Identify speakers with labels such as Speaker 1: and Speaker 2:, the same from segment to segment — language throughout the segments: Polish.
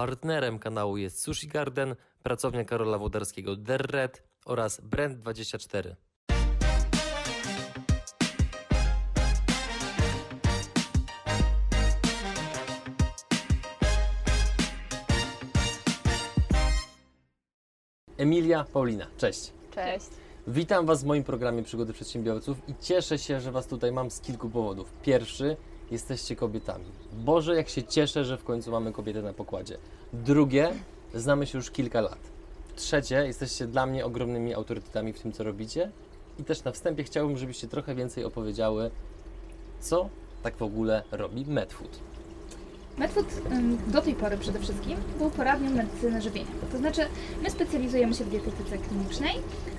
Speaker 1: Partnerem kanału jest Sushi Garden, pracownia Karola Wodarskiego Derred oraz Brand24. Emilia, Paulina, cześć.
Speaker 2: Cześć.
Speaker 1: Witam Was w moim programie Przygody Przedsiębiorców i cieszę się, że Was tutaj mam z kilku powodów. Pierwszy, jesteście kobietami. Boże, jak się cieszę, że w końcu mamy kobietę na pokładzie. Drugie, znamy się już kilka lat. Trzecie, jesteście dla mnie ogromnymi autorytetami w tym, co robicie. I też na wstępie chciałbym, żebyście trochę więcej opowiedziały, co tak w ogóle robi Medfood.
Speaker 2: Medfood ym, do tej pory przede wszystkim był poradnią medycyny żywienia. To znaczy, my specjalizujemy się w dietetyce klinicznej,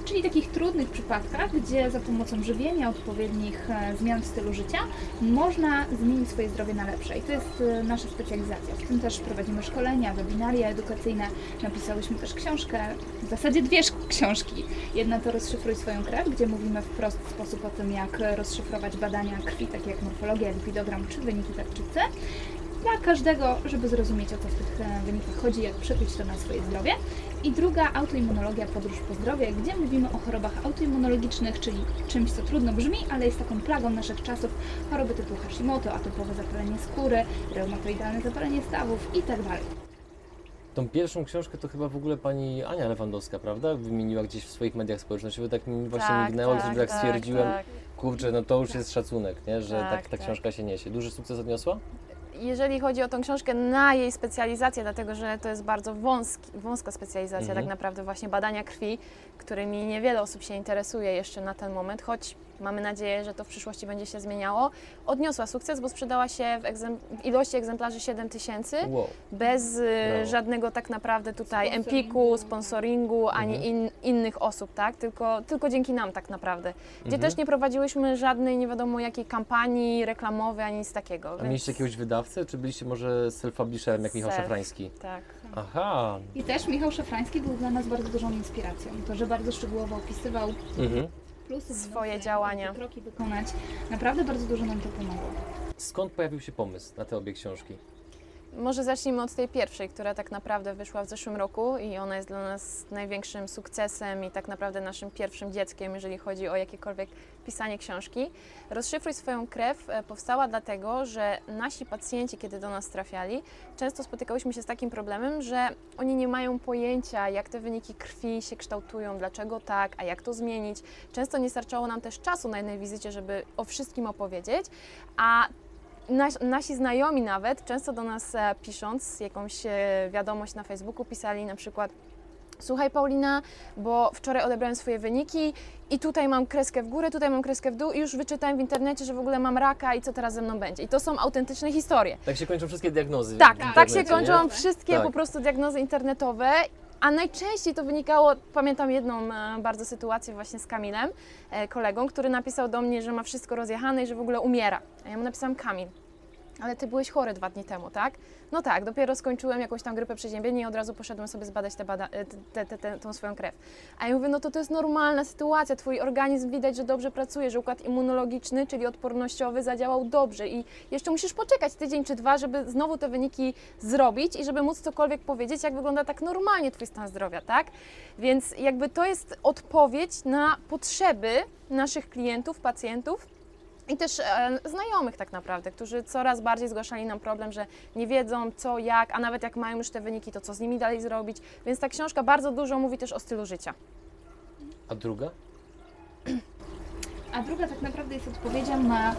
Speaker 2: czyli takich trudnych przypadkach, gdzie za pomocą żywienia, odpowiednich e, zmian w stylu życia można zmienić swoje zdrowie na lepsze. I to jest e, nasza specjalizacja. W tym też prowadzimy szkolenia, webinaria edukacyjne. Napisałyśmy też książkę, w zasadzie dwie książki. Jedna to Rozszyfruj swoją krew, gdzie mówimy w prosty sposób o tym, jak rozszyfrować badania krwi, takie jak morfologia, lipidogram czy wyniki tarczycy dla każdego, żeby zrozumieć o co w tych e, wynikach chodzi, jak przekuć to na swoje zdrowie. I druga, autoimmunologia, podróż po zdrowie, gdzie mówimy o chorobach autoimmunologicznych, czyli czymś, co trudno brzmi, ale jest taką plagą naszych czasów, choroby typu Hashimoto, atopowe zapalenie skóry, reumatoidalne zapalenie stawów itd.
Speaker 1: Tą pierwszą książkę to chyba w ogóle pani Ania Lewandowska, prawda? Wymieniła gdzieś w swoich mediach społecznościowych, tak mi właśnie mignęło, że tak, stwierdziłem,
Speaker 3: tak.
Speaker 1: kurczę, no to już jest szacunek, nie? że tak,
Speaker 3: Tak,
Speaker 1: ta
Speaker 3: tak.
Speaker 1: książka się niesie. Duży sukces odniosła?
Speaker 3: Jeżeli chodzi o tą książkę na jej specjalizację, dlatego że to jest bardzo wąski, wąska specjalizacja,
Speaker 1: Mhm.
Speaker 3: tak naprawdę właśnie badania krwi, którymi niewiele osób się interesuje jeszcze na ten moment, choć mamy nadzieję, że to w przyszłości będzie się zmieniało. Odniosła sukces, bo sprzedała się w, egzem- w ilości egzemplarzy 7 tysięcy,
Speaker 1: Wow.
Speaker 3: bez y, żadnego tak naprawdę tutaj
Speaker 2: Sponsoringu.
Speaker 3: empiku, sponsoringu, ani
Speaker 1: Mhm.
Speaker 3: in, innych osób, tak? Tylko, tylko dzięki nam tak naprawdę. Gdzie
Speaker 1: Mhm.
Speaker 3: też nie prowadziłyśmy żadnej nie wiadomo jakiej kampanii reklamowej, ani nic takiego.
Speaker 1: A
Speaker 3: więc-
Speaker 1: mieliście jakiegoś wydawcę, czy byliście może self-publisherem jak Michał
Speaker 3: Self.
Speaker 1: Szafrański?
Speaker 3: Tak.
Speaker 1: Aha.
Speaker 2: I też Michał Szafrański był dla nas bardzo dużą inspiracją. To, że bardzo szczegółowo opisywał
Speaker 1: Mhm.
Speaker 2: Plusy,
Speaker 3: Swoje działania.
Speaker 2: kroki wykonać. Naprawdę bardzo dużo nam to pomogło.
Speaker 1: Skąd pojawił się pomysł na te obie książki?
Speaker 3: Może zacznijmy od tej pierwszej, która tak naprawdę wyszła w zeszłym roku i ona jest dla nas największym sukcesem i tak naprawdę naszym pierwszym dzieckiem, jeżeli chodzi o jakiekolwiek pisanie książki. Rozszyfruj swoją krew e, powstała dlatego, że nasi pacjenci, kiedy do nas trafiali, często spotykałyśmy się z takim problemem, że oni nie mają pojęcia, jak te wyniki krwi się kształtują, dlaczego tak, a jak to zmienić. Często nie starczało nam też czasu na jednej wizycie, żeby o wszystkim opowiedzieć, a Nas, nasi znajomi nawet, często do nas e, pisząc jakąś e, wiadomość na Facebooku, pisali na przykład Słuchaj Paulina, bo wczoraj odebrałem swoje wyniki i tutaj mam kreskę w górę, tutaj mam kreskę w dół i już wyczytałem w internecie, że w ogóle mam raka i co teraz ze mną będzie. I to są autentyczne historie.
Speaker 1: Tak się kończą wszystkie diagnozy.
Speaker 3: Tak, tak się kończą
Speaker 1: nie?
Speaker 3: wszystkie
Speaker 1: Tak.
Speaker 3: po prostu diagnozy internetowe. A najczęściej to wynikało, pamiętam jedną e, bardzo sytuację właśnie z Kamilem, e, kolegą, który napisał do mnie, że ma wszystko rozjechane i że w ogóle umiera. A ja mu napisałam, Kamil, ale ty byłeś chory dwa dni temu, tak? No tak, dopiero skończyłem jakąś tam grypę przeziębienie i od razu poszedłem sobie zbadać te bada- e, te, te, te, tą swoją krew. A ja mówię, no to to jest normalna sytuacja, twój organizm widać, że dobrze pracuje, że układ immunologiczny, czyli odpornościowy zadziałał dobrze i jeszcze musisz poczekać tydzień czy dwa, żeby znowu te wyniki zrobić i żeby móc cokolwiek powiedzieć, jak wygląda tak normalnie twój stan zdrowia, tak? Więc jakby to jest odpowiedź na potrzeby naszych klientów, pacjentów, i też e, znajomych tak naprawdę, którzy coraz bardziej zgłaszali nam problem, że nie wiedzą co, jak, a nawet jak mają już te wyniki, to co z nimi dalej zrobić. Więc ta książka bardzo dużo mówi też o stylu życia.
Speaker 1: A druga?
Speaker 2: A druga tak naprawdę jest odpowiedzią na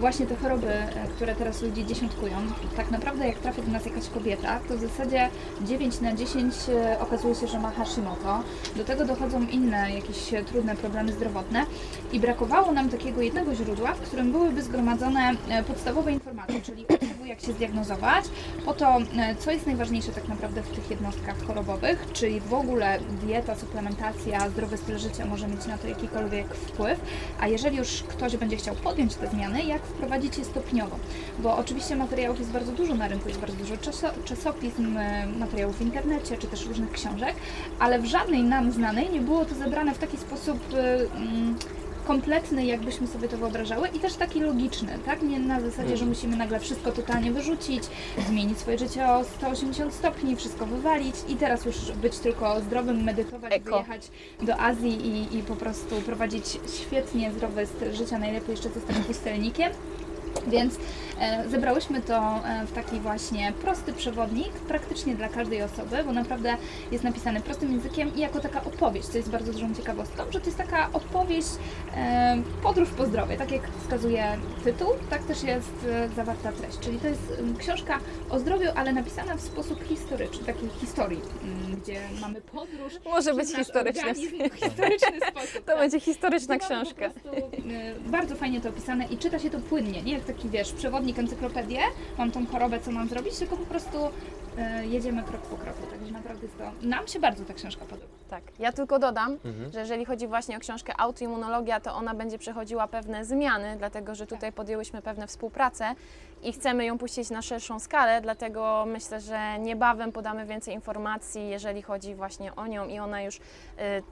Speaker 2: właśnie te choroby, e, które teraz ludzi dziesiątkują. Tak naprawdę jak trafia do nas jakaś kobieta, to w zasadzie 9 na 10 e, okazuje się, że ma Hashimoto. Do tego dochodzą inne jakieś e, trudne problemy zdrowotne i brakowało nam takiego jednego źródła, w którym byłyby zgromadzone podstawowe informacje, czyli jak się zdiagnozować, po to e, co jest najważniejsze tak naprawdę w tych jednostkach chorobowych, czyli w ogóle dieta, suplementacja, zdrowy styl życia może mieć na to jakikolwiek wpływ, a jeżeli już ktoś będzie chciał podjąć te zmiany, jak wprowadzić je stopniowo. Bo oczywiście materiałów jest bardzo dużo na rynku, jest bardzo dużo czaso, czasopism, e, materiałów w internecie, czy też różnych książek, ale w żadnej nam znanej nie było to zebrane w taki sposób e, mm, kompletny, jakbyśmy sobie to wyobrażały i też taki logiczny, tak? Nie na zasadzie, że musimy nagle wszystko totalnie wyrzucić, zmienić swoje życie o 180 stopni, wszystko wywalić i teraz już być tylko zdrowym, medytować,
Speaker 3: Eko.
Speaker 2: wyjechać do Azji i, i po prostu prowadzić świetnie zdrowy styl życia, najlepiej jeszcze zostać pustelnikiem. Więc zebrałyśmy to e, w taki właśnie prosty przewodnik, praktycznie dla każdej osoby, bo naprawdę jest napisany prostym językiem i jako taka opowieść, co jest bardzo dużą ciekawostką, że to jest taka opowieść, e, podróż po zdrowie, tak jak wskazuje tytuł, tak też jest e, zawarta treść. Czyli to jest em, książka o zdrowiu, ale napisana w sposób historyczny, takiej historii, mm, gdzie mamy podróż.
Speaker 3: Może być historyczny.
Speaker 2: historyczny sposób.
Speaker 3: To
Speaker 2: tak.
Speaker 3: będzie historyczna książka.
Speaker 2: Bardzo fajnie to opisane i czyta się to płynnie, nie jak taki wiesz, przewodnik, encyklopedię, mam tą chorobę, co mam zrobić, tylko po prostu y, jedziemy krok po kroku, także naprawdę jest to, nam się bardzo ta książka podoba.
Speaker 3: Tak. Ja tylko dodam,
Speaker 1: Mhm.
Speaker 3: że jeżeli chodzi właśnie o książkę Autoimmunologia, to ona będzie przechodziła pewne zmiany, dlatego że tutaj podjęłyśmy pewne współpracę i chcemy ją puścić na szerszą skalę, dlatego myślę, że niebawem podamy więcej informacji, jeżeli chodzi właśnie o nią i ona już, y,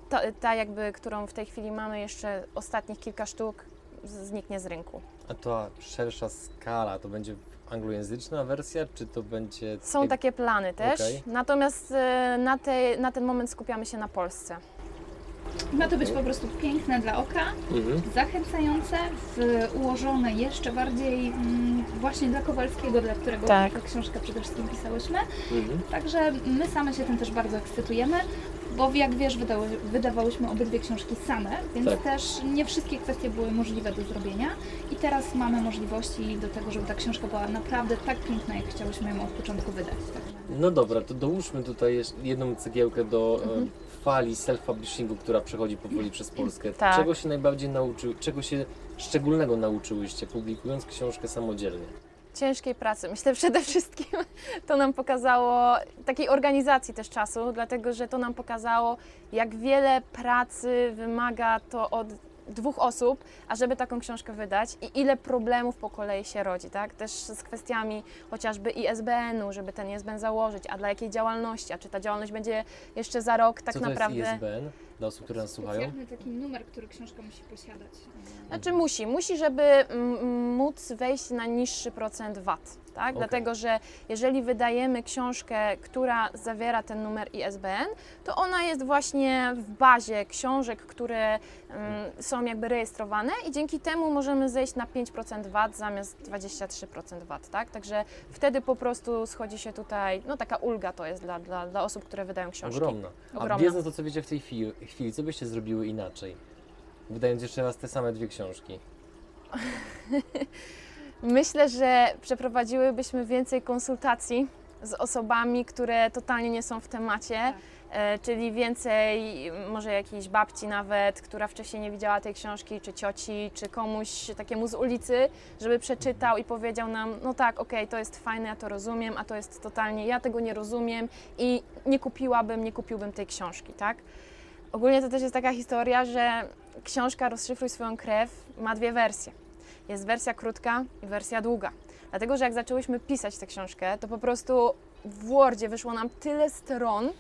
Speaker 3: ta, ta jakby, którą w tej chwili mamy jeszcze ostatnich kilka sztuk, zniknie z rynku.
Speaker 1: A ta szersza skala to będzie anglojęzyczna wersja, czy to będzie.
Speaker 3: Są takie plany też,
Speaker 1: Okej.
Speaker 3: natomiast y, na, tej, na ten moment skupiamy się na Polsce.
Speaker 2: Ma to być po prostu piękne dla oka,
Speaker 1: Mhm.
Speaker 2: zachęcające, w, ułożone jeszcze bardziej mm, właśnie dla Kowalskiego, dla którego
Speaker 3: Tak.
Speaker 2: książkę przede wszystkim pisałyśmy.
Speaker 1: Mhm.
Speaker 2: Także my same się tym też bardzo ekscytujemy, bo jak wiesz, wydały, wydawałyśmy obydwie książki same, więc
Speaker 1: Tak.
Speaker 2: też nie wszystkie kwestie były możliwe do zrobienia i teraz mamy możliwości do tego, żeby ta książka była naprawdę tak piękna, jak chciałyśmy ją od początku wydać. Także
Speaker 1: No dobra, to dołóżmy tutaj jedną cegiełkę do
Speaker 3: Mhm.
Speaker 1: e, fali self-publishingu, która przechodzi powoli przez Polskę.
Speaker 3: Tak.
Speaker 1: Czego się najbardziej nauczył, czego się szczególnego nauczyłyście, publikując książkę samodzielnie?
Speaker 3: Ciężkiej pracy. Myślę przede wszystkim to nam pokazało takiej organizacji też czasu, dlatego że to nam pokazało, jak wiele pracy wymaga to od dwóch osób, ażeby taką książkę wydać i ile problemów po kolei się rodzi, tak? Też z kwestiami chociażby ISBN-u, żeby ten ISBN założyć, a dla jakiej działalności, a czy ta działalność będzie jeszcze za rok tak
Speaker 1: Co to
Speaker 3: naprawdę...
Speaker 1: jest ISBN dla osób, które nas słuchają?
Speaker 2: taki numer, który książka musi posiadać.
Speaker 3: Znaczy musi, musi, żeby mm, móc wejść na niższy procent VAT, tak?
Speaker 1: Okej.
Speaker 3: Dlatego, że jeżeli wydajemy książkę, która zawiera ten numer ISBN, to ona jest właśnie w bazie książek, które mm, są jakby rejestrowane i dzięki temu możemy zejść na 5% VAT zamiast 23% VAT, tak? Także wtedy po prostu schodzi się tutaj, no taka ulga to jest dla, dla, dla osób, które wydają książki.
Speaker 1: Ogromna. A
Speaker 3: Ogromna.
Speaker 1: wiedząc to, co wiecie w tej chwili, chwili, co byście zrobiły inaczej? Wydając jeszcze raz te same dwie książki.
Speaker 3: Myślę, że przeprowadziłybyśmy więcej konsultacji z osobami, które totalnie nie są w temacie,
Speaker 2: Tak.
Speaker 3: e, czyli więcej może jakiejś babci nawet, która wcześniej nie widziała tej książki, czy cioci, czy komuś takiemu z ulicy, żeby przeczytał i powiedział nam, no tak, okej, to jest fajne, ja to rozumiem, a to jest totalnie, ja tego nie rozumiem i nie kupiłabym, nie kupiłbym tej książki, tak? Ogólnie to też jest taka historia, że książka Rozszyfruj swoją krew ma dwie wersje. Jest wersja krótka i wersja długa. Dlatego, że jak zaczęłyśmy pisać tę książkę, to po prostu w Wordzie wyszło nam tyle stron,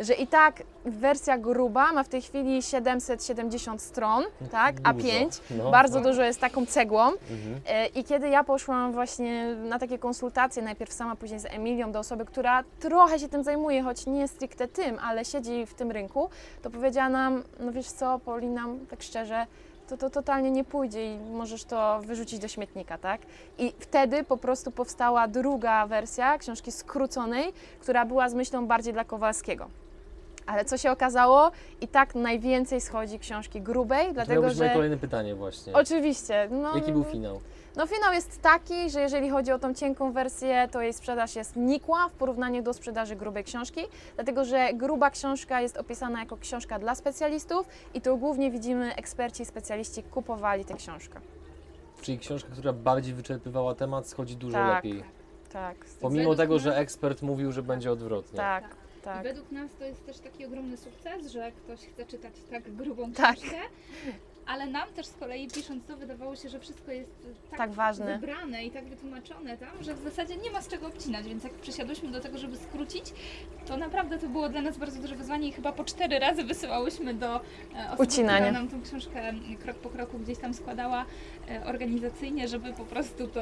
Speaker 3: że i tak wersja gruba ma w tej chwili 770 stron, tak,
Speaker 1: Dużo.
Speaker 3: A5.
Speaker 1: No.
Speaker 3: Bardzo dużo jest taką cegłą.
Speaker 1: Mhm.
Speaker 3: E, I kiedy ja poszłam właśnie na takie konsultacje, najpierw sama, później z Emilią, do osoby, która trochę się tym zajmuje, choć nie stricte tym, ale siedzi w tym rynku, to powiedziała nam, no wiesz co, Paulina, tak szczerze, to to totalnie nie pójdzie i możesz to wyrzucić do śmietnika, tak? I wtedy po prostu powstała druga wersja książki skróconej, która była z myślą bardziej dla Kowalskiego. Ale co się okazało? I tak najwięcej schodzi książki grubej,
Speaker 1: To
Speaker 3: dlatego
Speaker 1: moje
Speaker 3: że...
Speaker 1: kolejne pytanie właśnie.
Speaker 3: Oczywiście. No,
Speaker 1: Jaki był finał?
Speaker 3: no finał jest taki, że jeżeli chodzi o tą cienką wersję, to jej sprzedaż jest nikła w porównaniu do sprzedaży grubej książki, dlatego że gruba książka jest opisana jako książka dla specjalistów i tu głównie widzimy eksperci i specjaliści kupowali tę książkę.
Speaker 1: Czyli książka, która bardziej wyczerpywała temat, schodzi dużo
Speaker 3: Tak.
Speaker 1: lepiej.
Speaker 3: Tak,
Speaker 1: Pomimo tego, że ekspert mówił, że będzie odwrotnie.
Speaker 3: tak,
Speaker 2: I
Speaker 3: tak.
Speaker 2: według nas to jest też taki ogromny sukces, że ktoś chce czytać tak grubą
Speaker 3: Tak.
Speaker 2: książkę. ale nam też z kolei pisząc to wydawało się, że wszystko jest tak,
Speaker 3: Tak ważne.
Speaker 2: wybrane i tak wytłumaczone tam, że w zasadzie nie ma z czego obcinać, więc jak przysiadłyśmy do tego, żeby skrócić, to naprawdę to było dla nas bardzo duże wyzwanie i chyba po cztery razy wysyłałyśmy do e, osoby,
Speaker 3: Ucinania.
Speaker 2: która nam tą książkę krok po kroku gdzieś tam składała e, organizacyjnie, żeby po prostu to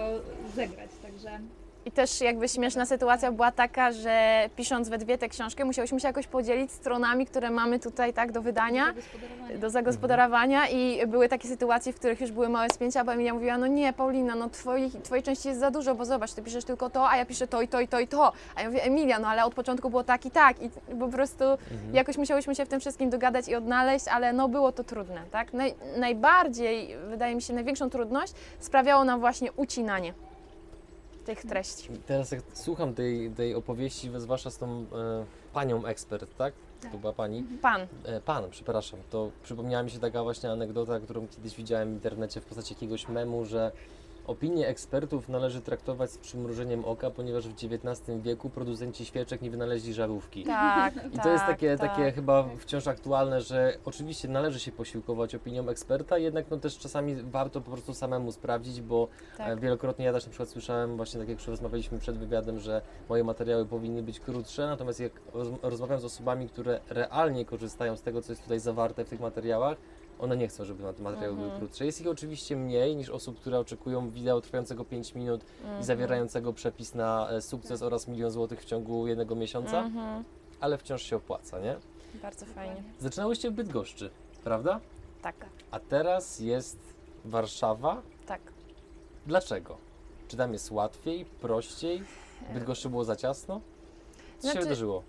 Speaker 2: zegrać, także
Speaker 3: I też jakby śmieszna sytuacja była taka, że pisząc we dwie tę książkę, musiałyśmy się jakoś podzielić stronami, które mamy tutaj tak do wydania.
Speaker 2: zagospodarowanie.
Speaker 3: do zagospodarowania i były takie sytuacje, w których już były małe spięcia, bo Emilia mówiła, no nie Paulina, no twojej, twojej części jest za dużo, bo zobacz, ty piszesz tylko to, a ja piszę to i to i to i to. A ja mówię, Emilia, no ale od początku było tak i tak i po prostu
Speaker 1: Mhm.
Speaker 3: jakoś musiałyśmy się w tym wszystkim dogadać i odnaleźć, ale no było to trudne, tak? Naj, najbardziej, wydaje mi się, największą trudność sprawiało nam właśnie ucinanie tych treści.
Speaker 1: Teraz jak słucham tej, tej opowieści, zwłaszcza z tą e, panią ekspert, tak? To
Speaker 2: Tak.
Speaker 1: była pani?
Speaker 3: Pan,
Speaker 1: E, pan, przepraszam. To przypomniała mi się taka właśnie anegdota, którą kiedyś widziałem w internecie w postaci jakiegoś memu, że opinie ekspertów należy traktować z przymrużeniem oka, ponieważ w XIX wieku producenci świeczek nie wynaleźli żarówki.
Speaker 3: tak,
Speaker 1: I to jest takie,
Speaker 3: tak.
Speaker 1: takie chyba wciąż aktualne, że oczywiście należy się posiłkować opinią eksperta, jednak no też czasami warto po prostu samemu sprawdzić, bo
Speaker 3: Tak.
Speaker 1: e, wielokrotnie ja też na przykład słyszałem, właśnie tak jak rozmawialiśmy przed wywiadem, że moje materiały powinny być krótsze, natomiast jak roz, rozmawiam z osobami, które realnie korzystają z tego, co jest tutaj zawarte w tych materiałach, one nie chcą, żeby te materiały były
Speaker 3: Mhm.
Speaker 1: krótsze. Jest ich oczywiście mniej niż osób, które oczekują wideo trwającego 5 minut i
Speaker 3: Mhm.
Speaker 1: zawierającego przepis na e, sukces oraz milion złotych w ciągu jednego miesiąca,
Speaker 3: Mhm.
Speaker 1: ale wciąż się opłaca, nie?
Speaker 3: Bardzo fajnie.
Speaker 1: Zaczynałyście w Bydgoszczy, prawda?
Speaker 3: Tak,
Speaker 1: A teraz jest Warszawa.
Speaker 3: tak.
Speaker 1: Dlaczego? Czy tam jest łatwiej, prościej? W Bydgoszczy było za ciasno? Co się
Speaker 3: Znaczy-
Speaker 1: wydarzyło?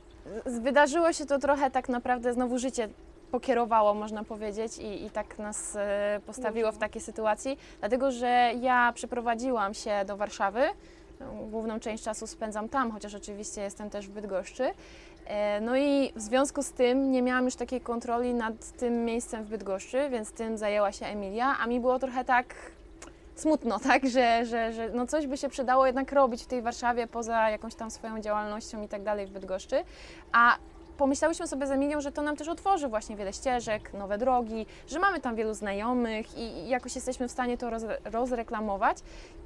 Speaker 3: Z- Wydarzyło się to trochę tak naprawdę, znowu życie pokierowało, można powiedzieć, i, i tak nas e, postawiło w takiej sytuacji, dlatego że ja przeprowadziłam się do Warszawy. Główną część czasu spędzam tam, chociaż oczywiście jestem też w Bydgoszczy. E, No i w związku z tym nie miałam już takiej kontroli nad tym miejscem w Bydgoszczy, więc tym zajęła się Emilia, a mi było trochę tak smutno, tak, że, że, że no coś by się przydało jednak robić w tej Warszawie poza jakąś tam swoją działalnością i tak dalej w Bydgoszczy. A pomyślałyśmy sobie z Emilią, że to nam też otworzy właśnie wiele ścieżek, nowe drogi, że mamy tam wielu znajomych i jakoś jesteśmy w stanie to roz, rozreklamować.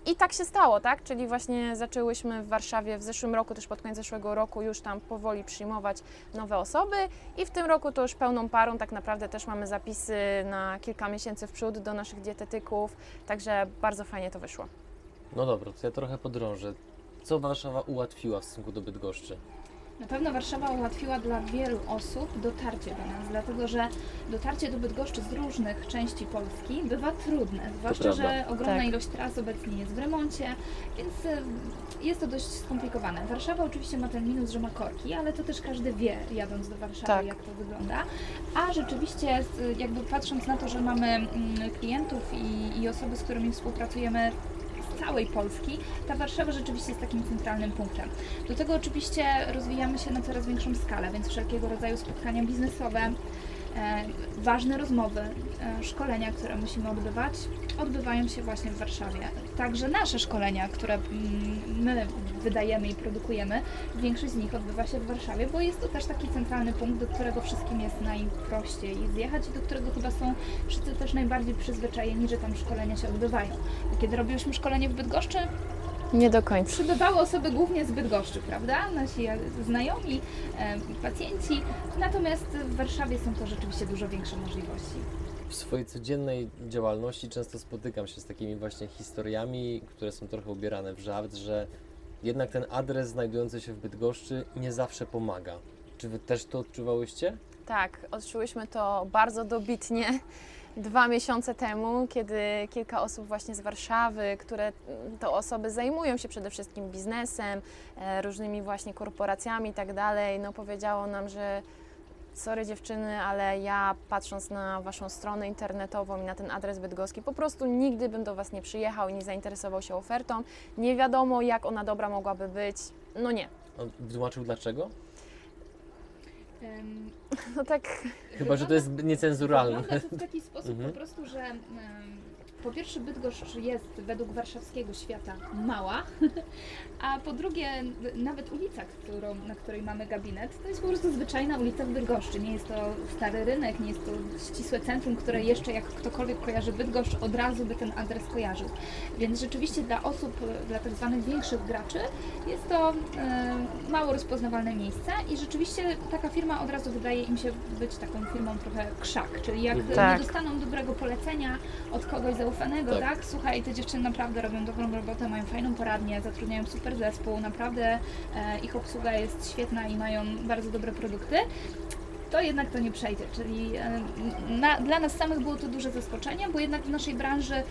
Speaker 3: I tak się stało, tak? Czyli właśnie zaczęłyśmy w Warszawie w zeszłym roku, też pod koniec zeszłego roku już tam powoli przyjmować nowe osoby i w tym roku to już pełną parą tak naprawdę też mamy zapisy na kilka miesięcy w przód do naszych dietetyków, także bardzo fajnie to wyszło.
Speaker 1: No dobra, to ja trochę podrążę. Co Warszawa ułatwiła w stosunku do Bydgoszczy?
Speaker 2: Na pewno Warszawa ułatwiła dla wielu osób dotarcie do nas, dlatego że dotarcie do Bydgoszczy z różnych części Polski bywa trudne, zwłaszcza, że ogromna
Speaker 3: Tak.
Speaker 2: ilość tras obecnie jest w remoncie, więc y, jest to dość skomplikowane. Warszawa oczywiście ma ten minus, że ma korki, ale to też każdy wie, jadąc do Warszawy,
Speaker 3: Tak.
Speaker 2: jak to wygląda. A rzeczywiście, jakby patrząc na to, że mamy mm, klientów i, i osoby, z którymi współpracujemy całej Polski, ta Warszawa rzeczywiście jest takim centralnym punktem. Do tego oczywiście rozwijamy się na coraz większą skalę, więc wszelkiego rodzaju spotkania biznesowe, ważne rozmowy, e, szkolenia, które musimy odbywać, odbywają się właśnie w Warszawie. Także nasze szkolenia, które mm, my wydajemy i produkujemy, większość z nich odbywa się w Warszawie, bo jest to też taki centralny punkt, do którego wszystkim jest najprościej zjechać i do którego chyba są wszyscy też najbardziej przyzwyczajeni, że tam szkolenia się odbywają. Kiedy robiłyśmy szkolenie w Bydgoszczy,
Speaker 3: Nie do końca.
Speaker 2: przybywały osoby głównie z Bydgoszczy, prawda? Nasi e, znajomi, e, pacjenci. Natomiast w Warszawie są to rzeczywiście dużo większe możliwości.
Speaker 1: W swojej codziennej działalności często spotykam się z takimi właśnie historiami, które są trochę ubierane w żart, że jednak ten adres znajdujący się w Bydgoszczy nie zawsze pomaga. Czy wy też to odczuwałyście?
Speaker 3: Tak, odczułyśmy to bardzo dobitnie dwa miesiące temu, kiedy kilka osób właśnie z Warszawy, które to osoby zajmują się przede wszystkim biznesem, e, różnymi właśnie korporacjami i tak dalej, no powiedziało nam, że sorry dziewczyny, ale ja patrząc na Waszą stronę internetową i na ten adres bydgoski, po prostu nigdy bym do Was nie przyjechał i nie zainteresował się ofertą. Nie wiadomo, jak ona dobra mogłaby być. No nie.
Speaker 1: On wytłumaczył dlaczego?
Speaker 3: No tak
Speaker 1: Chyba, że to jest niecenzuralne.
Speaker 2: Wygląda to w taki sposób
Speaker 1: Mhm.
Speaker 2: po prostu, że ym, Po pierwsze, Bydgoszcz jest według warszawskiego świata mała, a po drugie, nawet ulica, którą, na której mamy gabinet, to jest po prostu zwyczajna ulica w Bydgoszczy. Nie jest to stary rynek, nie jest to ścisłe centrum, które jeszcze jak ktokolwiek kojarzy Bydgoszcz, od razu by ten adres kojarzył. Więc rzeczywiście dla osób, dla tak zwanych większych graczy jest to e, mało rozpoznawalne miejsce i rzeczywiście taka firma od razu wydaje im się być taką firmą trochę krzak, czyli jak
Speaker 3: Tak.
Speaker 2: nie dostaną dobrego polecenia od kogoś zaufanego,
Speaker 1: Tak.
Speaker 2: tak. Słuchaj, te dziewczyny naprawdę robią dobrą robotę, mają fajną poradnię, zatrudniają super zespół, naprawdę e, ich obsługa jest świetna i mają bardzo dobre produkty. To jednak to nie przejdzie, czyli e, na, dla nas samych było to duże zaskoczenie, bo jednak w naszej branży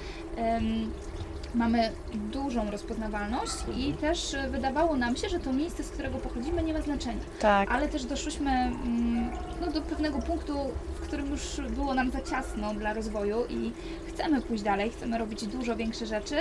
Speaker 2: mamy dużą rozpoznawalność i też e, wydawało nam się, że to miejsce, z którego pochodzimy, nie ma znaczenia
Speaker 3: Tak.
Speaker 2: ale też doszłyśmy mm, no, do pewnego punktu, którym już było nam za ciasno dla rozwoju i chcemy pójść dalej, chcemy robić dużo większe rzeczy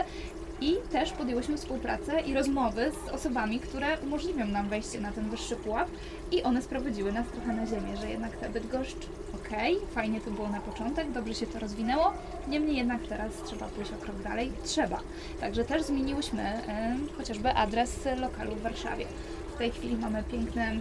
Speaker 2: i też podjęłyśmy współpracę i rozmowy z osobami, które umożliwią nam wejście na ten wyższy pułap i one sprowadziły nas trochę na ziemię, że jednak ta Bydgoszcz, okej, fajnie to było na początek, dobrze się to rozwinęło, niemniej jednak teraz trzeba pójść o krok dalej, trzeba. Także też zmieniłyśmy em, chociażby adres lokalu w Warszawie. W tej chwili mamy piękne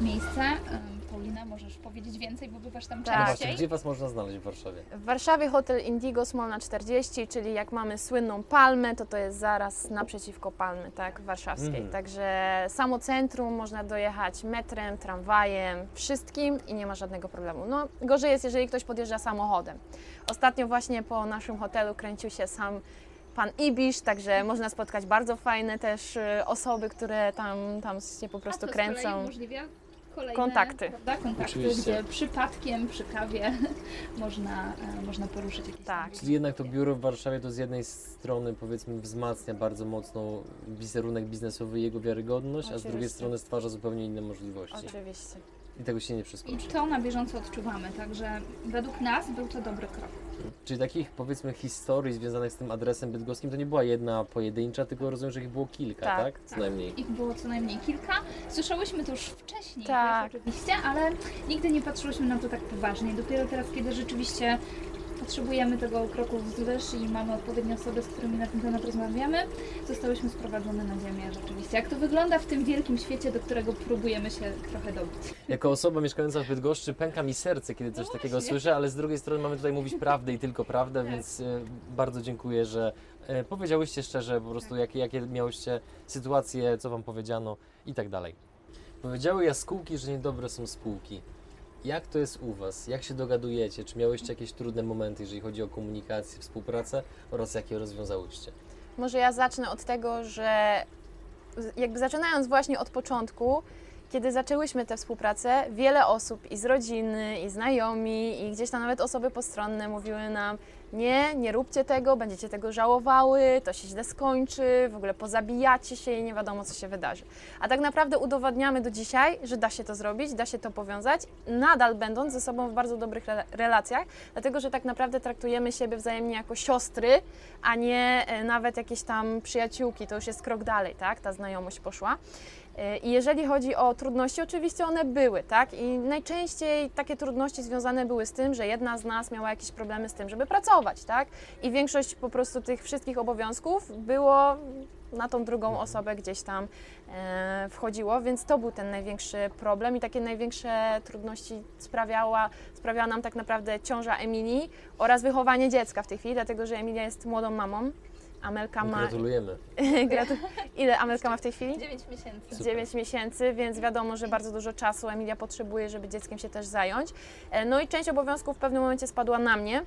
Speaker 2: miejsce. Em, Paulina, możesz powiedzieć więcej, bo bywasz tam
Speaker 3: Tak.
Speaker 1: No
Speaker 2: częściej.
Speaker 1: właśnie, gdzie Was można znaleźć w Warszawie?
Speaker 3: W Warszawie hotel Indigo Smolna 40, czyli jak mamy słynną palmę, to to jest zaraz naprzeciwko palmy, tak, warszawskiej.
Speaker 1: Mhm.
Speaker 3: Także samo centrum można dojechać metrem, tramwajem, wszystkim i nie ma żadnego problemu. No, gorzej jest, jeżeli ktoś podjeżdża samochodem. Ostatnio właśnie po naszym hotelu kręcił się sam pan Ibisz, także można spotkać bardzo fajne też y, osoby, które tam, tam się po prostu
Speaker 2: A to z kolei
Speaker 3: kręcą.
Speaker 2: umożliwia kolejne
Speaker 3: Kontakty.
Speaker 2: Prawda? Kontakty,
Speaker 1: Oczywiście.
Speaker 2: gdzie przypadkiem przy kawie można, e, można poruszyć jakieś
Speaker 3: Tak.
Speaker 1: Czyli jednak to biuro w Warszawie to z jednej strony powiedzmy wzmacnia bardzo mocno wizerunek biznesowy i jego wiarygodność, a z drugiej
Speaker 3: Oczywiście.
Speaker 1: strony stwarza zupełnie inne możliwości.
Speaker 3: Oczywiście.
Speaker 1: I tego się nie
Speaker 2: I
Speaker 1: przeskoczy.
Speaker 2: to na bieżąco odczuwamy, także według nas był to dobry krok.
Speaker 1: Czyli takich powiedzmy historii związanych z tym adresem bydgoskim to nie była jedna pojedyncza, tylko rozumiem, że ich było kilka, tak?
Speaker 3: Tak.
Speaker 1: Co najmniej.
Speaker 2: Ich było co najmniej kilka. Słyszałyśmy to już wcześniej,
Speaker 3: Tak.
Speaker 2: oczywiście, ale nigdy nie patrzyłyśmy na to tak poważnie. Dopiero teraz, kiedy rzeczywiście potrzebujemy tego kroku wzwyż i mamy odpowiednie osoby, z którymi na ten temat rozmawiamy, zostałyśmy sprowadzone na ziemię rzeczywiście. Jak to wygląda w tym wielkim świecie, do którego próbujemy się trochę dobić.
Speaker 1: Jako osoba mieszkająca w Bydgoszczy pęka mi serce, kiedy coś
Speaker 2: No
Speaker 1: takiego słyszę, ale z drugiej strony mamy tutaj mówić prawdę i tylko prawdę,
Speaker 2: Tak.
Speaker 1: więc e, bardzo dziękuję, że e, powiedziałyście szczerze po prostu,
Speaker 2: Tak.
Speaker 1: jakie, jakie miałyście sytuacje, co wam powiedziano i tak dalej. Powiedziały jaskółki, że niedobre są spółki. Jak to jest u Was? Jak się dogadujecie? Czy miałyście jakieś trudne momenty, jeżeli chodzi o komunikację, współpracę oraz jakie rozwiązałyście?
Speaker 3: Może ja zacznę od tego, że jakby zaczynając właśnie od początku, kiedy zaczęłyśmy tę współpracę, wiele osób i z rodziny, i znajomi, i gdzieś tam nawet osoby postronne mówiły nam: Nie, nie róbcie tego, będziecie tego żałowały, to się źle skończy, w ogóle pozabijacie się i nie wiadomo, co się wydarzy. A tak naprawdę udowadniamy do dzisiaj, że da się to zrobić, da się to powiązać, nadal będąc ze sobą w bardzo dobrych rela- relacjach, dlatego że tak naprawdę traktujemy siebie wzajemnie jako siostry, a nie e, nawet jakieś tam przyjaciółki. To już jest krok dalej, tak? Ta znajomość poszła. E, I jeżeli chodzi o trudności, oczywiście one były, tak? I najczęściej takie trudności związane były z tym, że jedna z nas miała jakieś problemy z tym, żeby pracować, tak? I większość po prostu tych wszystkich obowiązków było na tą drugą osobę gdzieś tam e, wchodziło, więc to był ten największy problem i takie największe trudności sprawiała, sprawiała nam tak naprawdę ciąża Emilii oraz wychowanie dziecka w tej chwili, dlatego że Emilia jest młodą mamą. Amelka ma.
Speaker 1: Gratulujemy.
Speaker 3: Gratu- Ile Amelka ma w tej chwili?
Speaker 2: 9 miesięcy.
Speaker 1: Super.
Speaker 3: 9 miesięcy, więc wiadomo, że bardzo dużo czasu Emilia potrzebuje, żeby dzieckiem się też zająć. E, No i część obowiązków w pewnym momencie spadła na mnie.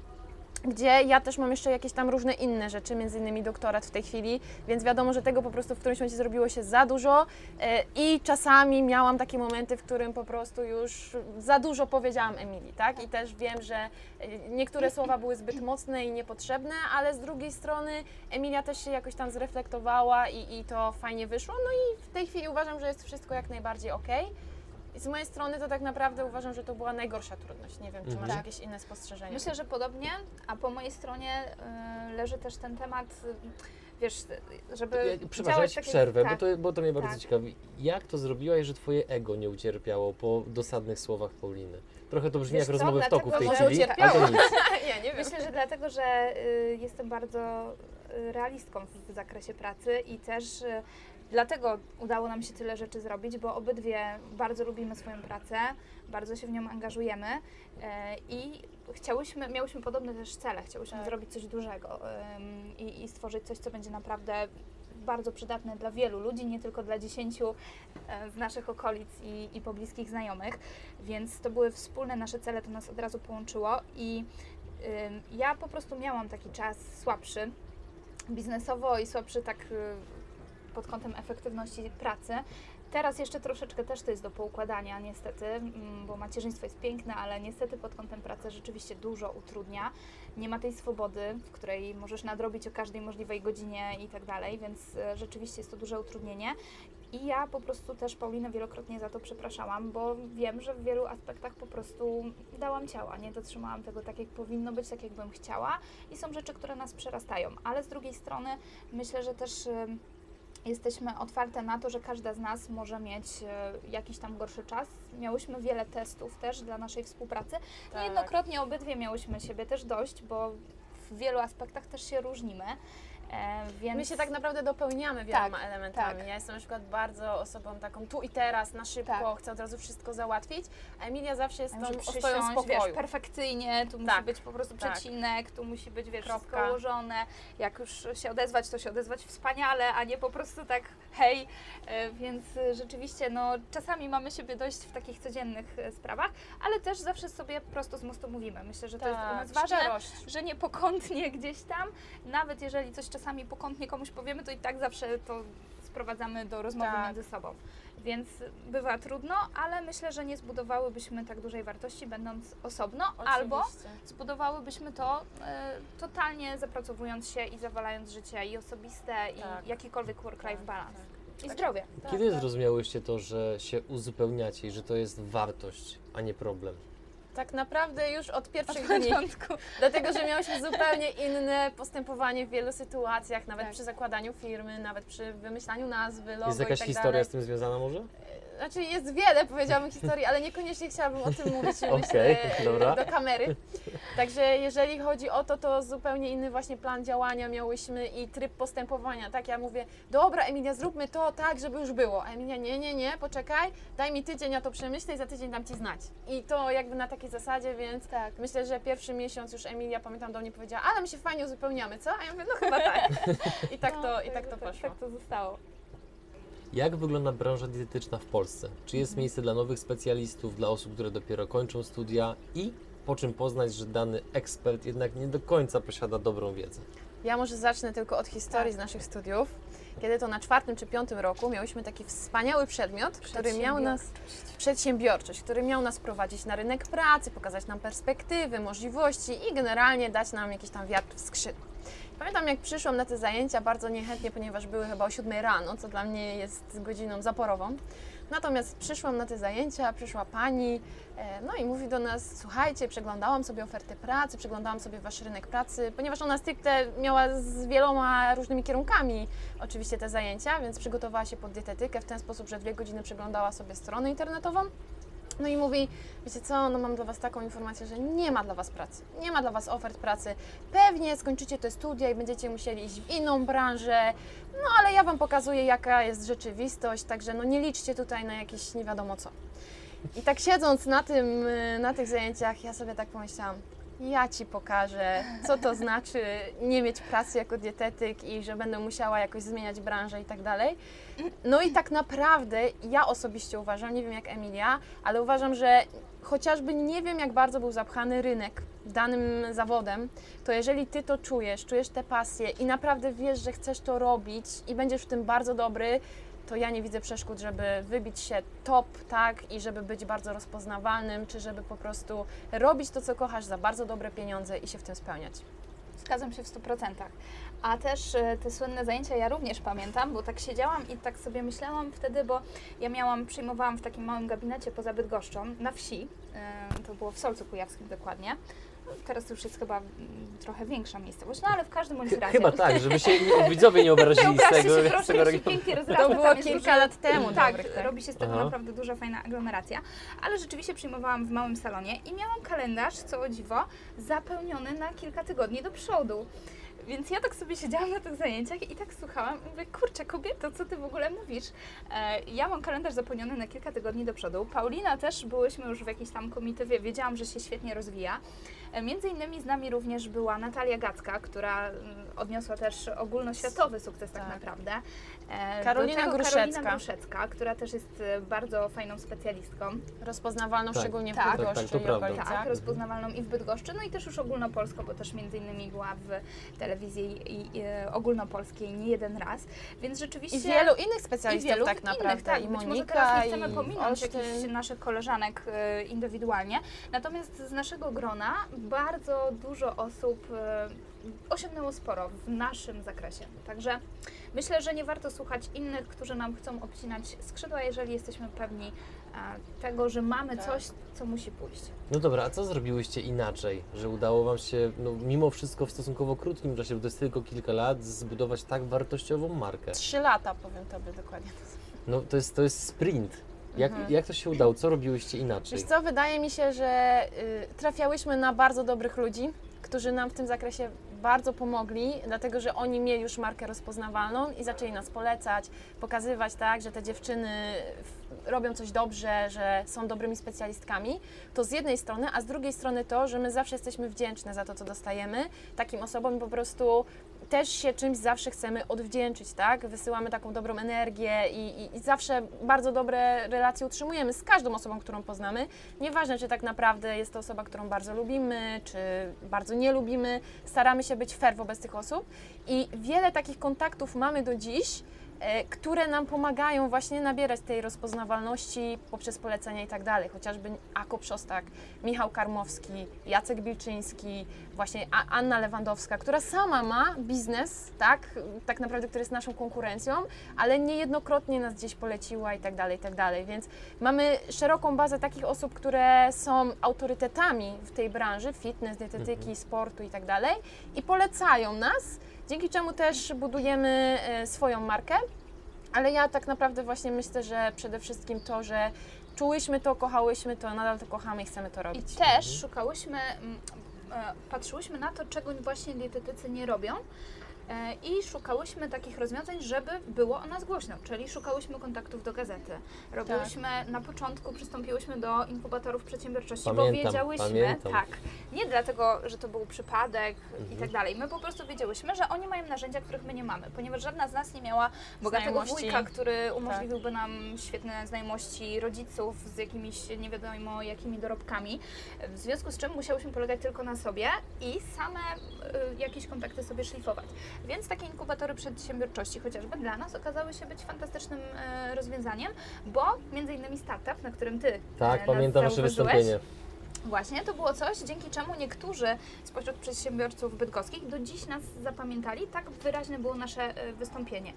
Speaker 3: Gdzie ja też mam jeszcze jakieś tam różne inne rzeczy, między innymi doktorat w tej chwili, więc wiadomo, że tego po prostu w którymś momencie zrobiło się za dużo e, i czasami miałam takie momenty, w którym po prostu już za dużo powiedziałam Emilii, tak? I też wiem, że e, niektóre słowa były zbyt mocne i niepotrzebne, ale z drugiej strony Emilia też się jakoś tam zreflektowała i, i to fajnie wyszło, no i w tej chwili uważam, że jest wszystko jak najbardziej ok. I z mojej strony to tak naprawdę uważam, że to była najgorsza trudność. Nie wiem, czy
Speaker 1: Mhm.
Speaker 3: masz
Speaker 2: Tak.
Speaker 3: jakieś inne spostrzeżenia?
Speaker 2: Myślę, że podobnie, a po mojej stronie y, leży też ten temat y, wiesz, żeby
Speaker 1: Ja, przepraszam,
Speaker 2: tak jak-
Speaker 1: przerwę,
Speaker 2: tak.
Speaker 1: bo, to, bo to mnie bardzo
Speaker 2: tak.
Speaker 1: ciekawi. Jak to zrobiłaś, że twoje ego nie ucierpiało po dosadnych słowach Pauliny? Trochę to brzmi
Speaker 2: Wiesz
Speaker 1: jak
Speaker 2: co,
Speaker 1: rozmowy w toku w tej
Speaker 2: że
Speaker 1: chwili,
Speaker 3: ucierpiało.
Speaker 1: ale to nic.
Speaker 3: ja nie wiem.
Speaker 2: Myślę, że dlatego, że y, jestem bardzo y, realistką w, w zakresie pracy i też y, dlatego udało nam się tyle rzeczy zrobić, bo obydwie bardzo lubimy swoją pracę, bardzo się w nią angażujemy y, i chciałyśmy, miałyśmy podobne też cele, chciałyśmy
Speaker 3: Tak.
Speaker 2: zrobić coś dużego i, i stworzyć coś, co będzie naprawdę bardzo przydatne dla wielu ludzi, nie tylko dla dziesięciu e, z naszych okolic i, i pobliskich znajomych, więc to były wspólne nasze cele, to nas od razu połączyło i ja po prostu miałam taki czas słabszy biznesowo i słabszy tak y, pod kątem efektywności pracy. Teraz jeszcze troszeczkę też to jest do poukładania niestety, mm, bo macierzyństwo jest piękne, ale niestety pod kątem pracy rzeczywiście dużo utrudnia. Nie ma tej swobody, w której możesz nadrobić o każdej możliwej godzinie i tak dalej, więc e, rzeczywiście jest to duże utrudnienie. I ja po prostu też Paulinę wielokrotnie za to przepraszałam, bo wiem, że w wielu aspektach po prostu dałam ciała, nie dotrzymałam tego tak, jak powinno być, tak, jak bym chciała i są rzeczy, które nas przerastają. Ale z drugiej strony myślę, że też jesteśmy otwarte na to, że każda z nas może mieć y, jakiś tam gorszy czas. Miałyśmy wiele testów też dla naszej współpracy.
Speaker 3: Tak.
Speaker 2: Niejednokrotnie obydwie miałyśmy siebie też dość, bo w wielu aspektach też się różnimy. E, więc
Speaker 3: My się tak naprawdę dopełniamy wieloma
Speaker 2: Tak,
Speaker 3: elementami.
Speaker 2: tak.
Speaker 3: Ja jestem na przykład bardzo osobą taką tu i teraz, na szybko,
Speaker 2: Tak.
Speaker 3: chcę od razu wszystko załatwić, a Emilia zawsze jest tą ostoją spokoju.
Speaker 2: wiesz, perfekcyjnie, tu musi
Speaker 3: Tak,
Speaker 2: być po prostu
Speaker 3: tak.
Speaker 2: przecinek, tu musi być, wiesz,
Speaker 3: Kropka.
Speaker 2: wszystko ułożone. Jak już się odezwać, to się odezwać wspaniale, a nie po prostu tak hej. E, Więc rzeczywiście, no, czasami mamy siebie dość w takich codziennych e, sprawach, ale też zawsze sobie prosto z mostu mówimy. Myślę, że to jest u nas ważne,
Speaker 3: Tak, szczerość.
Speaker 2: że nie pokątnie gdzieś tam, nawet jeżeli coś czasami pokątnie komuś powiemy, to i tak zawsze to sprowadzamy do rozmowy
Speaker 3: Tak.
Speaker 2: między sobą. Więc bywa trudno, ale myślę, że nie zbudowałybyśmy tak dużej wartości będąc osobno, albo
Speaker 3: Oczywiście.
Speaker 2: zbudowałybyśmy to e, totalnie zapracowując się i zawalając życie i osobiste,
Speaker 3: Tak.
Speaker 2: i jakikolwiek work-life
Speaker 3: Tak,
Speaker 2: balance.
Speaker 3: tak.
Speaker 2: I zdrowie.
Speaker 1: Kiedy
Speaker 3: tak.
Speaker 1: zrozumiałyście to, że się uzupełniacie i że to jest wartość, a nie problem?
Speaker 3: Tak naprawdę już od
Speaker 2: Od
Speaker 3: pierwszych dni.
Speaker 2: początku.
Speaker 3: Dlatego, że miałyśmy zupełnie inne postępowanie w wielu sytuacjach, nawet
Speaker 2: Tak.
Speaker 3: przy zakładaniu firmy, nawet przy wymyślaniu nazwy, logo
Speaker 1: Jest jakaś
Speaker 3: i tak
Speaker 1: historia
Speaker 3: dalej.
Speaker 1: z tym związana może?
Speaker 3: Znaczy jest wiele, powiedziałabym, historii, ale niekoniecznie chciałabym o tym mówić
Speaker 1: Okej,
Speaker 3: myślę, do kamery. Także jeżeli chodzi o to, to zupełnie inny właśnie plan działania miałyśmy i tryb postępowania. Tak, ja mówię, dobra Emilia, zróbmy to tak, żeby już było. A Emilia, nie, nie, nie, poczekaj, daj mi tydzień, ja to przemyślę i za tydzień dam Ci znać. I to jakby na takiej zasadzie, więc
Speaker 2: Tak.
Speaker 3: myślę, że pierwszy miesiąc już Emilia, pamiętam, do mnie powiedziała, ale my się fajnie uzupełniamy, co? A ja mówię, no chyba tak. I tak to, i tak to poszło.
Speaker 2: Tak to zostało.
Speaker 1: Jak wygląda branża dietetyczna w Polsce? Czy jest miejsce dla nowych specjalistów, dla osób, które dopiero kończą studia i po czym poznać, że dany ekspert jednak nie do końca posiada dobrą wiedzę?
Speaker 3: Ja może zacznę tylko od historii z naszych studiów. Kiedy to na czwartym czy piątym roku miałyśmy taki wspaniały przedmiot, który miał nas przedsiębiorczość, który miał nas prowadzić na rynek pracy, pokazać nam perspektywy, możliwości i generalnie dać nam jakiś tam wiatr w skrzydła. Pamiętam, jak przyszłam na te zajęcia bardzo niechętnie, ponieważ były chyba o 7 rano, co dla mnie jest godziną zaporową. Natomiast przyszłam na te zajęcia, przyszła pani, e, no i mówi do nas, słuchajcie, przeglądałam sobie ofertę pracy, przeglądałam sobie wasz rynek pracy, ponieważ ona stricte miała z wieloma różnymi kierunkami oczywiście te zajęcia, więc przygotowała się pod dietetykę w ten sposób, że dwie godziny przeglądała sobie stronę internetową. No i mówi, wiecie co, no mam dla Was taką informację, że nie ma dla Was pracy, nie ma dla Was ofert pracy. Pewnie skończycie te studia i będziecie musieli iść w inną branżę, no ale ja Wam pokazuję, jaka jest rzeczywistość, także no nie liczcie tutaj na jakieś nie wiadomo co. I tak siedząc na, tym, y, na tych zajęciach, ja sobie tak pomyślałam, ja Ci pokażę, co to znaczy nie mieć pracy jako dietetyk i że będę musiała jakoś zmieniać branżę i tak dalej. No i tak naprawdę ja osobiście uważam, nie wiem jak Emilia, ale uważam, że chociażby nie wiem jak bardzo był zapchany rynek danym zawodem, to jeżeli Ty to czujesz, czujesz tę pasję i naprawdę wiesz, że chcesz to robić i będziesz w tym bardzo dobry, to ja nie widzę przeszkód, żeby wybić się top, tak, i żeby być bardzo rozpoznawalnym, czy żeby po prostu robić to, co kochasz za bardzo dobre pieniądze i się w tym spełniać.
Speaker 2: Zgadzam się w 100%. A też e, te słynne zajęcia ja również pamiętam, bo tak siedziałam i tak sobie myślałam wtedy, bo ja miałam, przyjmowałam w takim małym gabinecie poza Bydgoszczą na wsi, e, to było w Solcu Kujawskim dokładnie. Teraz to już jest chyba mm, trochę większa miejscowość, no ale w każdym bądź razie.
Speaker 1: Chyba tak, żeby się widzowie nie obrazili z tego,
Speaker 2: się
Speaker 1: z
Speaker 2: proszę,
Speaker 1: tego regionu.
Speaker 2: pięknie rozrasta.
Speaker 3: To było kilka lat temu
Speaker 2: Tak,
Speaker 3: dobrych, tak.
Speaker 2: robi się z tego
Speaker 1: Aha.
Speaker 2: naprawdę duża, fajna aglomeracja. Ale rzeczywiście przyjmowałam w małym salonie i miałam kalendarz, co o dziwo, zapełniony na kilka tygodni do przodu. Więc ja tak sobie siedziałam na tych zajęciach i tak słuchałam i mówię, kurczę kobieto, co ty w ogóle mówisz? E, ja mam kalendarz zapełniony na kilka tygodni do przodu. Paulina też, byłyśmy już w jakiejś tam komitywie, wiedziałam, że się świetnie rozwija. Między innymi z nami również była Natalia Gacka, która mm, odniosła też ogólnoświatowy sukces tak,
Speaker 3: Tak.
Speaker 2: naprawdę. E,
Speaker 3: Karolina Gruszecka.
Speaker 2: Karolina Gruszecka, która też jest e, bardzo fajną specjalistką.
Speaker 3: Rozpoznawalną
Speaker 1: Tak.
Speaker 3: szczególnie w
Speaker 2: Tak.
Speaker 3: Bydgoszczy
Speaker 1: Tak, tak.
Speaker 2: Tak, rozpoznawalną i w Bydgoszczy, no i też już ogólnopolską, bo też między innymi była w telewizji i, i, e, ogólnopolskiej nie jeden raz, więc rzeczywiście...
Speaker 3: I wielu innych
Speaker 2: i
Speaker 3: specjalistów
Speaker 2: wielu
Speaker 3: tak
Speaker 2: innych,
Speaker 3: naprawdę.
Speaker 2: tak.
Speaker 3: I
Speaker 2: Być może
Speaker 3: Monika,
Speaker 2: teraz nie chcemy pominąć
Speaker 3: Olsztyn.
Speaker 2: jakichś naszych koleżanek indywidualnie, natomiast z naszego grona bardzo dużo osób e, osiągnęło sporo w naszym zakresie. Także myślę, że nie warto słuchać innych, którzy nam chcą obcinać skrzydła, jeżeli jesteśmy pewni e, tego, że mamy
Speaker 3: Tak.
Speaker 2: coś, co musi pójść.
Speaker 1: No dobra, a co zrobiłyście inaczej, że udało Wam się, no, mimo wszystko w stosunkowo krótkim czasie, bo to jest tylko kilka lat, zbudować tak wartościową markę?
Speaker 3: Trzy lata, powiem Tobie dokładnie.
Speaker 1: No to jest, to jest sprint. Jak,
Speaker 3: Mhm.
Speaker 1: jak to się udało? Co robiłyście inaczej?
Speaker 3: Wiesz co, wydaje mi się, że y, trafiałyśmy na bardzo dobrych ludzi, którzy nam w tym zakresie bardzo pomogli, dlatego że oni mieli już markę rozpoznawalną i zaczęli nas polecać, pokazywać tak, że te dziewczyny robią coś dobrze, że są dobrymi specjalistkami. To z jednej strony, a z drugiej strony to, że my zawsze jesteśmy wdzięczne za to, co dostajemy takim osobom po prostu też się czymś zawsze chcemy odwdzięczyć, tak? Wysyłamy taką dobrą energię i, i, i zawsze bardzo dobre relacje utrzymujemy z każdą osobą, którą poznamy. Nieważne, czy tak naprawdę jest to osoba, którą bardzo lubimy, czy bardzo nie lubimy, staramy się być fair wobec tych osób i wiele takich kontaktów mamy do dziś, które nam pomagają właśnie nabierać tej rozpoznawalności poprzez polecenia i tak dalej. Chociażby Ako Przostak, Michał Karmowski, Jacek Bilczyński, właśnie Anna Lewandowska, która sama ma biznes, tak, tak naprawdę, który jest naszą konkurencją, ale niejednokrotnie nas gdzieś poleciła i tak dalej, i tak dalej. Więc mamy szeroką bazę takich osób, które są autorytetami w tej branży, fitness, dietetyki, sportu i tak dalej i polecają nas, dzięki czemu też budujemy e, swoją markę. Ale ja tak naprawdę właśnie myślę, że przede wszystkim to, że czułyśmy to, kochałyśmy to, nadal to kochamy i chcemy to
Speaker 2: I
Speaker 3: robić.
Speaker 2: też szukałyśmy, e, patrzyłyśmy na to, czego właśnie dietetycy nie robią. E, I szukałyśmy takich rozwiązań, żeby było o nas głośno, czyli szukałyśmy kontaktów do gazety. Robiłyśmy, na początku przystąpiłyśmy do inkubatorów przedsiębiorczości, bo
Speaker 1: Pamiętam,
Speaker 2: wiedziałyśmy,
Speaker 1: pamiętam.
Speaker 2: tak, nie dlatego, że to był przypadek i
Speaker 1: Mhm.
Speaker 2: tak dalej. My po prostu wiedziałyśmy, że oni mają narzędzia, których my nie mamy, ponieważ żadna z nas nie miała bogatego
Speaker 3: Znajomości.
Speaker 2: wujka, który umożliwiłby nam świetne znajomości rodziców z jakimiś nie wiadomo jakimi dorobkami. W związku z czym musiałyśmy polegać tylko na sobie i same y, jakieś kontakty sobie szlifować. Więc takie inkubatory przedsiębiorczości chociażby dla nas okazały się być fantastycznym y, rozwiązaniem, bo między innymi startup, na którym ty
Speaker 1: Tak,
Speaker 2: nas
Speaker 1: pamiętam wasze wystąpienie.
Speaker 2: Właśnie, to było coś, dzięki czemu niektórzy spośród przedsiębiorców bydgoskich do dziś nas zapamiętali, tak wyraźne było nasze y, wystąpienie.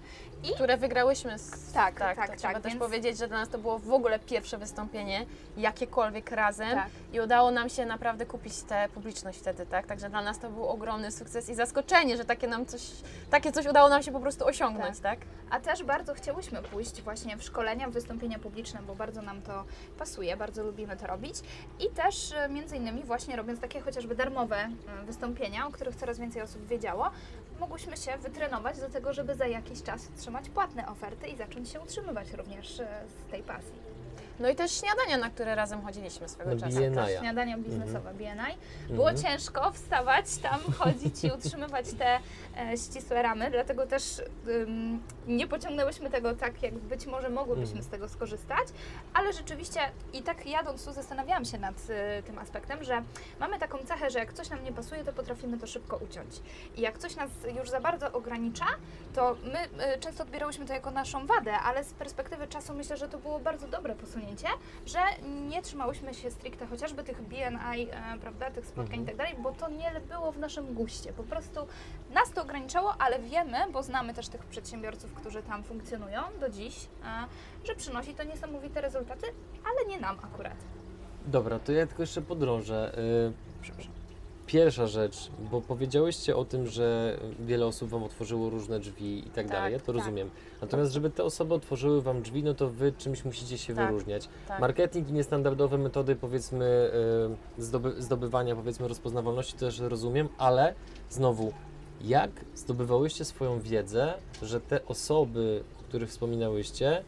Speaker 3: które wygrałyśmy. Z...
Speaker 2: Tak,
Speaker 3: tak,
Speaker 2: tak, tak,
Speaker 3: trzeba też
Speaker 2: więc-
Speaker 3: powiedzieć, że dla nas to było w ogóle pierwsze wystąpienie, jakiekolwiek razem
Speaker 2: Tak.
Speaker 3: i udało nam się naprawdę kupić tę publiczność wtedy, tak? Także dla nas to był ogromny sukces i zaskoczenie, że takie nam coś, takie coś udało nam się po prostu osiągnąć, tak?
Speaker 2: A też bardzo chciałyśmy pójść właśnie w szkolenia, w wystąpienia publiczne, bo bardzo nam to pasuje, bardzo lubimy to robić. I też między innymi właśnie robiąc takie chociażby darmowe e, wystąpienia, o których coraz więcej osób wiedziało, mogłyśmy się wytrenować do tego, żeby za jakiś czas otrzymać płatne oferty i zacząć się utrzymywać również e, z tej pasji.
Speaker 3: No i też śniadania, na które razem chodziliśmy swego
Speaker 1: No,
Speaker 3: czasu.
Speaker 1: BNI.
Speaker 2: Tak, śniadania biznesowe BNI. Było
Speaker 1: Mhm.
Speaker 2: ciężko wstawać tam, chodzić i utrzymywać te e, ścisłe ramy, dlatego też ym, nie pociągnęłyśmy tego tak, jak być może mogłybyśmy
Speaker 1: Mhm.
Speaker 2: z tego skorzystać, ale rzeczywiście i tak jadąc tu zastanawiałam się nad y, tym aspektem, że mamy taką cechę, że jak coś nam nie pasuje, to potrafimy to szybko uciąć. I jak coś nas już za bardzo ogranicza, to my y, często odbierałyśmy to jako naszą wadę, ale z perspektywy czasu myślę, że to było bardzo dobre posunięcie, że nie trzymałyśmy się stricte chociażby tych BNI, e, prawda, tych spotkań
Speaker 1: Mhm.
Speaker 2: i tak dalej, bo to nie było w naszym guście. Po prostu nas to ograniczało, ale wiemy, bo znamy też tych przedsiębiorców, którzy tam funkcjonują do dziś, e, że przynosi to niesamowite rezultaty, ale nie nam akurat.
Speaker 1: Dobra, to ja tylko jeszcze podrążę. Y,
Speaker 3: Przepraszam.
Speaker 1: Pierwsza rzecz, bo powiedziałyście o tym, że wiele osób Wam otworzyło różne drzwi i tak,
Speaker 3: Tak,
Speaker 1: dalej, ja to
Speaker 3: tak.
Speaker 1: rozumiem. Natomiast, żeby te osoby otworzyły Wam drzwi, no to Wy czymś musicie się
Speaker 3: Tak,
Speaker 1: wyróżniać.
Speaker 3: Tak.
Speaker 1: Marketing i niestandardowe metody, powiedzmy, y, zdoby, zdobywania, powiedzmy, rozpoznawalności też rozumiem, ale znowu, jak zdobywałyście swoją wiedzę, że te osoby, o których wspominałyście,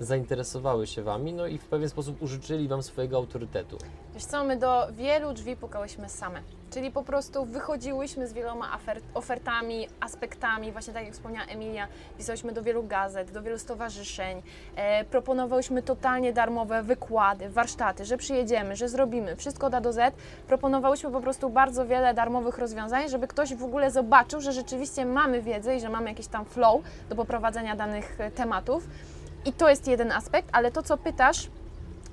Speaker 1: zainteresowały się Wami, no i w pewien sposób użyczyli Wam swojego autorytetu?
Speaker 3: Wiesz co, my do wielu drzwi pukałyśmy same. Czyli po prostu wychodziłyśmy z wieloma ofertami, aspektami, właśnie tak jak wspomniała Emilia, pisałyśmy do wielu gazet, do wielu stowarzyszeń, e, proponowałyśmy totalnie darmowe wykłady, warsztaty, że przyjedziemy, że zrobimy, wszystko od A do Z. Proponowałyśmy po prostu bardzo wiele darmowych rozwiązań, żeby ktoś w ogóle zobaczył, że rzeczywiście mamy wiedzę i że mamy jakiś tam flow do poprowadzenia danych e, tematów. I to jest jeden aspekt, ale to, co pytasz,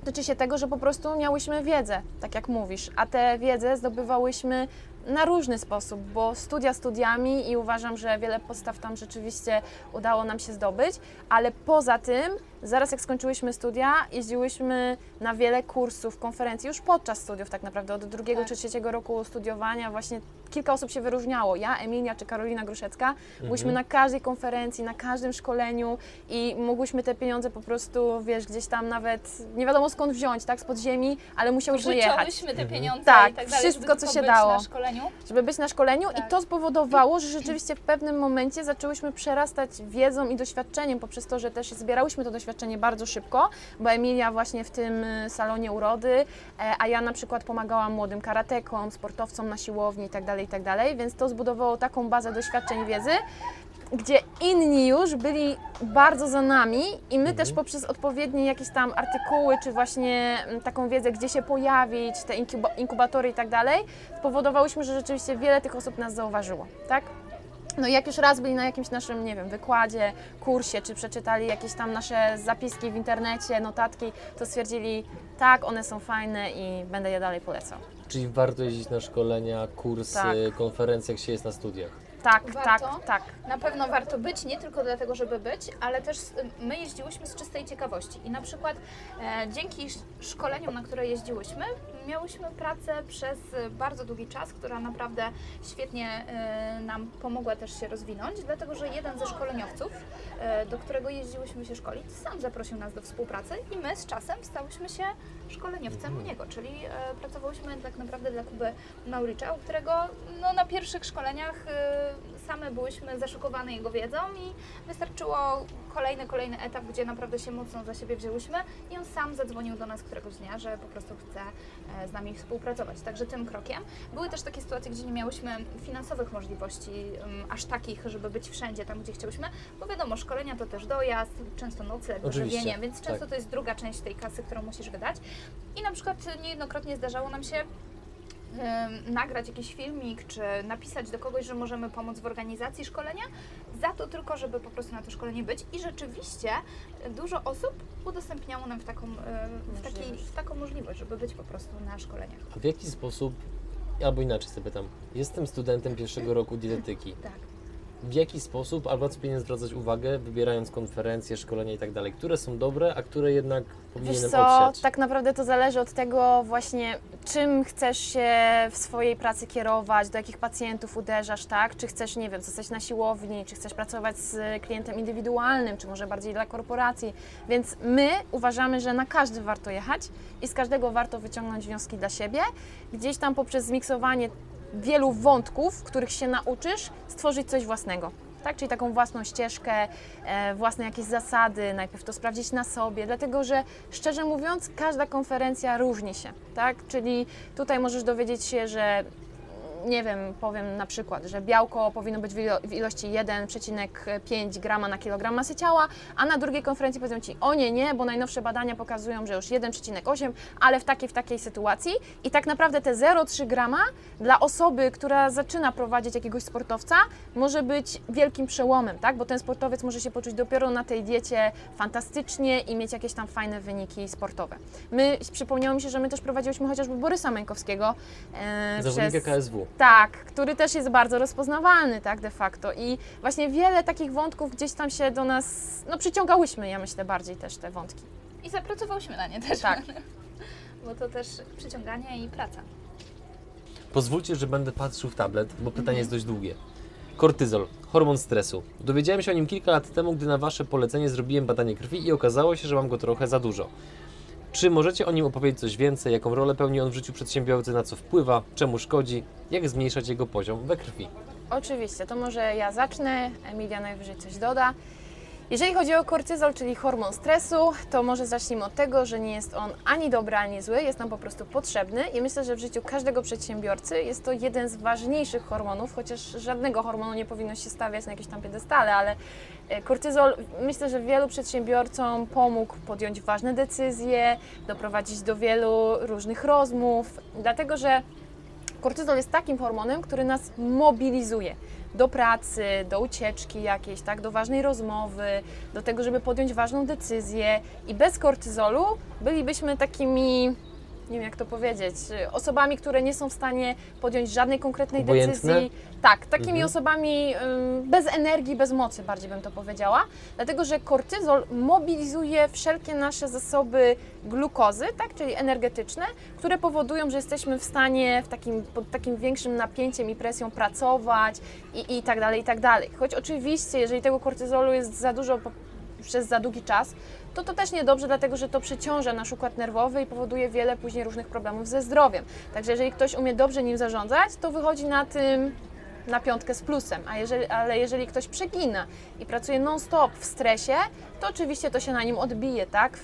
Speaker 3: tyczy się tego, że po prostu miałyśmy wiedzę, tak jak mówisz, a tę wiedzę zdobywałyśmy na różny sposób, bo studia studiami i uważam, że wiele podstaw tam rzeczywiście udało nam się zdobyć, ale poza tym, zaraz jak skończyłyśmy studia, jeździłyśmy na wiele kursów, konferencji już podczas studiów tak naprawdę, od drugiego
Speaker 2: Tak.
Speaker 3: czy trzeciego roku studiowania właśnie kilka osób się wyróżniało, ja, Emilia czy Karolina Gruszecka, byliśmy na każdej konferencji, na każdym szkoleniu i mogłyśmy te pieniądze po prostu, wiesz, gdzieś tam nawet nie wiadomo skąd wziąć, tak, z podziemi, ale musiałyśmy jechać.
Speaker 2: Pożyczałyśmy te pieniądze
Speaker 3: Tak,
Speaker 2: i tak dalej,
Speaker 3: wszystko,
Speaker 2: żeby
Speaker 3: co się
Speaker 2: być
Speaker 3: dało.
Speaker 2: na szkoleniu.
Speaker 3: żeby być na szkoleniu
Speaker 2: Tak.
Speaker 3: i to spowodowało, że rzeczywiście w pewnym momencie zaczęłyśmy przerastać wiedzą i doświadczeniem poprzez to, że też zbierałyśmy to doświadczenie bardzo szybko, bo Emilia właśnie w tym y, salonie urody, e, a ja na przykład pomagałam młodym karatekom, sportowcom na siłowni itd., itd., więc to zbudowało taką bazę doświadczeń i wiedzy, gdzie inni już byli bardzo za nami i my też poprzez odpowiednie jakieś tam artykuły, czy właśnie mm, taką wiedzę, gdzie się pojawić, te inkuba- inkubatory i tak dalej, spowodowałyśmy, że rzeczywiście wiele tych osób nas zauważyło, tak? No i jak już raz byli na jakimś naszym, nie wiem, wykładzie, kursie, czy przeczytali jakieś tam nasze zapiski w internecie, notatki, to stwierdzili, tak, one są fajne i będę je dalej polecał.
Speaker 1: Czyli warto jeździć na szkolenia, kursy,
Speaker 3: Tak.
Speaker 1: konferencje, jak się jest na studiach.
Speaker 3: Tak,
Speaker 2: Warto?
Speaker 3: tak, tak.
Speaker 2: Na pewno warto być, nie tylko dlatego, żeby być, ale też my jeździłyśmy z czystej ciekawości. I na przykład e, dzięki sz- szkoleniom, na które jeździłyśmy, miałyśmy pracę przez bardzo długi czas, która naprawdę świetnie e, nam pomogła też się rozwinąć, dlatego że jeden ze szkoleniowców, e, do którego jeździłyśmy się szkolić, sam zaprosił nas do współpracy i my z czasem stałyśmy się szkoleniowcem u niego, czyli e, pracowałyśmy tak naprawdę dla Kuby Mauricza, u którego no, na pierwszych szkoleniach e, same byłyśmy zaszokowane jego wiedzą i wystarczyło kolejny, kolejny etap, gdzie naprawdę się mocno za siebie wzięłyśmy i on sam zadzwonił do nas któregoś dnia, że po prostu chce e, z nami współpracować. Także tym krokiem. Były też takie sytuacje, gdzie nie miałyśmy finansowych możliwości um, aż takich, żeby być wszędzie tam, gdzie chciałyśmy, bo wiadomo, szkolenia to też dojazd, często nocleg, żywienie, więc często
Speaker 1: tak.
Speaker 2: to jest druga część tej kasy, którą musisz wydać. I na przykład niejednokrotnie zdarzało nam się nagrać jakiś filmik, czy napisać do kogoś, że możemy pomóc w organizacji szkolenia, za to tylko, żeby po prostu na to szkolenie być. I rzeczywiście dużo osób udostępniało nam w taką, w taki,
Speaker 3: Możliwość.
Speaker 2: w taką możliwość, żeby być po prostu na szkoleniach.
Speaker 1: W jaki sposób, albo inaczej zapytam, jestem studentem pierwszego roku dietetyki.
Speaker 2: Tak.
Speaker 1: W jaki sposób, co powinien zwracać uwagę, wybierając konferencje, szkolenia i tak dalej? Które są dobre, a które jednak
Speaker 3: Wiesz
Speaker 1: powinienem
Speaker 3: co,
Speaker 1: odsiać?
Speaker 3: tak naprawdę to zależy od tego właśnie, czym chcesz się w swojej pracy kierować, do jakich pacjentów uderzasz, tak? Czy chcesz, nie wiem, zostać na siłowni, czy chcesz pracować z klientem indywidualnym, czy może bardziej dla korporacji. Więc my uważamy, że na każdy warto jechać i z każdego warto wyciągnąć wnioski dla siebie. Gdzieś tam poprzez zmiksowanie wielu wątków, których się nauczysz, stworzyć coś własnego. Tak, czyli taką własną ścieżkę, e, własne jakieś zasady, najpierw to sprawdzić na sobie, dlatego że szczerze mówiąc, każda konferencja różni się, tak? Czyli tutaj możesz dowiedzieć się, że nie wiem, powiem na przykład, że białko powinno być w ilo- w ilości 1,5 grama na kilogram masy ciała, a na drugiej konferencji powiedzą Ci, o nie, nie, bo najnowsze badania pokazują, że już 1,8, ale w takiej, w takiej sytuacji i tak naprawdę te 0,3 grama dla osoby, która zaczyna prowadzić jakiegoś sportowca, może być wielkim przełomem, tak? Bo ten sportowiec może się poczuć dopiero na tej diecie fantastycznie i mieć jakieś tam fajne wyniki sportowe. My, przypomniało mi się, że my też prowadziłyśmy chociażby Borysa Mańkowskiego. E,
Speaker 1: Zawodnika
Speaker 3: przez-
Speaker 1: KSW.
Speaker 3: Tak, który też jest bardzo rozpoznawalny, tak, de facto. I właśnie wiele takich wątków gdzieś tam się do nas, no przyciągałyśmy, ja myślę, bardziej też te wątki.
Speaker 2: I zapracowałyśmy na nie też.
Speaker 3: Tak.
Speaker 2: Bo to też przyciąganie i praca.
Speaker 1: Pozwólcie, że będę patrzył w tablet, bo pytanie jest dość długie. Kortyzol, hormon stresu. Dowiedziałem się o nim kilka lat temu, gdy na Wasze polecenie zrobiłem badanie krwi i okazało się, że mam go trochę za dużo. Czy możecie o nim opowiedzieć coś więcej? Jaką rolę pełni on w życiu przedsiębiorcy? Na co wpływa? Czemu szkodzi? Jak zmniejszać jego poziom we krwi?
Speaker 3: Oczywiście, to może ja zacznę, Emilia najwyżej coś doda. Jeżeli chodzi o kortyzol, czyli hormon stresu, to może zacznijmy od tego, że nie jest on ani dobry, ani zły, jest nam po prostu potrzebny i myślę, że w życiu każdego przedsiębiorcy jest to jeden z ważniejszych hormonów, chociaż żadnego hormonu nie powinno się stawiać na jakieś tam piedestale, ale e, kortyzol myślę, że wielu przedsiębiorcom pomógł podjąć ważne decyzje, doprowadzić do wielu różnych rozmów, dlatego że kortyzol jest takim hormonem, który nas mobilizuje do pracy, do ucieczki jakiejś, tak, do ważnej rozmowy, do tego, żeby podjąć ważną decyzję. I bez kortyzolu bylibyśmy takimi, nie wiem jak to powiedzieć, osobami, które nie są w stanie podjąć żadnej konkretnej
Speaker 1: Obojętne?
Speaker 3: decyzji. Tak, takimi
Speaker 1: Mhm.
Speaker 3: osobami ym, bez energii, bez mocy, bardziej bym to powiedziała. Dlatego, że kortyzol mobilizuje wszelkie nasze zasoby glukozy, tak, czyli energetyczne, które powodują, że jesteśmy w stanie w takim, pod takim większym napięciem i presją pracować i, i tak dalej, i tak dalej. Choć oczywiście, jeżeli tego kortyzolu jest za dużo przez za długi czas, to to też niedobrze, dlatego że to przyciąża nasz układ nerwowy i powoduje wiele później różnych problemów ze zdrowiem. Także jeżeli ktoś umie dobrze nim zarządzać, to wychodzi na tym na piątkę z plusem, a jeżeli, ale jeżeli ktoś przegina i pracuje non-stop w stresie, to oczywiście to się na nim odbije, tak?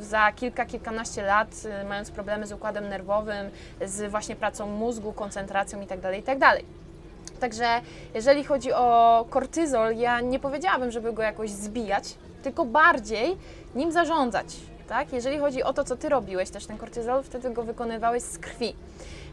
Speaker 3: Za kilka, kilkanaście lat, y, mając problemy z układem nerwowym, z właśnie pracą mózgu, koncentracją itd., itd. Także jeżeli chodzi o kortyzol, ja nie powiedziałabym, żeby go jakoś zbijać, tylko bardziej nim zarządzać. Tak? Jeżeli chodzi o to, co ty robiłeś, też ten kortyzol, wtedy go wykonywałeś z krwi.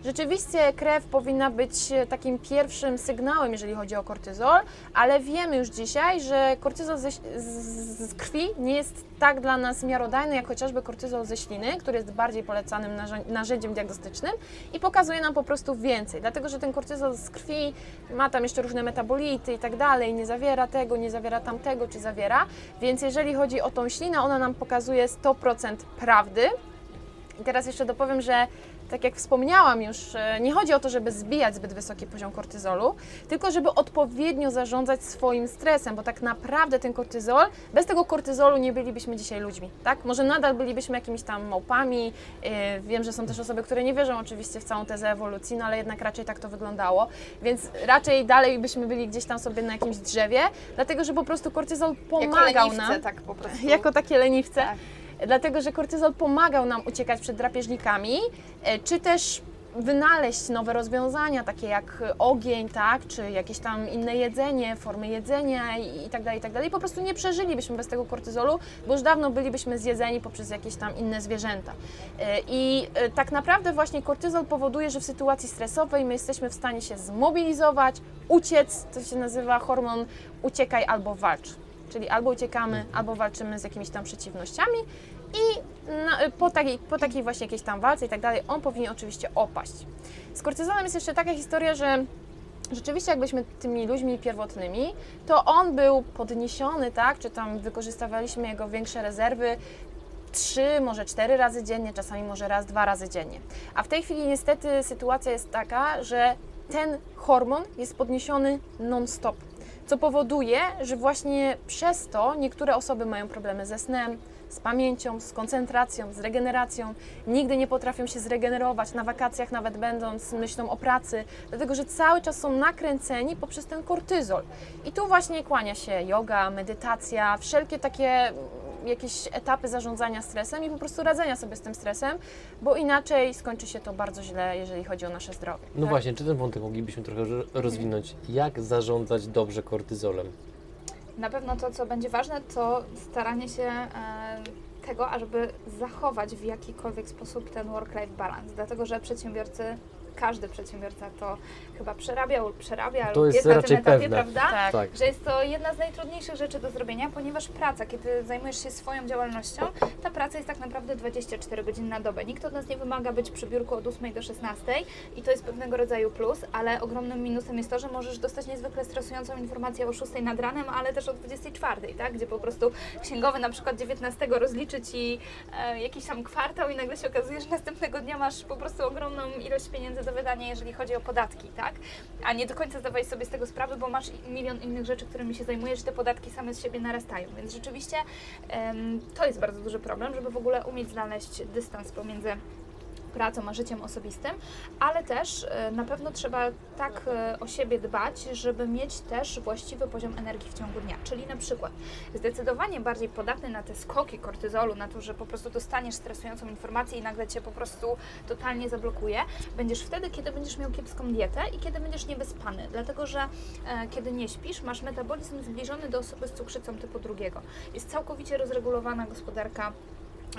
Speaker 3: Rzeczywiście krew powinna być e, takim pierwszym sygnałem, jeżeli chodzi o kortyzol, ale wiemy już dzisiaj, że kortyzol ze, z, krwi nie jest tak dla nas miarodajny, jak chociażby kortyzol ze śliny, który jest bardziej polecanym narzę- narzędziem diagnostycznym i pokazuje nam po prostu więcej, dlatego że ten kortyzol z krwi ma tam jeszcze różne metabolity i tak dalej, nie zawiera tego, nie zawiera tamtego, czy zawiera, więc jeżeli chodzi o tą ślinę, ona nam pokazuje 100% prawdy, i teraz jeszcze dopowiem, że tak jak wspomniałam już, e, nie chodzi o to, żeby zbijać zbyt wysoki poziom kortyzolu, tylko żeby odpowiednio zarządzać swoim stresem, bo tak naprawdę ten kortyzol, bez tego kortyzolu nie bylibyśmy dzisiaj ludźmi, tak? Może nadal bylibyśmy jakimiś tam małpami. e, Wiem, że są też osoby, które nie wierzą oczywiście w całą tezę ewolucji, no ale jednak raczej tak to wyglądało, więc raczej dalej byśmy byli gdzieś tam sobie na jakimś drzewie, dlatego że po prostu kortyzol pomagał
Speaker 2: jako leniwce,
Speaker 3: nam
Speaker 2: tak po prostu.
Speaker 3: jako takie leniwce,
Speaker 2: Tak.
Speaker 3: Dlatego że kortyzol pomagał nam uciekać przed drapieżnikami, e, czy też wynaleźć nowe rozwiązania, takie jak ogień, tak, czy jakieś tam inne jedzenie, formy jedzenia i, tak dalej, i tak dalej. Po prostu nie przeżylibyśmy bez tego kortyzolu, bo już dawno bylibyśmy zjedzeni poprzez jakieś tam inne zwierzęta. E, I e, tak naprawdę właśnie kortyzol powoduje, że w sytuacji stresowej my jesteśmy w stanie się zmobilizować, uciec, to się nazywa hormon uciekaj albo walcz. Czyli albo uciekamy, albo walczymy z jakimiś tam przeciwnościami i na, po, takiej, po takiej właśnie jakiejś tam walce i tak dalej, on powinien oczywiście opaść. Z kortyzolem jest jeszcze taka historia, że rzeczywiście jakbyśmy tymi ludźmi pierwotnymi, to on był podniesiony, tak, czy tam wykorzystywaliśmy jego większe rezerwy trzy, może cztery razy dziennie, czasami może raz, dwa razy dziennie. A w tej chwili niestety sytuacja jest taka, że ten hormon jest podniesiony non-stop co powoduje, że właśnie przez to niektóre osoby mają problemy ze snem, z pamięcią, z koncentracją, z regeneracją, nigdy nie potrafią się zregenerować, na wakacjach nawet będąc, myślą o pracy, dlatego że cały czas są nakręceni poprzez ten kortyzol. I tu właśnie kłania się yoga, medytacja, wszelkie takie jakieś etapy zarządzania stresem i po prostu radzenia sobie z tym stresem, bo inaczej skończy się to bardzo źle, jeżeli chodzi o nasze zdrowie.
Speaker 1: No
Speaker 3: tak?
Speaker 1: właśnie, czy ten wątek moglibyśmy trochę ro- rozwinąć? Jak zarządzać dobrze kortyzolem?
Speaker 2: Na pewno to, co będzie ważne, to staranie się e, tego, ażeby zachować w jakikolwiek sposób ten work-life balance, dlatego że przedsiębiorcy, każdy przedsiębiorca to chyba przerabiał lub przerabia
Speaker 1: To
Speaker 2: lub
Speaker 1: jest
Speaker 2: jest na
Speaker 1: raczej
Speaker 2: tym etapie,
Speaker 1: pewne.
Speaker 2: prawda?
Speaker 3: Tak.
Speaker 1: Tak.
Speaker 2: Że jest to jedna z najtrudniejszych rzeczy do zrobienia, ponieważ praca, kiedy zajmujesz się swoją działalnością, ta praca jest tak naprawdę 24 godziny na dobę. Nikt od nas nie wymaga być przy biurku od 8 do 16 i to jest pewnego rodzaju plus, ale ogromnym minusem jest to, że możesz dostać niezwykle stresującą informację o 6 nad ranem, ale też o 24, tak? Gdzie po prostu księgowy na przykład 19 rozliczy Ci e, jakiś tam kwartał i nagle się okazuje, że następnego dnia masz po prostu ogromną ilość pieniędzy do do wydania, jeżeli chodzi o podatki, tak? A nie do końca zdawałeś sobie z tego sprawy, bo masz milion innych rzeczy, którymi się zajmujesz, te podatki same z siebie narastają. Więc rzeczywiście to jest bardzo duży problem, żeby w ogóle umieć znaleźć dystans pomiędzy pracą a życiem osobistym, ale też e, na pewno trzeba tak e, o siebie dbać, żeby mieć też właściwy poziom energii w ciągu dnia. Czyli na przykład zdecydowanie bardziej podatny na te skoki kortyzolu, na to, że po prostu dostaniesz stresującą informację i nagle cię po prostu totalnie zablokuje, będziesz wtedy, kiedy będziesz miał kiepską dietę i kiedy będziesz niewyspany, dlatego że e, kiedy nie śpisz, masz metabolizm zbliżony do osoby z cukrzycą typu drugiego. Jest całkowicie rozregulowana gospodarka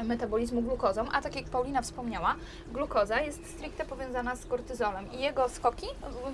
Speaker 2: metabolizmu glukozą, a tak jak Paulina wspomniała, glukoza jest stricte powiązana z kortyzolem i jego skoki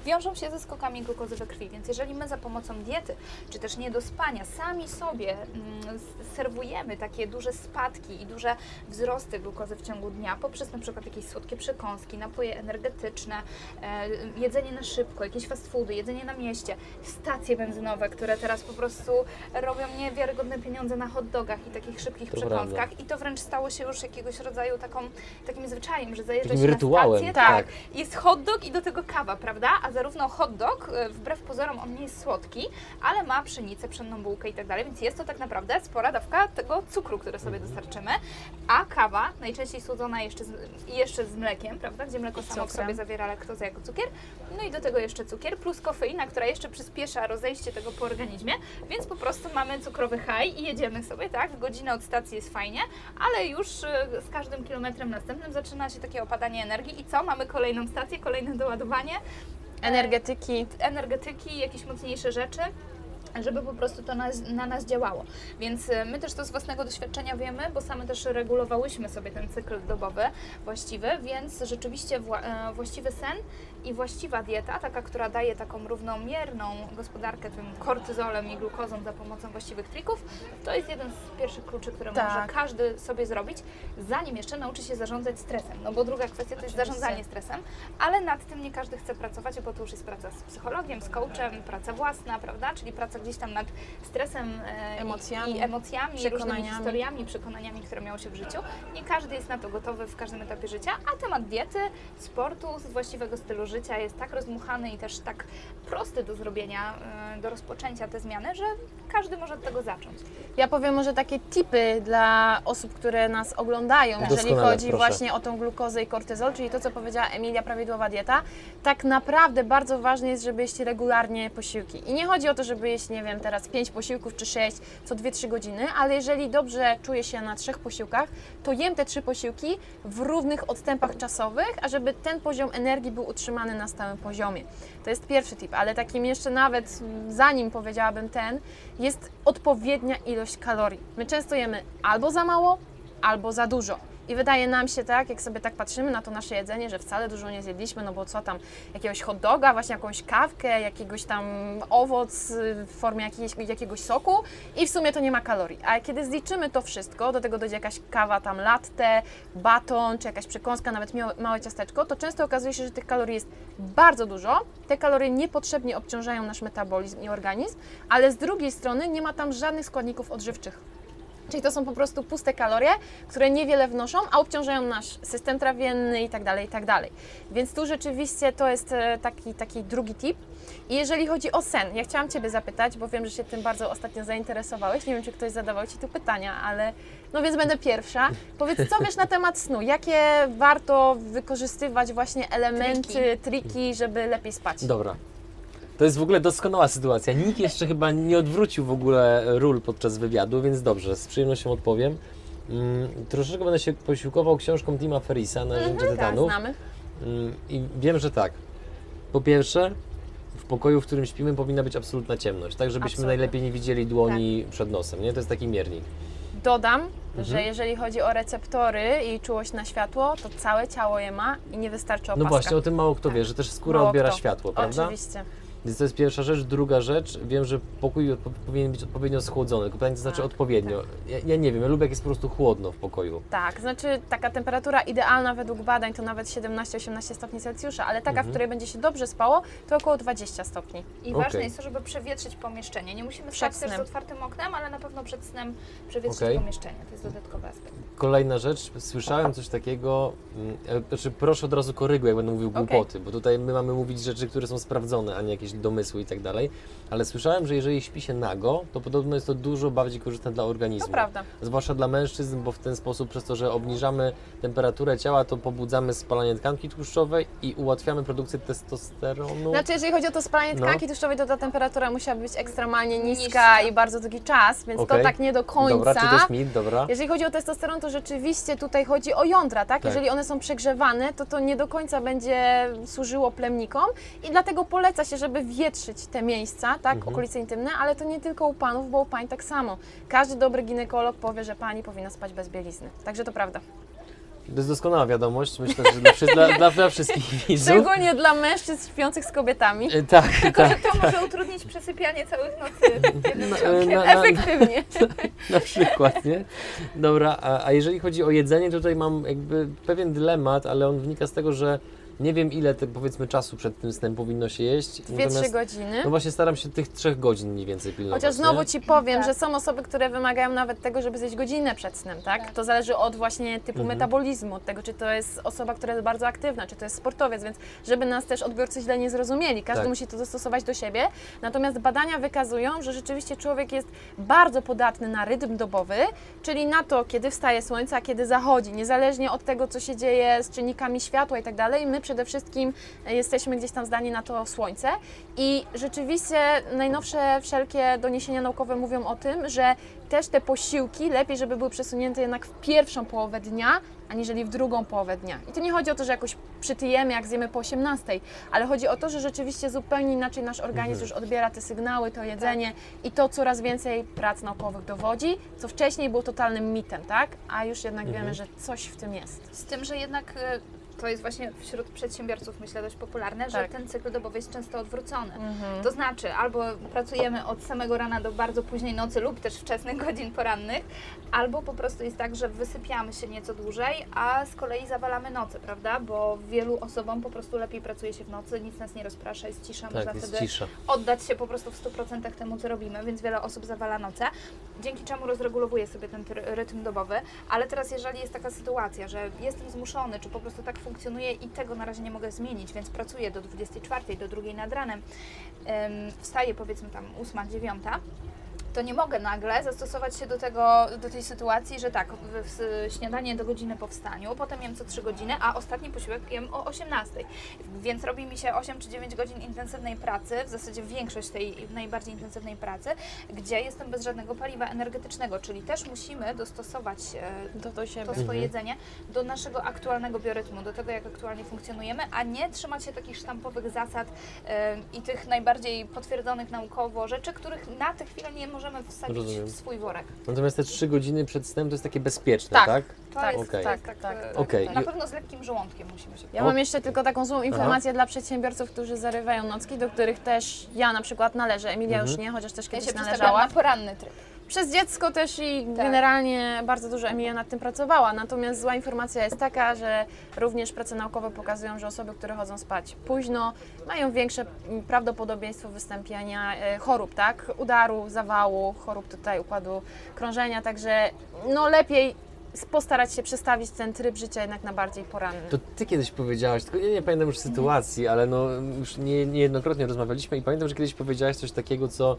Speaker 2: wiążą się ze skokami glukozy we krwi, więc jeżeli my za pomocą diety, czy też niedospania sami sobie mm, serwujemy takie duże spadki i duże wzrosty glukozy w ciągu dnia poprzez na przykład jakieś słodkie przekąski, napoje energetyczne, e, jedzenie na szybko, jakieś fast foody, jedzenie na mieście, stacje benzynowe, które teraz po prostu robią niewiarygodne pieniądze na hot dogach i takich szybkich
Speaker 1: To
Speaker 2: przekąskach i to wręcz stało się już jakiegoś rodzaju taką, takim zwyczajem, że zajeżdża
Speaker 1: Takim
Speaker 2: się
Speaker 1: rytuałem,
Speaker 2: na stację,
Speaker 1: tak.
Speaker 2: jest hot dog i do tego kawa, prawda? A zarówno hot dog, e, wbrew pozorom on nie jest słodki, ale ma pszenicę, pszenną bułkę i tak dalej, więc jest to tak naprawdę spora dawka tego cukru, który sobie
Speaker 1: Mhm.
Speaker 2: dostarczymy, a kawa, najczęściej słodzona jeszcze z, jeszcze z mlekiem, prawda? Gdzie mleko samo w sobie zawiera laktozę jako cukier, no i do tego jeszcze cukier plus kofeina, która jeszcze przyspiesza rozejście tego po organizmie, więc po prostu mamy cukrowy high i jedziemy sobie, tak? Godzinę od stacji jest fajnie, ale już e, z każdym kilometrem następnym zaczyna się takie opadanie energii i co? Mamy kolejną stację, kolejne doładowanie
Speaker 3: Energetyki.
Speaker 2: energetyki, jakieś mocniejsze rzeczy, żeby po prostu to nas, na nas działało. Więc e, my też to z własnego doświadczenia wiemy, bo same też regulowałyśmy sobie ten cykl dobowy właściwy, więc rzeczywiście wła, e, właściwy sen i właściwa dieta, taka, która daje taką równomierną gospodarkę tym kortyzolem i glukozą za pomocą właściwych trików, to jest jeden z pierwszych kluczy, które
Speaker 3: Tak.
Speaker 2: może każdy sobie zrobić, zanim jeszcze nauczy się zarządzać stresem. No bo druga kwestia to jest zarządzanie stresem, ale nad tym nie każdy chce pracować, bo to już jest praca z psychologiem, z coachem, praca własna, prawda? Czyli praca gdzieś tam nad stresem e, i-
Speaker 3: Emocjami,
Speaker 2: i, emocjami, różnymi historiami, przekonaniami, które miało się w życiu. Nie każdy jest na to gotowy w każdym etapie życia, a temat diety, sportu, z właściwego stylu życia jest tak rozmuchany i też tak prosty do zrobienia, e, do rozpoczęcia te zmiany, że każdy może od tego zacząć.
Speaker 3: Ja powiem może takie tipy dla osób, które nas oglądają, jeżeli
Speaker 1: Doskonale,
Speaker 3: chodzi
Speaker 1: proszę.
Speaker 3: właśnie o tą glukozę i kortyzol, czyli to, co powiedziała Emilia, prawidłowa dieta. Tak naprawdę bardzo ważne jest, żeby jeść regularnie posiłki. I nie chodzi o to, żeby jeść, nie wiem, teraz 5 posiłków czy 6 co 2-3 godziny, ale jeżeli dobrze czuję się na trzech posiłkach, to jem te trzy posiłki w równych odstępach czasowych, a żeby ten poziom energii był utrzymany na stałym poziomie. To jest pierwszy tip, ale takim jeszcze nawet mm, zanim powiedziałabym ten, jest odpowiednia ilość kalorii. My często jemy albo za mało, albo za dużo. I wydaje nam się tak, jak sobie tak patrzymy na to nasze jedzenie, że wcale dużo nie zjedliśmy, no bo co tam, jakiegoś hot doga, właśnie jakąś kawkę, jakiegoś tam owoc w formie jakiegoś, jakiegoś soku i w sumie to nie ma kalorii. A kiedy zliczymy to wszystko, do tego dojdzie jakaś kawa tam latte, baton, czy jakaś przekąska, nawet małe ciasteczko, to często okazuje się, że tych kalorii jest bardzo dużo. Te kalorie niepotrzebnie obciążają nasz metabolizm i organizm, ale z drugiej strony nie ma tam żadnych składników odżywczych. Czyli to są po prostu puste kalorie, które niewiele wnoszą, a obciążają nasz system trawienny i tak dalej, i tak dalej. Więc tu rzeczywiście to jest e, taki, taki drugi tip. I jeżeli chodzi o sen, ja chciałam Ciebie zapytać, bo wiem, że się tym bardzo ostatnio zainteresowałeś. Nie wiem, czy ktoś zadawał Ci tu pytania, ale no więc będę pierwsza. Powiedz, co wiesz na temat snu? Jakie warto wykorzystywać właśnie elementy, triki, żeby lepiej spać?
Speaker 1: Dobra. To jest w ogóle doskonała sytuacja. Nikt jeszcze chyba nie odwrócił w ogóle ról podczas wywiadu, więc dobrze, z przyjemnością odpowiem. Mm, troszeczkę będę się posiłkował książką Tima Ferrisa, Narzędzie
Speaker 3: Tak,
Speaker 1: Tytanów.
Speaker 3: znamy.
Speaker 1: Mm, I wiem, że tak. Po pierwsze, w pokoju, w którym śpimy, powinna być absolutna ciemność, tak żebyśmy
Speaker 3: Absolutnie.
Speaker 1: najlepiej nie widzieli dłoni przed nosem, nie? To jest taki miernik.
Speaker 3: Dodam,
Speaker 1: Mhm.
Speaker 3: że jeżeli chodzi o receptory i czułość na światło, to całe ciało je ma i nie wystarczy opaska.
Speaker 1: No właśnie, o tym mało kto wie, że też skóra
Speaker 3: Mało
Speaker 1: odbiera
Speaker 3: kto.
Speaker 1: światło, prawda?
Speaker 3: Oczywiście.
Speaker 1: Więc to jest pierwsza rzecz. Druga rzecz, wiem, że pokój powinien być odpowiednio schłodzony. Tylko pytanie, to znaczy
Speaker 3: Tak,
Speaker 1: odpowiednio. Ja, ja nie wiem, ja lubię jak jest po prostu chłodno w pokoju.
Speaker 3: Tak, znaczy taka temperatura idealna według badań to nawet 17-18 stopni Celsjusza, ale taka,
Speaker 1: Mhm.
Speaker 3: w której będzie się dobrze spało, to około 20 stopni.
Speaker 2: I
Speaker 1: Okej.
Speaker 2: ważne jest to, żeby przewietrzyć pomieszczenie. Nie musimy
Speaker 3: Przed
Speaker 2: spać też z
Speaker 3: snem.
Speaker 2: otwartym oknem, ale na pewno przed snem przewietrzyć
Speaker 1: Okej.
Speaker 2: pomieszczenie. To jest dodatkowy aspekt.
Speaker 1: Kolejna rzecz, słyszałem coś takiego, mm, e, znaczy proszę od razu koryguj, jak będę mówił głupoty, bo tutaj my mamy mówić rzeczy, które są sprawdzone, a nie jakieś domysły i tak dalej, ale słyszałem, że jeżeli śpi się nago, to podobno jest to dużo bardziej korzystne dla organizmu.
Speaker 3: To prawda.
Speaker 1: Zwłaszcza dla mężczyzn, bo w ten sposób, przez to, że obniżamy temperaturę ciała, to pobudzamy spalanie tkanki tłuszczowej i ułatwiamy produkcję testosteronu.
Speaker 3: Znaczy, jeżeli chodzi o to spalanie
Speaker 1: No.
Speaker 3: tkanki tłuszczowej, to ta temperatura musiała być ekstremalnie niska,
Speaker 2: Niska.
Speaker 3: i bardzo długi czas, więc
Speaker 1: Okej.
Speaker 3: to tak nie do końca.
Speaker 1: Dobra, czy to jest mit? Dobra.
Speaker 3: Jeżeli chodzi o testosteron, to rzeczywiście tutaj chodzi o jądra, tak?
Speaker 1: Tak.
Speaker 3: Jeżeli one są przegrzewane, to to nie do końca będzie służyło plemnikom i dlatego poleca się, żeby wietrzyć te miejsca, tak?
Speaker 1: Mhm.
Speaker 3: Okolice intymne, ale to nie tylko u panów, bo u pań tak samo. Każdy dobry ginekolog powie, że pani powinna spać bez bielizny. Także to prawda.
Speaker 1: To jest doskonała wiadomość, myślę, że dla, wszy- dla, dla, dla wszystkich widzów.
Speaker 3: Szczególnie dla mężczyzn śpiących z kobietami.
Speaker 1: E, Tak, tak.
Speaker 2: To może utrudnić przesypianie całych nocy jednym
Speaker 1: No, e,
Speaker 2: ciągiem.
Speaker 1: na- na-
Speaker 3: Efektywnie.
Speaker 1: Na przykład, nie? Dobra, a, a jeżeli chodzi o jedzenie, tutaj mam jakby pewien dylemat, ale on wynika z tego, że nie wiem ile te, powiedzmy czasu przed tym snem powinno się jeść.
Speaker 3: 2-3 godziny.
Speaker 1: No właśnie staram się tych trzech godzin mniej więcej pilnować.
Speaker 3: Chociaż znowu
Speaker 1: nie?
Speaker 3: Ci powiem,
Speaker 2: Tak.
Speaker 3: że są osoby, które wymagają nawet tego, żeby zjeść godzinę przed snem, tak?
Speaker 2: Tak.
Speaker 3: To zależy od właśnie typu
Speaker 1: Mhm.
Speaker 3: metabolizmu, od tego, czy to jest osoba, która jest bardzo aktywna, czy to jest sportowiec, więc żeby nas też odbiorcy źle nie zrozumieli, każdy
Speaker 1: Tak.
Speaker 3: musi to dostosować do siebie. Natomiast badania wykazują, że rzeczywiście człowiek jest bardzo podatny na rytm dobowy, czyli na to, kiedy wstaje słońce, a kiedy zachodzi, niezależnie od tego, co się dzieje z czynnikami światła i tak dalej. My przede wszystkim e, jesteśmy gdzieś tam zdani na to słońce i rzeczywiście najnowsze wszelkie doniesienia naukowe mówią o tym, że też te posiłki lepiej, żeby były przesunięte jednak w pierwszą połowę dnia, aniżeli w drugą połowę dnia. I tu nie chodzi o to, że jakoś przytyjemy, jak zjemy po 18, ale chodzi o to, że rzeczywiście zupełnie inaczej nasz organizm już odbiera te sygnały, to jedzenie i to coraz więcej prac naukowych dowodzi, co wcześniej było totalnym mitem, tak? A już jednak
Speaker 1: Mhm.
Speaker 3: wiemy, że coś w tym jest.
Speaker 2: Z tym, że jednak e, to jest właśnie wśród przedsiębiorców myślę dość popularne, że
Speaker 3: Tak.
Speaker 2: ten cykl dobowy jest często odwrócony.
Speaker 3: Mhm.
Speaker 2: To znaczy, albo pracujemy od samego rana do bardzo późnej nocy lub też wczesnych godzin porannych, albo po prostu jest tak, że wysypiamy się nieco dłużej, a z kolei zawalamy noce, prawda? Bo wielu osobom po prostu lepiej pracuje się w nocy, nic nas nie rozprasza, jest cisza, można
Speaker 1: Tak, jest
Speaker 2: wtedy
Speaker 1: cisza.
Speaker 2: oddać się po prostu w 100% temu, co robimy, więc wiele osób zawala noce, dzięki czemu rozregulowuje sobie ten rytm dobowy. Ale teraz, jeżeli jest taka sytuacja, że jestem zmuszony, czy po prostu tak funkcjonuje i tego na razie nie mogę zmienić, więc pracuję do 24, do 2 nad ranem, em, wstaję powiedzmy tam 8, 9, to nie mogę nagle zastosować się do, tego, do tej sytuacji, że tak, w, w, śniadanie do godziny po wstaniu, potem jem co 3 godziny, a ostatni posiłek jem o 18. Więc robi mi się 8 czy 9 godzin intensywnej pracy, w zasadzie większość tej najbardziej intensywnej pracy, gdzie jestem bez żadnego paliwa energetycznego, czyli też musimy dostosować e,
Speaker 3: To siebie.
Speaker 2: to swoje
Speaker 1: Mhm.
Speaker 2: jedzenie do naszego aktualnego biorytmu, do tego, jak aktualnie funkcjonujemy, a nie trzymać się takich sztampowych zasad e, i tych najbardziej potwierdzonych naukowo rzeczy, których na tę chwilę nie możemy wsadzić
Speaker 1: Rozumiem.
Speaker 2: w swój worek.
Speaker 1: Natomiast te trzy godziny przed snem to jest takie bezpieczne,
Speaker 3: Tak.
Speaker 1: tak?
Speaker 2: To
Speaker 3: Tak,
Speaker 2: jest, jest
Speaker 3: tak,
Speaker 2: tak,
Speaker 3: tak,
Speaker 2: e,
Speaker 1: Okej.
Speaker 2: Na pewno z lekkim żołądkiem musimy się
Speaker 3: Ja
Speaker 1: O-
Speaker 3: mam jeszcze tylko taką złą informację dla przedsiębiorców, którzy zarywają nocki, do których też ja na przykład należę. Emilia już
Speaker 1: Mhm.
Speaker 3: nie, chociaż też
Speaker 2: Ja
Speaker 3: kiedyś
Speaker 2: się przestawiam
Speaker 3: należała.
Speaker 2: na poranny tryb.
Speaker 3: Przez dziecko też i
Speaker 2: Tak.
Speaker 3: generalnie bardzo dużo Emilia nad tym pracowała. Natomiast zła informacja jest taka, że również prace naukowe pokazują, że osoby, które chodzą spać późno, mają większe prawdopodobieństwo wystąpienia e, chorób, tak? Udaru, zawału, chorób tutaj układu krążenia, także no lepiej postarać się przestawić ten tryb życia jednak na bardziej poranny.
Speaker 1: To ty kiedyś powiedziałaś, tylko ja nie pamiętam już sytuacji, ale no już nie, niejednokrotnie rozmawialiśmy i pamiętam, że kiedyś powiedziałaś coś takiego, co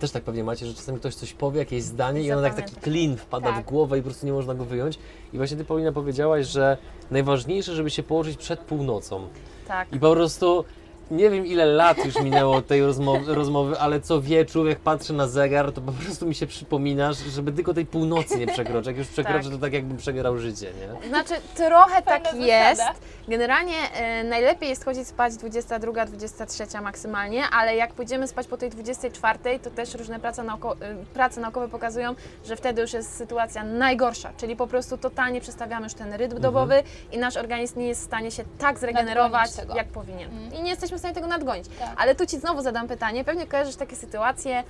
Speaker 1: też tak pewnie macie, że czasami ktoś coś powie, jakieś zdanie i ono tak taki klin wpada w
Speaker 2: Tak.
Speaker 1: głowę i po prostu nie można go wyjąć. I właśnie ty Paulina powiedziałaś, że najważniejsze, żeby się położyć przed północą.
Speaker 3: Tak.
Speaker 1: I po prostu nie wiem ile lat już minęło od tej rozmowy, rozmowy, ale co wieczór jak patrzę na zegar, to po prostu mi się przypomina, żeby tylko tej północy nie przekroczyć. Jak już przekroczę,
Speaker 3: Tak.
Speaker 1: to tak jakbym przegrał życie, nie?
Speaker 3: Znaczy, trochę
Speaker 2: Fajna
Speaker 3: tak
Speaker 2: zasada.
Speaker 3: jest. Generalnie e, najlepiej jest chodzić spać 22, 23 maksymalnie, ale jak pójdziemy spać po tej 24, to też różne prace, nauko- e, prace naukowe pokazują, że wtedy już jest sytuacja najgorsza, czyli po prostu totalnie przestawiamy już ten rytm dobowy i nasz organizm nie jest w stanie się tak zregenerować, jak powinien.
Speaker 2: Mhm.
Speaker 3: I nie jesteśmy w stanie tego nadgonić.
Speaker 2: Tak.
Speaker 3: Ale tu Ci znowu zadam pytanie, pewnie kojarzysz takie sytuacje,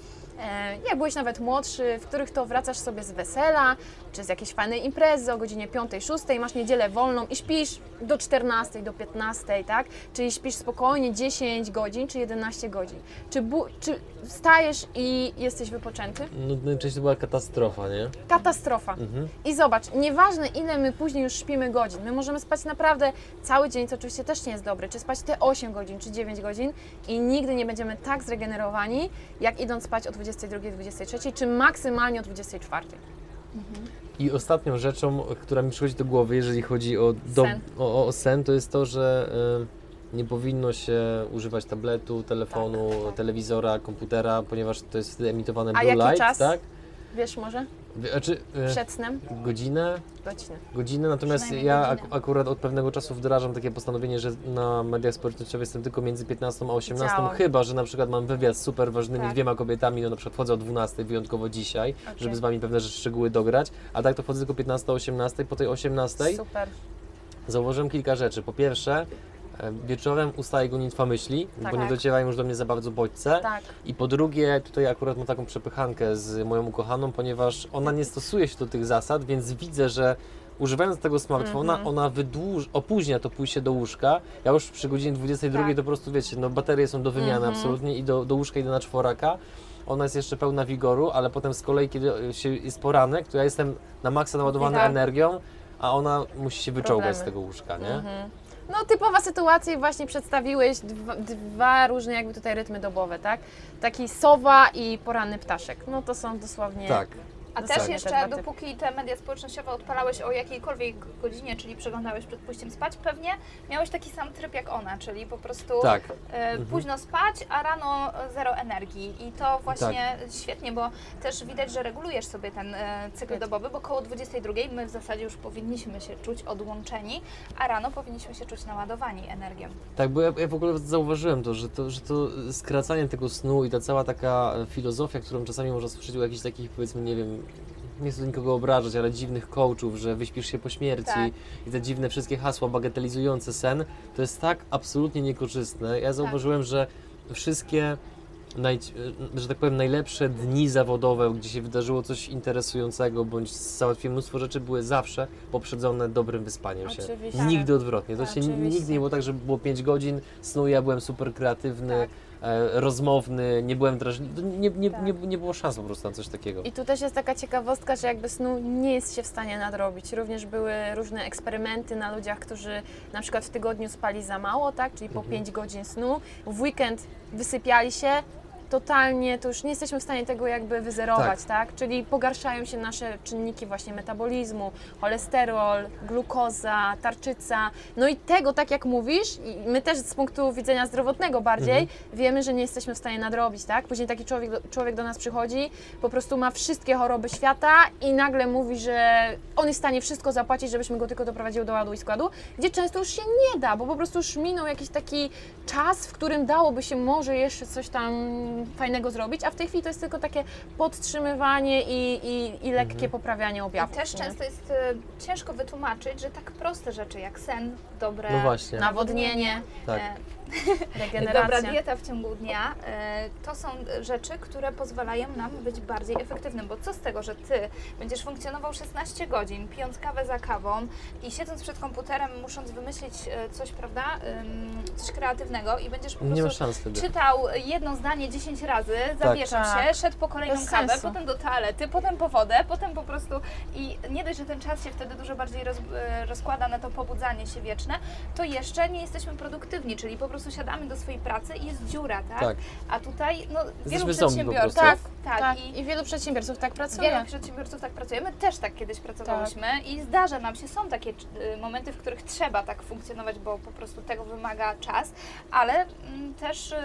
Speaker 3: jak byłeś nawet młodszy, w których to wracasz sobie z wesela, czy z jakiejś fajnej imprezy o godzinie 5-6, masz niedzielę wolną i śpisz do 14, do 15, tak? Czyli śpisz spokojnie 10 godzin czy 11 godzin. Czy, bu- czy wstajesz i jesteś wypoczęty?
Speaker 1: No, najczęściej to była katastrofa, nie?
Speaker 3: Katastrofa.
Speaker 1: Mhm.
Speaker 3: I zobacz, nieważne ile my później już śpimy godzin, my możemy spać naprawdę cały dzień, co oczywiście też nie jest dobre, czy spać te 8 godzin, czy 9 godzin i nigdy nie będziemy tak zregenerowani, jak idąc spać o 22, 23, czy maksymalnie o 24.
Speaker 1: I ostatnią rzeczą, która mi przychodzi do głowy, jeżeli chodzi o, do,
Speaker 3: Sen.
Speaker 1: o, o sen, to jest to, że y, nie powinno się używać tabletu, telefonu,
Speaker 2: Tak, tak.
Speaker 1: telewizora, komputera, ponieważ to jest wtedy emitowane
Speaker 3: A
Speaker 1: blue light,
Speaker 3: czas?
Speaker 1: tak?
Speaker 3: Wiesz może?
Speaker 1: Znaczy, y,
Speaker 3: Przed snem?
Speaker 1: godzinę,
Speaker 3: Godzinę.
Speaker 1: godzinę, natomiast ja ak- akurat od pewnego czasu wdrażam takie postanowienie, że na mediach społecznościowych jestem tylko między 15 a 18,
Speaker 3: Działam.
Speaker 1: chyba, że na przykład mam wywiad z super ważnymi
Speaker 3: Tak.
Speaker 1: dwiema kobietami, no na przykład wchodzę o 12 wyjątkowo dzisiaj,
Speaker 3: Okej.
Speaker 1: żeby z Wami pewne rzeczy, szczegóły dograć, a tak to wchodzę tylko 15-18, po tej 18
Speaker 3: Super.
Speaker 1: zauważyłem kilka rzeczy. Po pierwsze, e, wieczorem ustaje gonitwa myśli,
Speaker 3: Tak.
Speaker 1: bo nie
Speaker 3: Tak.
Speaker 1: docierają już do mnie za bardzo bodźce.
Speaker 3: Tak.
Speaker 1: I po drugie, tutaj akurat mam taką przepychankę z moją ukochaną, ponieważ ona nie stosuje się do tych zasad, więc widzę, że używając tego smartfona,
Speaker 3: Mhm.
Speaker 1: ona wydłuż, opóźnia to pójście do łóżka. Ja już przy godzinie 22
Speaker 3: Tak.
Speaker 1: to po prostu wiecie, no baterie są do wymiany
Speaker 3: Mhm.
Speaker 1: absolutnie i do, do łóżka idę na czworaka. Ona jest jeszcze pełna wigoru, ale potem z kolei, kiedy się jest poranek, to ja jestem na maksa naładowany
Speaker 3: Tak.
Speaker 1: energią, a ona musi się wyczołgać z tego łóżka, nie?
Speaker 3: Mhm. No typowa sytuacja i właśnie przedstawiłeś dwa, dwa różne jakby tutaj rytmy dobowe, tak? Taki sowa i poranny ptaszek. No to są dosłownie...
Speaker 1: Tak.
Speaker 2: A też
Speaker 3: te
Speaker 2: jeszcze,
Speaker 3: dwa typy.
Speaker 2: dopóki te media społecznościowe odpalałeś o jakiejkolwiek godzinie, czyli przeglądałeś przed pójściem spać, pewnie miałeś taki sam tryb jak ona, czyli po prostu
Speaker 1: Tak.
Speaker 2: e, późno spać, a rano zero energii. I to właśnie
Speaker 1: Tak.
Speaker 2: świetnie, bo też widać, że regulujesz sobie ten e, cykl dobowy, bo koło 22 my w zasadzie już powinniśmy się czuć odłączeni, a rano powinniśmy się czuć naładowani energią.
Speaker 1: Tak, bo ja, ja w ogóle zauważyłem to że, to, że to skracanie tego snu i ta cała taka filozofia, którą czasami można słyszeć u jakichś takich, powiedzmy, nie wiem, nie chcę nikogo obrażać, ale dziwnych coachów, że wyśpisz się po śmierci
Speaker 2: Tak.
Speaker 1: i te dziwne wszystkie hasła bagatelizujące sen, to jest tak absolutnie niekorzystne. Ja zauważyłem, że wszystkie naj, że tak powiem, najlepsze dni zawodowe, gdzie się wydarzyło coś interesującego, bądź załatwiłem mnóstwo rzeczy, były zawsze poprzedzone dobrym wyspaniem się.
Speaker 3: Oczywiście.
Speaker 1: Nigdy odwrotnie. To się
Speaker 3: Oczywiście.
Speaker 1: nigdy nie było tak, że było 5 godzin snu, ja byłem super kreatywny,
Speaker 2: Tak.
Speaker 1: E, rozmowny, nie byłem drażliwy. Nie, nie,
Speaker 2: Tak.
Speaker 1: nie, nie było szans po prostu na coś takiego.
Speaker 3: I tu też jest taka ciekawostka, że jakby snu nie jest się w stanie nadrobić. Również były różne eksperymenty na ludziach, którzy na przykład w tygodniu spali za mało, tak? Czyli po
Speaker 1: Mhm.
Speaker 3: 5 godzin snu. W weekend wysypiali się. Totalnie, to już nie jesteśmy w stanie tego jakby wyzerować, tak. Czyli pogarszają się nasze czynniki właśnie metabolizmu, cholesterol, glukoza, tarczyca. No i tego, tak jak mówisz, i my też z punktu widzenia zdrowotnego bardziej,
Speaker 1: Mhm.
Speaker 3: wiemy, że nie jesteśmy w stanie nadrobić, tak? Później taki człowiek do, człowiek do nas przychodzi, po prostu ma wszystkie choroby świata i nagle mówi, że on jest w stanie wszystko zapłacić, żebyśmy go tylko doprowadziły do ładu i składu, gdzie często już się nie da, bo po prostu już minął jakiś taki czas, w którym dałoby się może jeszcze coś tam fajnego zrobić, a w tej chwili to jest tylko takie podtrzymywanie i, i, i lekkie
Speaker 1: Mhm.
Speaker 3: poprawianie
Speaker 2: I
Speaker 3: objawów.
Speaker 2: też
Speaker 3: nie?
Speaker 2: często jest e, ciężko wytłumaczyć, że tak proste rzeczy jak sen, dobre
Speaker 1: No.
Speaker 3: Nawodnienie,
Speaker 1: Tak.
Speaker 2: Dobra dieta w ciągu dnia e, to są rzeczy, które pozwalają nam być bardziej efektywnym, bo co z tego, że ty będziesz funkcjonował 16 godzin, pijąc kawę za kawą i siedząc przed komputerem, musząc wymyślić e, coś, prawda, coś kreatywnego i będziesz po prostu czytał jedno zdanie 10 razy, zawieszał
Speaker 3: Tak.
Speaker 2: się, szedł po kolejną
Speaker 3: Bez
Speaker 2: kawę,
Speaker 3: sensu.
Speaker 2: potem do toalety, potem po wodę, potem po prostu i nie dość, że ten czas się wtedy dużo bardziej roz, e, rozkłada na to pobudzanie się wieczne, to jeszcze nie jesteśmy produktywni, czyli po prostu siadamy do swojej pracy i jest dziura, tak?
Speaker 1: Tak.
Speaker 2: A tutaj no, wielu
Speaker 1: Jesteśmy
Speaker 2: przedsiębiorców,
Speaker 1: prostu.
Speaker 2: tak,
Speaker 3: Tak,
Speaker 2: i
Speaker 3: i wielu przedsiębiorców tak pracuje.
Speaker 2: Wielu przedsiębiorców tak pracuje. My też tak kiedyś pracowałyśmy i zdarza nam się, są takie y, momenty, w których trzeba tak funkcjonować, bo po prostu tego wymaga czas, ale mm, też y,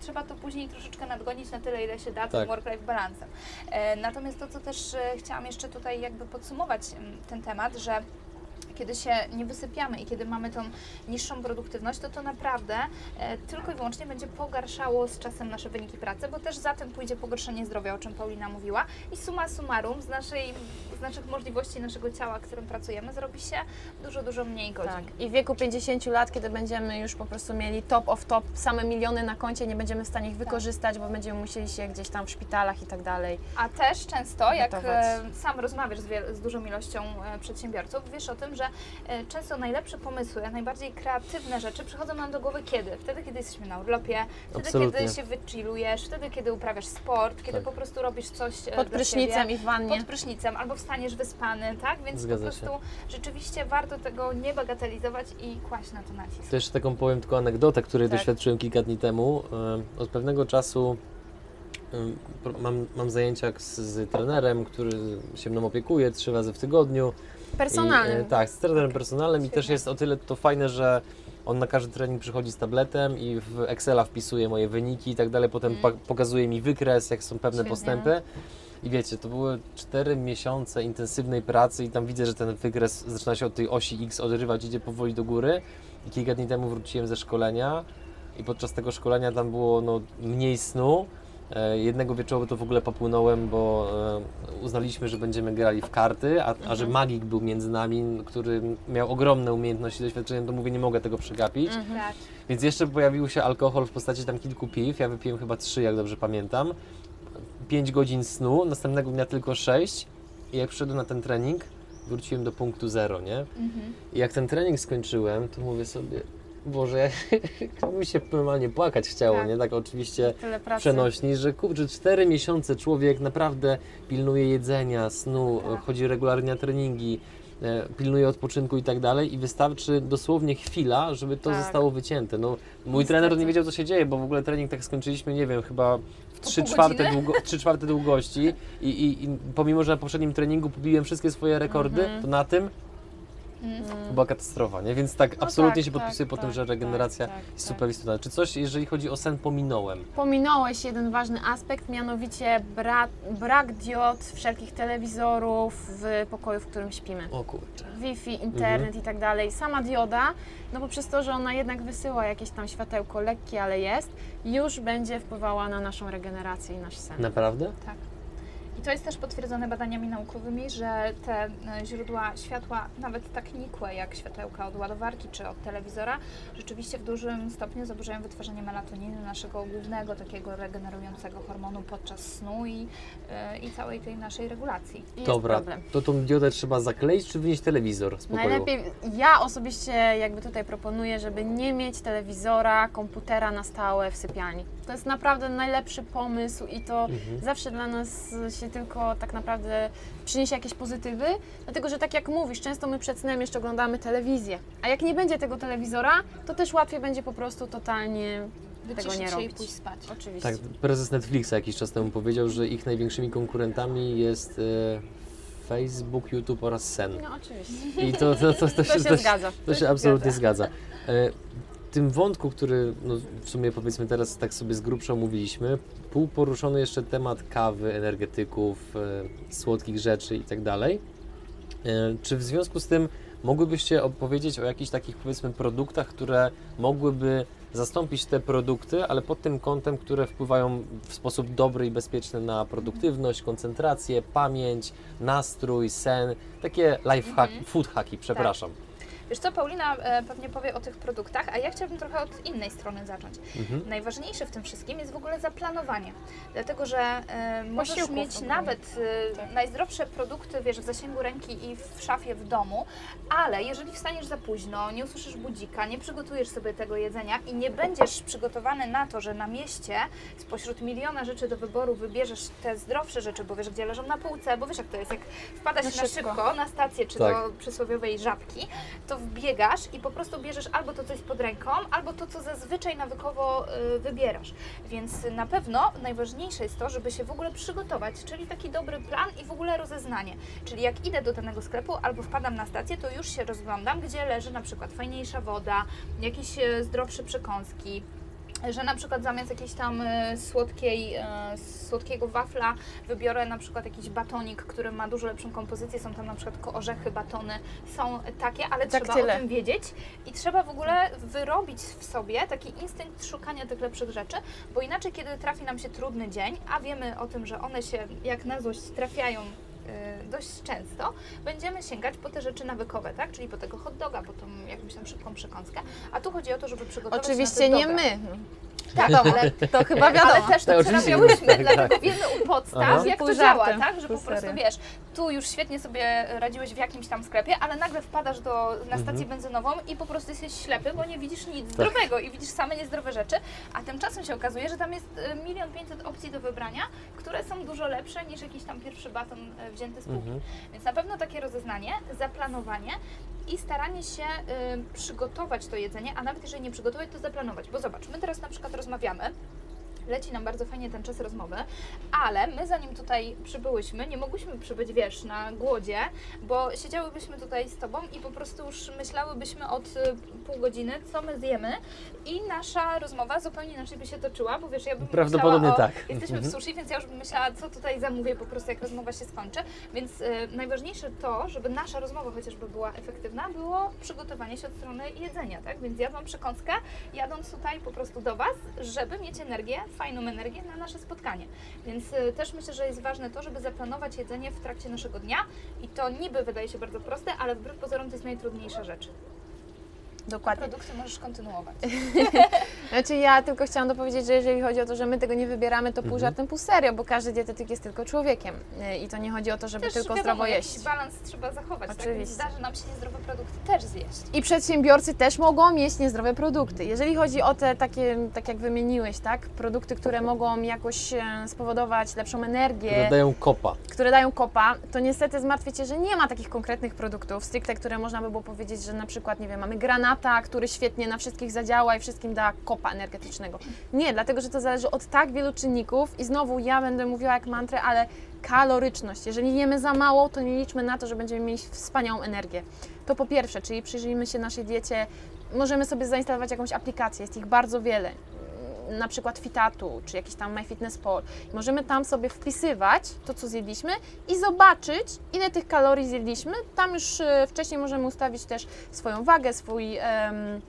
Speaker 2: trzeba to później troszeczkę nadgonić na tyle, ile się da, tym
Speaker 1: Tak.
Speaker 2: work-life balansem. E, natomiast to, co też e, chciałam jeszcze tutaj jakby podsumować em, ten temat, że kiedy się nie wysypiamy i kiedy mamy tą niższą produktywność, to to naprawdę e, tylko i wyłącznie będzie pogarszało z czasem nasze wyniki pracy, bo też za tym pójdzie pogorszenie zdrowia, o czym Paulina mówiła. I suma summarum z, naszej, z naszych możliwości naszego ciała, którym pracujemy, zrobi się dużo, dużo mniej godzin.
Speaker 3: Tak. I w wieku 50 lat, kiedy będziemy już po prostu mieli top of top, same miliony na koncie, nie będziemy w stanie ich wykorzystać, bo będziemy musieli się gdzieś tam w szpitalach i tak dalej.
Speaker 2: A też często, jak
Speaker 3: Gotować.
Speaker 2: e, sam rozmawiasz z, wiel- z dużą ilością e, przedsiębiorców, wiesz o tym, że e, często najlepsze pomysły, najbardziej kreatywne rzeczy przychodzą nam do głowy kiedy? Wtedy, kiedy jesteśmy na urlopie, wtedy,
Speaker 1: Absolutnie.
Speaker 2: kiedy się wychillujesz, wtedy, kiedy uprawiasz sport, kiedy
Speaker 1: Tak.
Speaker 2: po prostu robisz coś
Speaker 3: Pod
Speaker 2: dla
Speaker 3: prysznicem
Speaker 2: siebie.
Speaker 3: i w wannie.
Speaker 2: Pod prysznicem, albo wstaniesz wyspany, tak? Więc
Speaker 1: Zgadza
Speaker 2: po
Speaker 1: się.
Speaker 2: prostu rzeczywiście warto tego nie bagatelizować i kłaść na to nacisk.
Speaker 1: To jeszcze taką powiem tylko anegdotę, której
Speaker 2: Tak.
Speaker 1: doświadczyłem kilka dni temu. E, Od pewnego czasu e, mam, mam zajęcia z, z trenerem, który się mną opiekuje trzy razy w tygodniu.
Speaker 3: Personalnym.
Speaker 1: I, e, tak, z trenerem personalnym i
Speaker 2: Świetnie.
Speaker 1: też jest o tyle to fajne, że on na każdy trening przychodzi z tabletem i w Excela wpisuje moje wyniki i tak dalej, potem
Speaker 2: Mm.
Speaker 1: pokazuje mi wykres, jak są pewne
Speaker 2: Świetnie.
Speaker 1: postępy. I wiecie, to były 4 miesiące intensywnej pracy i tam widzę, że ten wykres zaczyna się od tej osi X odrywać, idzie powoli do góry. I kilka dni temu wróciłem ze szkolenia i podczas tego szkolenia tam było no, mniej snu. E, Jednego wieczoru to w ogóle popłynąłem, bo e, uznaliśmy, że będziemy grali w karty, a, a że magik był między nami, który miał ogromne umiejętności i doświadczenie, to mówię, nie mogę tego przegapić.
Speaker 3: Mhm.
Speaker 2: Tak.
Speaker 1: Więc jeszcze pojawił się alkohol w postaci tam kilku piw, ja wypiłem chyba trzy, jak dobrze pamiętam. 5 godzin snu, następnego dnia tylko 6 i jak przyszedłem na ten trening, wróciłem do punktu zero, nie?
Speaker 2: Mhm.
Speaker 1: I jak ten trening skończyłem, to mówię sobie, Boże, mi się normalnie płakać chciało,
Speaker 2: Tak.
Speaker 1: nie? Tak oczywiście przenośni, że kurczę, 4 miesiące człowiek naprawdę pilnuje jedzenia, snu,
Speaker 2: Tak.
Speaker 1: chodzi regularnie na treningi, e, pilnuje odpoczynku i tak dalej i wystarczy dosłownie chwila, żeby to
Speaker 3: Tak.
Speaker 1: zostało wycięte. No, mój
Speaker 3: Niestety.
Speaker 1: trener nie wiedział, co się dzieje, bo w ogóle trening tak skończyliśmy, nie wiem, chyba w 3
Speaker 2: pół
Speaker 1: czwarte, długo, 3 czwarte długości I, i, i pomimo, że na poprzednim treningu pobiłem wszystkie swoje rekordy,
Speaker 3: Mhm.
Speaker 1: to na tym
Speaker 2: Mm.
Speaker 3: Mm.
Speaker 1: była katastrofa, nie? Więc tak,
Speaker 3: No
Speaker 1: absolutnie
Speaker 3: tak,
Speaker 1: się
Speaker 3: tak,
Speaker 1: podpisuję po tym,
Speaker 3: tak,
Speaker 1: że regeneracja
Speaker 3: tak, tak,
Speaker 1: jest
Speaker 3: tak.
Speaker 1: super istotna. Czy coś, jeżeli chodzi o sen, pominąłem?
Speaker 3: Pominąłeś jeden ważny aspekt, mianowicie brak, brak diod, wszelkich telewizorów w pokoju, w którym śpimy.
Speaker 1: O kurczę.
Speaker 3: Wi-Fi, internet
Speaker 1: Mhm.
Speaker 3: i tak dalej. Sama dioda, no bo przez to, że ona jednak wysyła jakieś tam światełko lekkie, ale jest, już będzie wpływała na naszą regenerację i nasz sen.
Speaker 1: Naprawdę?
Speaker 2: Tak. I to jest też potwierdzone badaniami naukowymi, że te e, źródła światła, nawet tak nikłe jak światełka od ładowarki czy od telewizora, rzeczywiście w dużym stopniu zaburzają wytwarzanie melatoniny, naszego głównego takiego regenerującego hormonu podczas snu i, e, i całej tej naszej regulacji.
Speaker 3: I jest
Speaker 1: Dobra,
Speaker 3: problem.
Speaker 1: to tą diodę trzeba zakleić, czy wynieść telewizor z pokoju?
Speaker 3: Najlepiej, ja osobiście jakby tutaj proponuję, żeby nie mieć telewizora, komputera na stałe w sypialni. To jest naprawdę najlepszy pomysł i to
Speaker 1: Mhm.
Speaker 3: zawsze dla nas się tylko tak naprawdę przyniesie jakieś pozytywy, dlatego że tak jak mówisz, często my przed snem jeszcze oglądamy telewizję, a jak nie będzie tego telewizora, to też łatwiej będzie po prostu totalnie tego
Speaker 2: Wyciszyć
Speaker 3: nie
Speaker 2: się i
Speaker 3: robić.
Speaker 2: pójść spać.
Speaker 3: Oczywiście.
Speaker 1: Tak, prezes Netflixa jakiś czas temu powiedział, że ich największymi konkurentami jest e, Facebook, YouTube oraz Sen.
Speaker 3: No oczywiście.
Speaker 1: I to, to, to, to,
Speaker 3: To się
Speaker 1: to,
Speaker 3: zgadza.
Speaker 1: To się absolutnie zgadza. E, tym wątku, który no, w sumie powiedzmy teraz tak sobie z grubsza mówiliśmy, pół poruszony jeszcze temat kawy, energetyków, e, słodkich rzeczy i tak dalej. E, Czy w związku z tym mogłybyście opowiedzieć o jakichś takich powiedzmy produktach, które mogłyby zastąpić te produkty, ale pod tym kątem, które wpływają w sposób dobry i bezpieczny na produktywność, koncentrację, pamięć, nastrój, sen, takie life hack,
Speaker 2: Mhm.
Speaker 1: food hacki, przepraszam.
Speaker 2: Wiesz co, Paulina e, pewnie powie o tych produktach, a ja chciałabym trochę od innej strony zacząć.
Speaker 1: Mhm.
Speaker 2: Najważniejsze w tym wszystkim jest w ogóle zaplanowanie, dlatego że e, możesz
Speaker 3: Posiłków
Speaker 2: mieć nawet e,
Speaker 3: Tak.
Speaker 2: najzdrowsze produkty, wiesz, w zasięgu ręki i w szafie w domu, ale jeżeli wstaniesz za późno, nie usłyszysz budzika, nie przygotujesz sobie tego jedzenia i nie będziesz przygotowany na to, że na mieście spośród miliona rzeczy do wyboru wybierzesz te zdrowsze rzeczy, bo wiesz, gdzie leżą na półce, bo wiesz jak to jest, jak wpada
Speaker 3: Na
Speaker 2: się na
Speaker 3: szybko.
Speaker 2: szybko na stację czy
Speaker 1: Tak.
Speaker 2: do przysłowiowej żabki, to wbiegasz i po prostu bierzesz albo to, co jest pod ręką, albo to, co zazwyczaj nawykowo y, wybierasz. Więc na pewno najważniejsze jest to, żeby się w ogóle przygotować, czyli taki dobry plan i w ogóle rozeznanie. Czyli jak idę do danego sklepu albo wpadam na stację, to już się rozglądam, gdzie leży na przykład fajniejsza woda, jakieś e, zdrowsze przekąski, że na przykład zamiast jakiejś tam e, słodkiej, e, słodkiego wafla wybiorę na przykład jakiś batonik, który ma dużo lepszą kompozycję, są tam na przykład orzechy, batony, są takie, ale
Speaker 3: Tak
Speaker 2: trzeba
Speaker 3: tyle.
Speaker 2: o tym wiedzieć. I trzeba w ogóle wyrobić w sobie taki instynkt szukania tych lepszych rzeczy, bo inaczej kiedy trafi nam się trudny dzień, a wiemy o tym, że one się jak na złość trafiają dość często, będziemy sięgać po te rzeczy nawykowe, tak? Czyli po tego hot doga, po tą jakąś tam szybką przekąskę. A tu chodzi o to, żeby przygotować
Speaker 3: Oczywiście nie
Speaker 2: dobre.
Speaker 3: my.
Speaker 2: Tak, ale
Speaker 3: to chyba wiadomo.
Speaker 2: ale też to
Speaker 1: Tak, oczywiście,
Speaker 2: przerabiałyśmy,
Speaker 1: tak,
Speaker 2: dlatego
Speaker 1: tak.
Speaker 2: wiemy u podstaw,
Speaker 1: Aha.
Speaker 2: jak to
Speaker 3: Pół
Speaker 2: działa,
Speaker 3: żartem,
Speaker 2: tak? Że
Speaker 3: pół
Speaker 2: po prostu
Speaker 3: serio.
Speaker 2: wiesz, tu już świetnie sobie radziłeś w jakimś tam sklepie, ale nagle wpadasz do, na
Speaker 1: Mhm.
Speaker 2: stację benzynową i po prostu jesteś ślepy, bo nie widzisz nic
Speaker 1: Tak.
Speaker 2: zdrowego i widzisz same niezdrowe rzeczy, a tymczasem się okazuje, że tam jest e, milion pięćset opcji do wybrania, które są dużo lepsze niż jakiś tam pierwszy baton e, wzięty z półki.
Speaker 1: Mhm.
Speaker 2: Więc na pewno takie rozeznanie, zaplanowanie i staranie się przygotować to jedzenie, a nawet jeżeli nie przygotować, to zaplanować. Bo zobacz, my teraz na przykład rozmawiamy. Leci nam bardzo fajnie ten czas rozmowy, ale my zanim tutaj przybyłyśmy, nie mogłyśmy przybyć, wiesz, na głodzie, bo siedziałybyśmy tutaj z Tobą i po prostu już myślałybyśmy od y, pół godziny, co my zjemy i nasza rozmowa zupełnie inaczej by się toczyła, bo wiesz, ja bym
Speaker 1: Prawdopodobnie
Speaker 2: myślała o,
Speaker 1: tak.
Speaker 2: Jesteśmy w
Speaker 1: Mhm.
Speaker 2: sushi, więc ja już bym myślała, co tutaj zamówię po prostu, jak rozmowa się skończy. Więc y, najważniejsze to, żeby nasza rozmowa chociażby była efektywna, było przygotowanie się od strony jedzenia, tak? Więc jadłam przekąskę, jadąc tutaj po prostu do Was, żeby mieć energię, fajną energię na nasze spotkanie. Więc y, też myślę, że jest ważne to, żeby zaplanować jedzenie w trakcie naszego dnia i to niby wydaje się bardzo proste, ale wbrew pozorom to jest najtrudniejsza rzecz.
Speaker 3: Dokładnie.
Speaker 2: Produkty możesz kontynuować.
Speaker 3: Znaczy ja tylko chciałam dopowiedzieć, że jeżeli chodzi o to, że my tego nie wybieramy, to pół
Speaker 1: Mhm.
Speaker 3: żartem, pół serio, bo każdy dietetyk jest tylko człowiekiem i to nie chodzi o to, żeby
Speaker 2: Też
Speaker 3: tylko
Speaker 2: wiadomo,
Speaker 3: zdrowo
Speaker 2: jakiś
Speaker 3: jeść.
Speaker 2: balans trzeba zachować, tak?
Speaker 3: Oczywiście.
Speaker 2: zdarzy nam się niezdrowe produkty też zjeść.
Speaker 3: I przedsiębiorcy też mogą mieć niezdrowe produkty. Jeżeli chodzi o te takie, tak jak wymieniłeś, tak, produkty, które mogą jakoś e, spowodować lepszą energię,
Speaker 1: Które dają kopa.
Speaker 3: które dają kopa, to niestety zmartwię Cię, że nie ma takich konkretnych produktów stricte, które można by było powiedzieć, że na przykład, nie wiem, mamy granata, który świetnie na wszystkich zadziała i wszystkim da kopa energetycznego. Nie, dlatego, że to zależy od tak wielu czynników i znowu ja będę mówiła jak mantrę, ale kaloryczność. Jeżeli jemy za mało, to nie liczmy na to, że będziemy mieć wspaniałą energię. To po pierwsze, czyli przyjrzyjmy się naszej diecie, możemy sobie zainstalować jakąś aplikację, jest ich bardzo wiele na przykład Fitatu, czy jakiś tam MyFitnessPal. Możemy tam sobie wpisywać to, co zjedliśmy i zobaczyć, ile tych kalorii zjedliśmy. Tam już e, wcześniej możemy ustawić też swoją wagę, swój, em,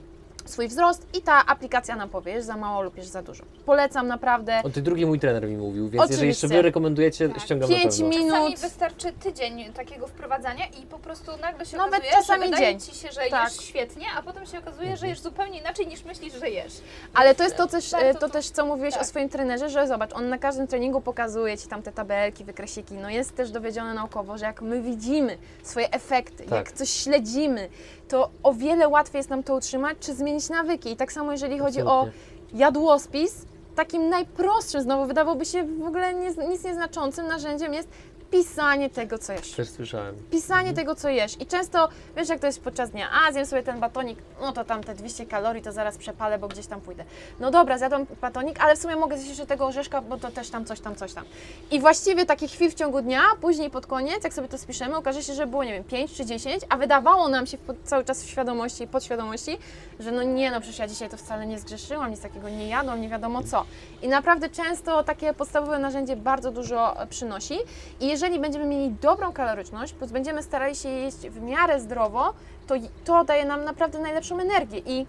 Speaker 3: swój wzrost i ta aplikacja nam powie, jest za mało lub jest za dużo. Polecam naprawdę
Speaker 1: O tej drugiej mój trener mi mówił, więc jeżeli jeszcze
Speaker 3: Oczywiście.
Speaker 1: wy rekomendujecie,
Speaker 2: Tak.
Speaker 1: ściągam na
Speaker 3: Pięć
Speaker 1: pewno.
Speaker 3: minut.
Speaker 2: Czasami wystarczy tydzień takiego wprowadzania i po prostu nagle się
Speaker 3: Nawet
Speaker 2: okazuje,
Speaker 3: czasami
Speaker 2: że wydaje
Speaker 3: dzień.
Speaker 2: Ci się, że
Speaker 3: Tak.
Speaker 2: jesz świetnie, a potem się okazuje,
Speaker 1: Mhm.
Speaker 2: że jesz zupełnie inaczej niż myślisz, że jesz.
Speaker 3: Ale to jest to też,
Speaker 2: Warto
Speaker 3: e, to
Speaker 2: to-
Speaker 3: też co mówiłeś
Speaker 2: tak.
Speaker 3: o swoim trenerze, że zobacz, on na każdym treningu pokazuje Ci tam te tabelki, wykresiki. No jest też dowiedzione naukowo, że jak my widzimy swoje efekty,
Speaker 1: Tak.
Speaker 3: jak coś śledzimy, to o wiele łatwiej jest nam to utrzymać, czy zmienić nawyki. I tak samo jeżeli chodzi o jadłospis, takim najprostszym, znowu wydawałoby się w ogóle nie, nic nieznaczącym narzędziem jest pisanie tego, co jesz.
Speaker 1: Też słyszałem.
Speaker 3: Pisanie
Speaker 1: Mhm.
Speaker 3: tego, co jesz. I często, wiesz, jak to jest podczas dnia, a zjem sobie ten batonik, no to tam te 200 kalorii, to zaraz przepalę, bo gdzieś tam pójdę. No dobra, zjadłam batonik, ale w sumie mogę zjeść jeszcze tego orzeszka, bo to też tam coś tam, coś tam. I właściwie takich chwil w ciągu dnia, później pod koniec, jak sobie to spiszemy, okaże się, że było, nie wiem, 5 czy 10, a wydawało nam się cały czas w świadomości i podświadomości, że no nie, no przecież ja dzisiaj to wcale nie zgrzeszyłam, nic takiego nie jadłam, nie wiadomo co. I naprawdę często takie podstawowe narzędzie bardzo dużo przynosi. I jeżeli będziemy mieli dobrą kaloryczność, będziemy starali się jeść w miarę zdrowo, to to daje nam naprawdę najlepszą energię. I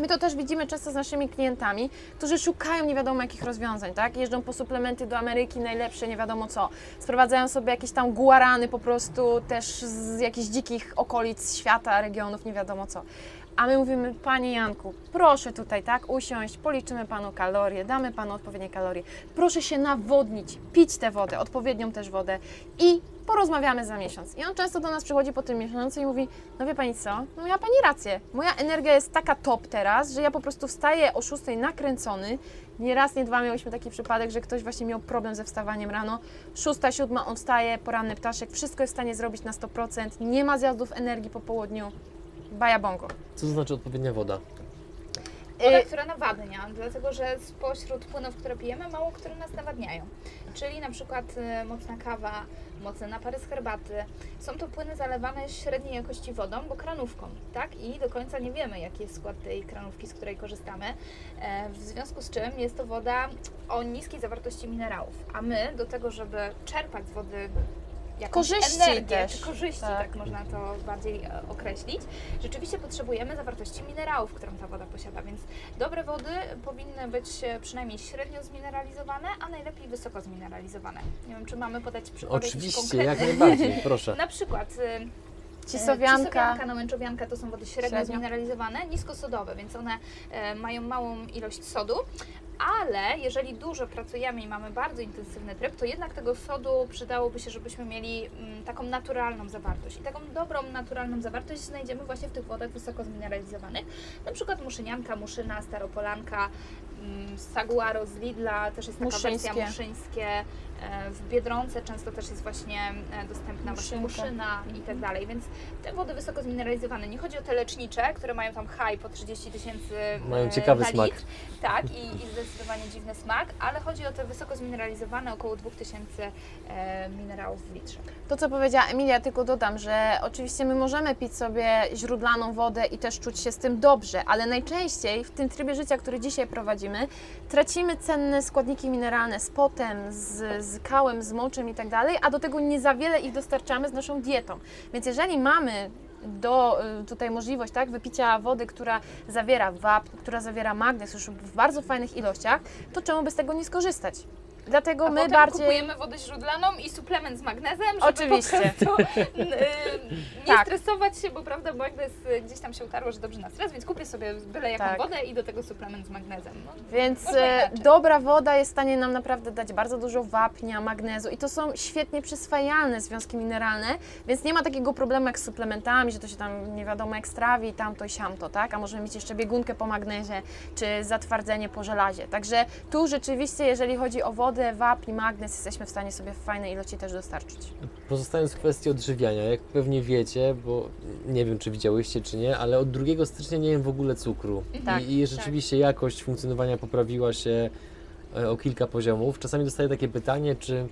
Speaker 3: My to też widzimy często z naszymi klientami, którzy szukają nie wiadomo jakich rozwiązań, tak? Jeżdżą po suplementy do Ameryki, najlepsze, nie wiadomo co. Sprowadzają sobie jakieś tam guarany po prostu też z jakichś dzikich okolic świata, regionów, nie wiadomo co. A my mówimy, Panie Janku, proszę tutaj, tak, usiąść, policzymy Panu kalorie, damy Panu odpowiednie kalorie. Proszę się nawodnić, pić tę wodę, odpowiednią też wodę i porozmawiamy za miesiąc. I on często do nas przychodzi po tym miesiącu i mówi, no wie Pani co, no miała Pani rację, moja energia jest taka top teraz, że ja po prostu wstaję o 6 nakręcony, nie raz, nie dwa miałyśmy taki przypadek, że ktoś właśnie miał problem ze wstawaniem rano. Szósta, siódma, on wstaje, poranny ptaszek, wszystko jest w stanie zrobić na 100%, nie ma zjazdów energii po południu. Baja bongo.
Speaker 1: Co to znaczy odpowiednia woda?
Speaker 2: Woda,
Speaker 3: Y,
Speaker 2: która nawadnia, dlatego że spośród płynów, które pijemy, mało które nas nawadniają. Czyli na przykład y, mocna kawa, mocne napary z herbaty. Są to płyny zalewane średniej jakości wodą, bo kranówką, tak? I do końca nie wiemy, jaki jest skład tej kranówki, z której korzystamy. E, w związku z czym jest to woda o niskiej zawartości minerałów. A my do tego, żeby czerpać z wody
Speaker 3: Korzyści
Speaker 2: energię,
Speaker 3: też.
Speaker 2: czy korzyści,
Speaker 3: Tak.
Speaker 2: tak. można to bardziej e, określić, rzeczywiście potrzebujemy zawartości minerałów, którą ta woda posiada, więc dobre wody powinny być e, przynajmniej średnio zmineralizowane, a najlepiej wysoko zmineralizowane. Nie wiem, czy mamy podać przykłady jakieś
Speaker 1: Oczywiście, jak najbardziej, proszę.
Speaker 2: Na przykład y,
Speaker 3: Cisowianka.
Speaker 2: Cisowianka, namęczowianka to są wody średnio,
Speaker 3: Średnio.
Speaker 2: zmineralizowane, niskosodowe, więc one e, mają małą ilość sodu. Ale jeżeli dużo pracujemy i mamy bardzo intensywny tryb, to jednak tego sodu przydałoby się, żebyśmy mieli mm, taką naturalną zawartość. I taką dobrą, naturalną zawartość znajdziemy właśnie w tych wodach wysoko zmineralizowanych. Na przykład muszynianka, muszyna, staropolanka, saguaro z Lidla, też jest taka
Speaker 3: Muszyńskie.
Speaker 2: wersja muszyńskie. E, W Biedronce często też jest właśnie e, dostępna właśnie
Speaker 3: Muszynka.
Speaker 2: muszyna i tak dalej, więc te wody wysoko zmineralizowane, nie chodzi o te lecznicze, które mają tam high po 30 tysięcy
Speaker 1: Mają
Speaker 2: e,
Speaker 1: ciekawy
Speaker 2: na
Speaker 1: smak.
Speaker 2: litr, tak, i, i zdecydowanie dziwny smak, ale chodzi o te wysoko zmineralizowane, około 2000 e, minerałów w litrze.
Speaker 3: To, co powiedziała Emilia, tylko dodam, że oczywiście my możemy pić sobie źródlaną wodę i też czuć się z tym dobrze, ale najczęściej w tym trybie życia, który dzisiaj prowadzimy, tracimy cenne składniki mineralne z potem, z, z kałem, z moczem i tak dalej, a do tego nie za wiele ich dostarczamy z naszą dietą. Więc jeżeli mamy do y, tutaj możliwość tak, wypicia wody, która zawiera wapń, która zawiera magnez już w bardzo fajnych ilościach, to czemu by z tego nie skorzystać? Dlatego
Speaker 2: A
Speaker 3: my
Speaker 2: potem
Speaker 3: bardziej...
Speaker 2: kupujemy wodę źródlaną i suplement z magnezem, żeby
Speaker 3: Oczywiście.
Speaker 2: po prostu y, nie
Speaker 3: Tak.
Speaker 2: stresować się, bo prawda, magnez y, gdzieś tam się utarło, że dobrze na stres, więc kupię sobie byle jaką
Speaker 3: Tak.
Speaker 2: wodę i do tego suplement z magnezem. No,
Speaker 3: Więc
Speaker 2: inaczej.
Speaker 3: dobra woda jest w stanie nam naprawdę dać bardzo dużo wapnia, magnezu i to są świetnie przyswajalne związki mineralne, więc nie ma takiego problemu jak z suplementami, że to się tam nie wiadomo jak strawi, tamto i siamto, tak? A możemy mieć jeszcze biegunkę po magnezie, czy zatwardzenie po żelazie. Także tu rzeczywiście, jeżeli chodzi o wodę, wapń, magnez, jesteśmy w stanie sobie w fajnej ilości też dostarczyć.
Speaker 1: Pozostając w kwestii odżywiania, jak pewnie wiecie, bo nie wiem, czy widziałyście, czy nie, ale od 2 stycznia nie jem w ogóle cukru.
Speaker 3: Tak,
Speaker 1: I, I rzeczywiście jakość funkcjonowania poprawiła się e, o kilka poziomów. Czasami dostaję takie pytanie, czy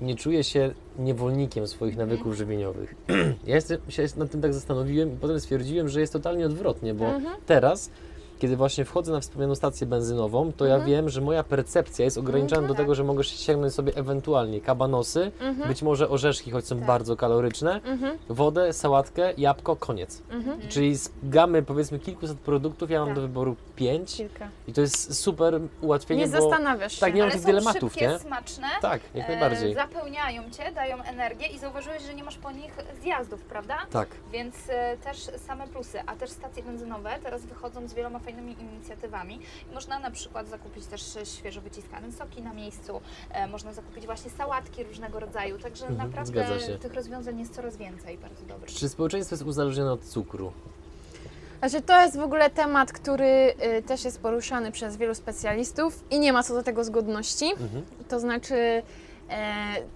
Speaker 1: nie czuję się niewolnikiem swoich nawyków żywieniowych. ja się nad tym tak zastanowiłem i potem stwierdziłem, że jest totalnie odwrotnie, bo
Speaker 3: Mhm.
Speaker 1: teraz, kiedy właśnie wchodzę na wspomnianą stację benzynową, to ja
Speaker 3: Mhm.
Speaker 1: wiem, że moja percepcja jest ograniczona do tego, że mogę sięgnąć sobie ewentualnie kabanosy,
Speaker 3: Mhm.
Speaker 1: być może orzeszki, choć są
Speaker 2: Tak.
Speaker 1: bardzo kaloryczne,
Speaker 3: Mhm.
Speaker 1: wodę, sałatkę, jabłko, koniec.
Speaker 3: Mhm.
Speaker 1: Czyli z gamy powiedzmy kilkuset produktów ja mam
Speaker 2: Tak.
Speaker 1: do wyboru pięć
Speaker 3: Kilka.
Speaker 1: i to jest super ułatwienie,
Speaker 3: Nie
Speaker 1: bo
Speaker 3: zastanawiasz się.
Speaker 1: tak, nie mam tych dylematów,
Speaker 2: szybkie,
Speaker 1: nie?
Speaker 2: smaczne.
Speaker 1: Tak, jak
Speaker 2: e,
Speaker 1: najbardziej.
Speaker 2: Zapełniają Cię, dają energię i zauważyłeś, że nie masz po nich zjazdów, prawda?
Speaker 1: Tak.
Speaker 2: Więc e, też same plusy, a też stacje benzynowe teraz wychodzą z wieloma fajnymi inicjatywami. Można na przykład zakupić też świeżo wyciskane soki na miejscu, e, można zakupić właśnie sałatki różnego rodzaju, także
Speaker 1: Mhm,
Speaker 2: naprawdę tych rozwiązań jest coraz więcej, bardzo dobrych.
Speaker 1: Czy społeczeństwo jest uzależnione od cukru?
Speaker 3: Znaczy, to jest w ogóle temat, który y, też jest poruszany przez wielu specjalistów i nie ma co do tego zgodności.
Speaker 1: Mhm.
Speaker 3: To znaczy,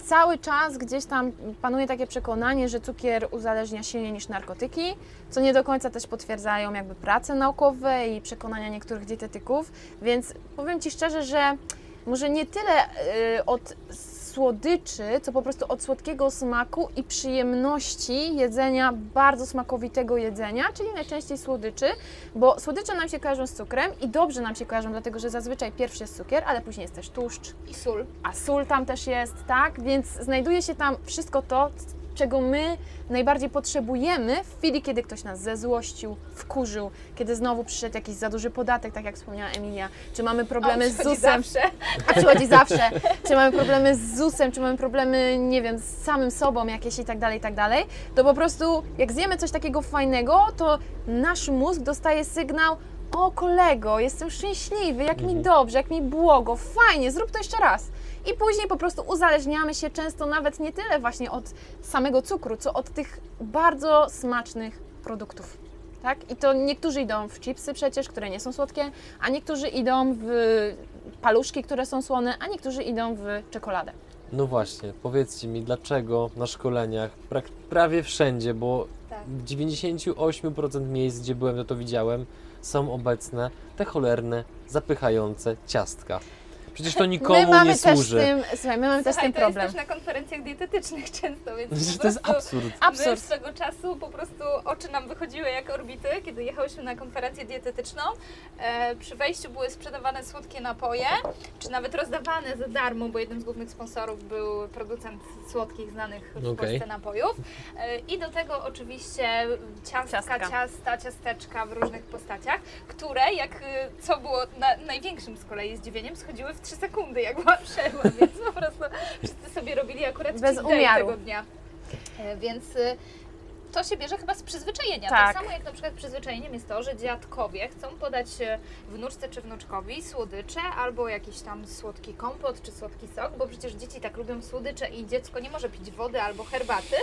Speaker 3: cały czas gdzieś tam panuje takie przekonanie, że cukier uzależnia silniej niż narkotyki, co nie do końca też potwierdzają jakby prace naukowe i przekonania niektórych dietetyków. Więc powiem Ci szczerze, że może nie tyle e, od słodyczy, co po prostu od słodkiego smaku i przyjemności jedzenia, bardzo smakowitego jedzenia, czyli najczęściej słodyczy, bo słodycze nam się kojarzą z cukrem i dobrze nam się kojarzą, dlatego że zazwyczaj pierwszy jest cukier, ale później jest też tłuszcz,
Speaker 2: I sól.
Speaker 3: a sól tam też jest, tak? Więc znajduje się tam wszystko to, czego my najbardziej potrzebujemy w chwili, kiedy ktoś nas zezłościł, wkurzył, kiedy znowu przyszedł jakiś za duży podatek, tak jak wspomniała Emilia, czy mamy problemy z ZUS-em,
Speaker 2: Zawsze.
Speaker 3: a przychodzi zawsze, czy mamy problemy z ZUS-em, czy mamy problemy, nie wiem, z samym sobą jakieś i tak dalej, i tak dalej, to po prostu jak zjemy coś takiego fajnego, to nasz mózg dostaje sygnał, o kolego, jestem szczęśliwy, jak mi
Speaker 1: Mhm.
Speaker 3: dobrze, jak mi błogo, fajnie, zrób to jeszcze raz. I później po prostu uzależniamy się często nawet nie tyle właśnie od samego cukru, co od tych bardzo smacznych produktów. Tak? I to niektórzy idą w chipsy przecież, które nie są słodkie, a niektórzy idą w paluszki, które są słone, a niektórzy idą w czekoladę.
Speaker 1: No właśnie, powiedzcie mi, dlaczego na szkoleniach, prak- prawie wszędzie, bo
Speaker 2: Tak.
Speaker 1: w 98% miejsc, gdzie byłem, to to widziałem, są obecne te cholerne, zapychające ciastka. Przecież to nikomu
Speaker 3: my mamy
Speaker 1: nie
Speaker 3: też
Speaker 1: służy.
Speaker 3: z tym, słuchaj, my mamy też
Speaker 2: Słuchaj,
Speaker 3: tym
Speaker 2: to jest
Speaker 3: problem.
Speaker 2: też na konferencjach dietetycznych często, więc
Speaker 1: Przecież to jest absurd.
Speaker 2: My
Speaker 3: Absurd.
Speaker 2: swego czasu po prostu oczy nam wychodziły jak orbity, kiedy jechałyśmy na konferencję dietetyczną. E, przy wejściu były sprzedawane słodkie napoje, czy nawet rozdawane za darmo, bo jednym z głównych sponsorów był producent słodkich, znanych w
Speaker 1: Okej.
Speaker 2: Polsce napojów. E, I do tego oczywiście ciastka,
Speaker 3: Ciastka.
Speaker 2: ciasta, ciasteczka w różnych postaciach, które, jak e, co było na, największym z kolei zdziwieniem, schodziły w 3 sekundy, jak była przerwa, więc po prostu wszyscy sobie robili akurat
Speaker 3: Bez umiaru.
Speaker 2: tego dnia. E, Więc y, to się bierze chyba z przyzwyczajenia.
Speaker 3: Tak.
Speaker 2: Tak samo jak na przykład przyzwyczajeniem jest to, że dziadkowie chcą podać wnuczce czy wnuczkowi słodycze albo jakiś tam słodki kompot czy słodki sok, bo przecież dzieci tak lubią słodycze i dziecko nie może pić wody albo herbaty,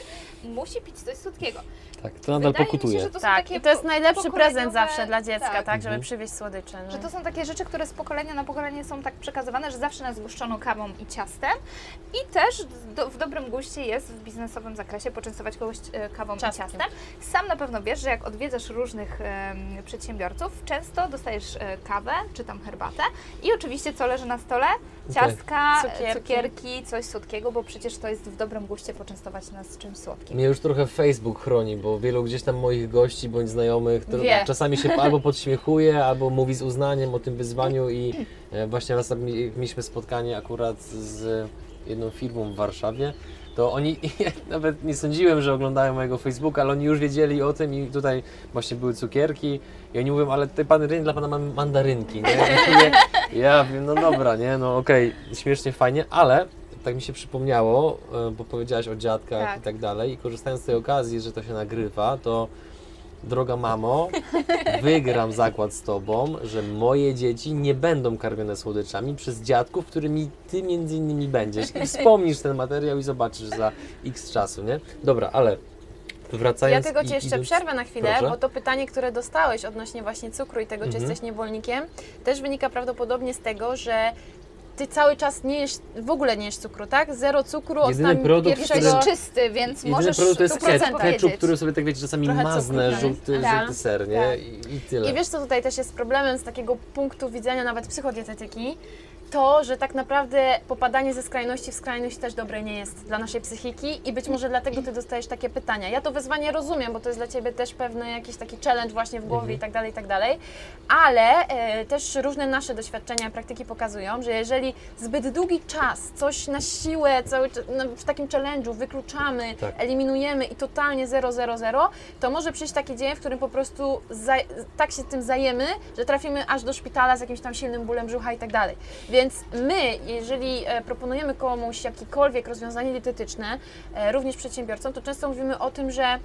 Speaker 2: musi pić coś słodkiego.
Speaker 1: Tak, to nadal
Speaker 2: Wydaje mi
Speaker 1: pokutuje.
Speaker 2: się, że to są
Speaker 3: Tak,
Speaker 2: takie
Speaker 3: i to jest najlepszy prezent zawsze dla dziecka, tak,
Speaker 2: tak.
Speaker 3: żeby
Speaker 1: Mhm.
Speaker 3: przywieźć słodycze. No.
Speaker 2: Że to są takie rzeczy, które z pokolenia na pokolenie są tak przekazywane, że zawsze nas złuszczono kawą i ciastem. I też do, w dobrym guście jest w biznesowym zakresie poczęstować kogoś e, kawą
Speaker 3: Ciastkiem.
Speaker 2: Ciastem. Sam na pewno wiesz, że jak odwiedzasz różnych em, przedsiębiorców, często dostajesz e, kawę czy tam herbatę i oczywiście co leży na stole? Ciastka,
Speaker 3: Cukierki.
Speaker 2: cukierki. coś słodkiego, bo przecież to jest w dobrym guście poczęstować nas czymś słodkim.
Speaker 1: Mnie już trochę Facebook chroni, bo wielu gdzieś tam moich gości bądź znajomych
Speaker 3: Wie.
Speaker 1: czasami się albo podśmiechuje, albo mówi z uznaniem o tym wyzwaniu i e, właśnie raz mi- mieliśmy spotkanie akurat z jedną firmą w Warszawie, to oni, ja nawet nie sądziłem, że oglądają mojego Facebooka, ale oni już wiedzieli o tym i tutaj właśnie były cukierki i oni mówią, ale tutaj pan rynek dla pana mam mandarynki, nie? Ja, wiem, no dobra, nie, no okej, śmiesznie, fajnie, ale tak mi się przypomniało, e, bo powiedziałaś o dziadkach
Speaker 2: Tak.
Speaker 1: i tak dalej i korzystając z tej okazji, że to się nagrywa, to droga mamo, wygram zakład z tobą, że moje dzieci nie będą karmione słodyczami przez dziadków, którymi ty między innymi będziesz i wspomnisz ten materiał i zobaczysz za x czasu, nie? Dobra, ale
Speaker 3: Ja
Speaker 1: wracając
Speaker 3: tylko
Speaker 1: i
Speaker 3: Ci jeszcze
Speaker 1: idąc-
Speaker 3: przerwę na chwilę,
Speaker 1: Proszę.
Speaker 3: bo to pytanie, które dostałeś odnośnie właśnie cukru i tego, czy
Speaker 1: Mhm.
Speaker 3: jesteś niewolnikiem, też wynika prawdopodobnie z tego, że Ty cały czas nie jesz, w ogóle nie jesz cukru, tak? Zero cukru od
Speaker 1: Jedyny
Speaker 3: tam
Speaker 1: produkt,
Speaker 3: pierwszego...
Speaker 2: Jest
Speaker 1: który-
Speaker 2: czysty, więc
Speaker 1: Jedyny
Speaker 2: możesz
Speaker 1: produkt to jest
Speaker 2: 100%
Speaker 1: ketchup,
Speaker 2: powiedzieć.
Speaker 1: który sobie tak wiecie, czasami
Speaker 3: Trochę
Speaker 1: maznę,
Speaker 3: cukru,
Speaker 1: żółty,
Speaker 3: tak.
Speaker 1: żółty ser, nie?
Speaker 3: Tak.
Speaker 1: I, I tyle.
Speaker 3: I wiesz, co tutaj też jest problemem z takiego punktu widzenia nawet psychodietetyki? To, że tak naprawdę popadanie ze skrajności w skrajność też dobre nie jest dla naszej psychiki i być może dlatego Ty dostajesz takie pytania. Ja to wyzwanie rozumiem, bo to jest dla Ciebie też pewny jakiś taki challenge właśnie w głowie i tak dalej, i tak dalej, ale e, też różne nasze doświadczenia i praktyki pokazują, że jeżeli zbyt długi czas coś na siłę, cały, no, w takim challenge'u wykluczamy,
Speaker 1: Tak.
Speaker 3: eliminujemy i totalnie 0, 0, 0, to może przyjść taki dzień, w którym po prostu tak się tym zajemy, że trafimy aż do szpitala z jakimś tam silnym bólem brzucha i tak dalej. Więc my, jeżeli e, proponujemy komuś jakiekolwiek rozwiązanie dietetyczne, e, również przedsiębiorcom, to często mówimy o tym, że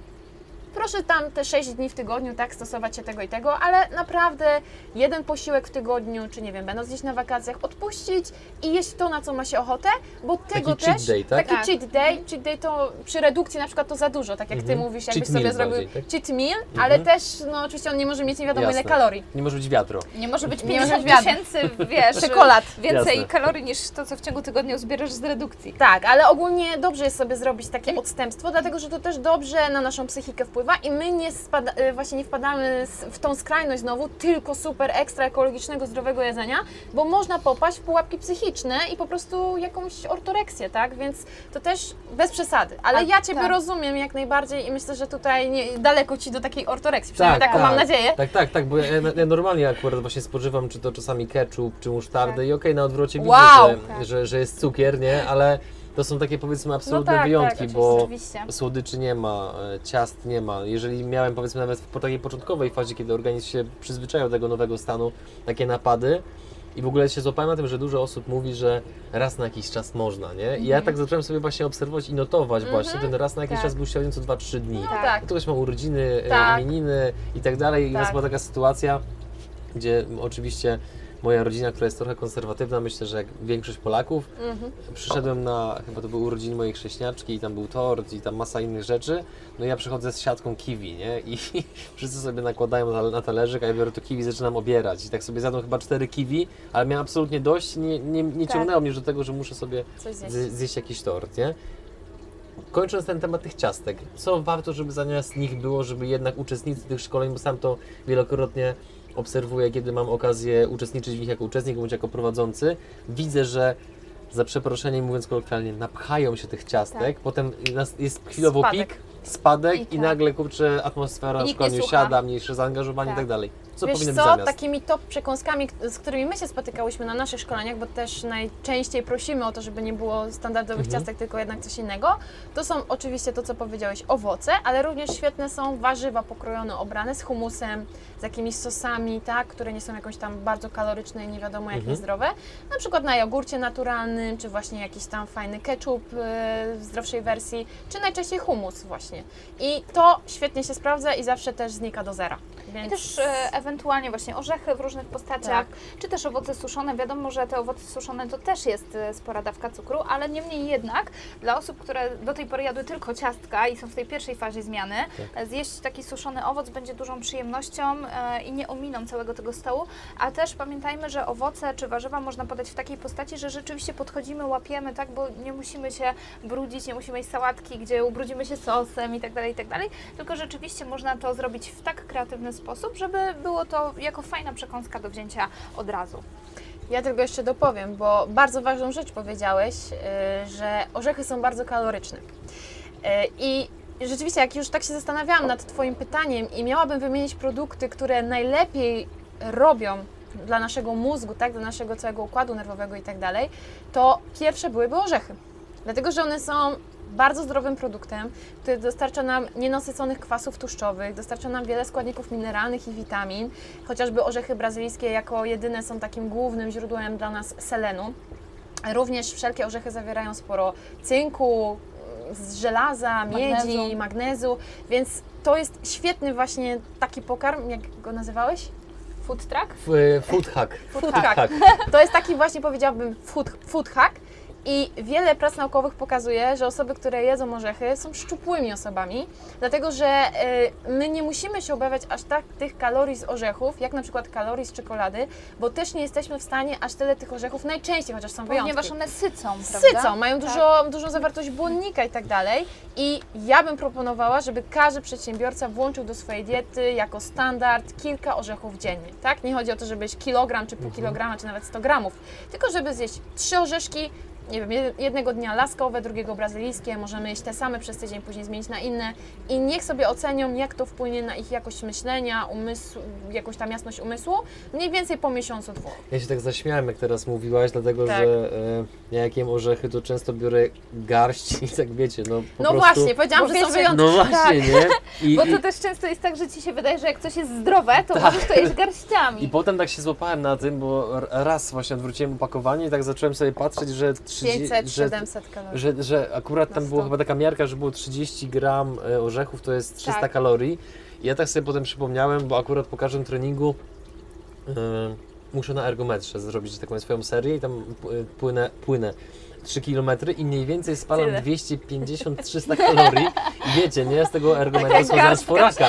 Speaker 3: proszę tam te 6 dni w tygodniu, tak, stosować się tego i tego, ale naprawdę jeden posiłek w tygodniu, czy nie wiem, będąc gdzieś na wakacjach, odpuścić i jeść to, na co ma się ochotę, bo tego
Speaker 1: cheat
Speaker 3: też,
Speaker 1: day, tak?
Speaker 3: taki
Speaker 2: Tak.
Speaker 3: cheat day, cheat day to przy redukcji na przykład to za dużo, tak jak Ty
Speaker 1: Mhm.
Speaker 3: mówisz,
Speaker 1: Cheat
Speaker 3: jakbyś
Speaker 1: meal
Speaker 3: sobie zrobił
Speaker 1: bardziej, tak?
Speaker 3: cheat meal, ale też, no oczywiście on nie może mieć nie wiadomo ile
Speaker 1: Jasne.
Speaker 3: kalorii.
Speaker 1: Nie może być wiatru.
Speaker 2: Nie może być
Speaker 3: Nie może
Speaker 2: 50
Speaker 3: być wiadro.
Speaker 2: tysięcy, wiesz,
Speaker 3: Czekolad.
Speaker 2: więcej
Speaker 1: Jasne.
Speaker 2: kalorii niż to, co w ciągu tygodnia zbierasz z redukcji.
Speaker 3: Tak, ale ogólnie dobrze jest sobie zrobić takie odstępstwo, dlatego że to też dobrze na naszą psychikę wpływa i my nie spada, y, właśnie nie wpadamy w tą skrajność znowu tylko super ekstra ekologicznego, zdrowego jedzenia, bo można popaść w pułapki psychiczne i po prostu jakąś ortoreksję, tak? Więc to też bez przesady. Ale
Speaker 2: A,
Speaker 3: ja Ciebie
Speaker 2: tak.
Speaker 3: rozumiem jak najbardziej i myślę, że tutaj nie, daleko Ci do takiej ortoreksji, przynajmniej taką mam nadzieję.
Speaker 1: Tak, tak, tak, bo ja, ja normalnie akurat właśnie spożywam, czy to czasami ketchup, czy musztardę
Speaker 2: Tak.
Speaker 1: i okej, na odwrocie
Speaker 3: Wow!
Speaker 1: widzę, że,
Speaker 2: Tak.
Speaker 1: że, że jest cukier, nie? Ale to są takie powiedzmy absolutne
Speaker 3: No tak,
Speaker 1: wyjątki,
Speaker 3: tak,
Speaker 1: bo
Speaker 2: Oczywiście.
Speaker 1: słodyczy nie ma, e, ciast nie ma. Jeżeli miałem powiedzmy nawet w takiej początkowej fazie, kiedy organizm się przyzwyczaił do tego nowego stanu, takie napady i w ogóle się złapałem na tym, że dużo osób mówi, że raz na jakiś czas można, nie? I ja tak zacząłem sobie właśnie obserwować i notować właśnie, ten raz na jakiś
Speaker 3: tak.
Speaker 1: czas był średnio co 2-3 dni.
Speaker 3: No tak.
Speaker 1: Ktoś ma urodziny,
Speaker 3: Tak.
Speaker 1: e, imieniny i tak dalej. I u nas
Speaker 3: Tak.
Speaker 1: była taka sytuacja, gdzie oczywiście moja rodzina, która jest trochę konserwatywna, myślę, że jak większość Polaków,
Speaker 3: Mhm.
Speaker 1: przyszedłem na, chyba to były urodziny mojej chrześniaczki i tam był tort i tam masa innych rzeczy. No ja przychodzę z siatką kiwi, nie? I wszyscy sobie nakładają na, talerzyk, a ja biorę to kiwi zaczynam obierać. I tak sobie zjadłem chyba cztery kiwi, ale miałem absolutnie dość nie, nie, nie
Speaker 3: Tak.
Speaker 1: ciągnęło mnie do tego, że muszę sobie
Speaker 3: zjeść.
Speaker 1: zjeść jakiś tort, nie? Kończąc ten temat tych ciastek, co warto, żeby zamiast nich było, żeby jednak uczestnicy tych szkoleń, bo sam to wielokrotnie obserwuję, kiedy mam okazję uczestniczyć w nich jako uczestnik bądź jako prowadzący, widzę, że za przeproszeniem mówiąc kolokwialnie, napchają się tych ciastek, potem nas- jest chwilowo
Speaker 3: Spadek.
Speaker 1: pik, spadek
Speaker 2: I
Speaker 1: i,
Speaker 2: tak.
Speaker 1: nagle kurczę atmosfera
Speaker 2: I
Speaker 1: w
Speaker 2: słucha.
Speaker 1: siada, mniejsze zaangażowanie
Speaker 2: Tak.
Speaker 1: i tak dalej. Co
Speaker 3: Wiesz
Speaker 1: powinno
Speaker 3: co,
Speaker 1: być zamiast?
Speaker 3: takimi top przekąskami, z którymi my się spotykałyśmy na naszych szkoleniach, bo też najczęściej prosimy o to, żeby nie było standardowych
Speaker 1: Mhm.
Speaker 3: ciastek, tylko jednak coś innego, to są oczywiście to, co powiedziałeś, owoce, ale również świetne są warzywa pokrojone, obrane z humusem, z jakimiś sosami, tak, które nie są jakąś tam bardzo kaloryczne i nie wiadomo jak
Speaker 1: Mhm.
Speaker 3: niezdrowe. Na przykład na jogurcie naturalnym, czy właśnie jakiś tam fajny ketchup yy, w zdrowszej wersji, czy najczęściej humus właśnie. I to świetnie się sprawdza i zawsze też znika do zera. Więc...
Speaker 2: I też e, ewentualnie właśnie orzechy w różnych postaciach, czy też owoce suszone. Wiadomo, że te owoce suszone to też jest e, spora dawka cukru, ale niemniej jednak dla osób, które do tej pory jadły tylko ciastka i są w tej pierwszej fazie zmiany, e, zjeść taki suszony owoc będzie dużą przyjemnością e, i nie ominą całego tego stołu. A też pamiętajmy, że owoce czy warzywa można podać w takiej postaci, że rzeczywiście podchodzimy, łapiemy, tak, bo nie musimy się brudzić, nie musimy jeść sałatki, gdzie ubrudzimy się sosem i tak dalej, i tak dalej, tylko rzeczywiście można to zrobić w tak kreatywny sposób, żeby było to jako fajna przekąska do wzięcia od razu.
Speaker 3: Ja tylko jeszcze dopowiem, bo bardzo ważną rzecz powiedziałeś, y, że orzechy są bardzo kaloryczne. Y, I rzeczywiście, jak już tak się zastanawiałam nad Twoim pytaniem i miałabym wymienić produkty, które najlepiej robią dla naszego mózgu, tak, dla naszego całego układu nerwowego i tak dalej, to pierwsze byłyby orzechy. Dlatego, że one są bardzo zdrowym produktem, który dostarcza nam nienasyconych kwasów tłuszczowych, dostarcza nam wiele składników mineralnych i witamin. Chociażby orzechy brazylijskie jako jedyne są takim głównym źródłem dla nas selenu. Również wszelkie orzechy zawierają sporo cynku, z żelaza, miedzi,
Speaker 2: Magnezu.
Speaker 3: magnezu, więc to jest świetny właśnie taki pokarm, jak go nazywałeś?
Speaker 2: Food truck?
Speaker 1: F- e, Food hack.
Speaker 3: Food hack. To jest taki właśnie powiedziałabym food, food hack i wiele prac naukowych pokazuje, że osoby, które jedzą orzechy są szczupłymi osobami, dlatego że y, my nie musimy się obawiać aż tak tych kalorii z orzechów, jak na przykład kalorii z czekolady, bo też nie jesteśmy w stanie aż tyle tych orzechów najczęściej, chociaż są wyjątki.
Speaker 2: Ponieważ one sycą, prawda?
Speaker 3: Sycą, mają
Speaker 2: Tak.
Speaker 3: dużo, dużą zawartość błonnika i tak dalej. I ja bym proponowała, żeby każdy przedsiębiorca włączył do swojej diety jako standard kilka orzechów dziennie. Tak? Nie chodzi o to, żeby jeść kilogram czy pół kilograma, czy nawet 100 gramów, tylko żeby zjeść trzy orzeszki, nie wiem, jed- jednego dnia laskowe, drugiego brazylijskie, możemy jeść te same przez tydzień, później zmienić na inne i niech sobie ocenią, jak to wpłynie na ich jakość myślenia, umysł, jakąś tam jasność umysłu, mniej więcej po miesiącu, dwóch.
Speaker 1: Ja się tak zaśmiałem, jak teraz mówiłaś, dlatego
Speaker 3: Tak.
Speaker 1: że e, ja jak jem orzechy, to często biorę garść i tak wiecie, no po
Speaker 3: No
Speaker 1: prostu...
Speaker 3: właśnie, powiedziałam,
Speaker 2: Bo
Speaker 3: że są wyjątki.
Speaker 1: No właśnie, nie? I,
Speaker 2: Bo
Speaker 1: i,
Speaker 2: to też często jest tak, że Ci się wydaje, że jak coś jest zdrowe, to
Speaker 1: Tak.
Speaker 2: możesz to jeść garściami.
Speaker 1: I potem tak się złapałem na tym, bo raz właśnie odwróciłem opakowanie i tak zacząłem sobie patrzeć, że 30,
Speaker 3: 500,
Speaker 1: że,
Speaker 3: 700 kalorii.
Speaker 1: że, że akurat tam była
Speaker 3: 100.
Speaker 1: chyba taka miarka, że było 30 gram e, orzechów, to jest 300
Speaker 2: Tak.
Speaker 1: kalorii. I ja tak sobie potem przypomniałem, bo akurat po każdym treningu e, muszę na ergometrze zrobić taką swoją serię i tam p- płynę, płynę 3 km i mniej więcej spalam
Speaker 3: Tyle.
Speaker 1: 250-300 kalorii i wiecie, nie? Z tego
Speaker 3: Taka
Speaker 1: schodzę z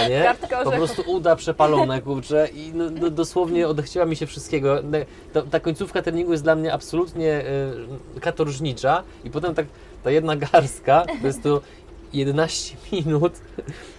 Speaker 1: nie? Po prostu uda przepalone, kurczę i no, no, dosłownie odechciała mi się wszystkiego. Ne- Ta, ta końcówka treningu jest dla mnie absolutnie y, katorżnicza i potem tak ta jedna garstka, to jest to 11 minut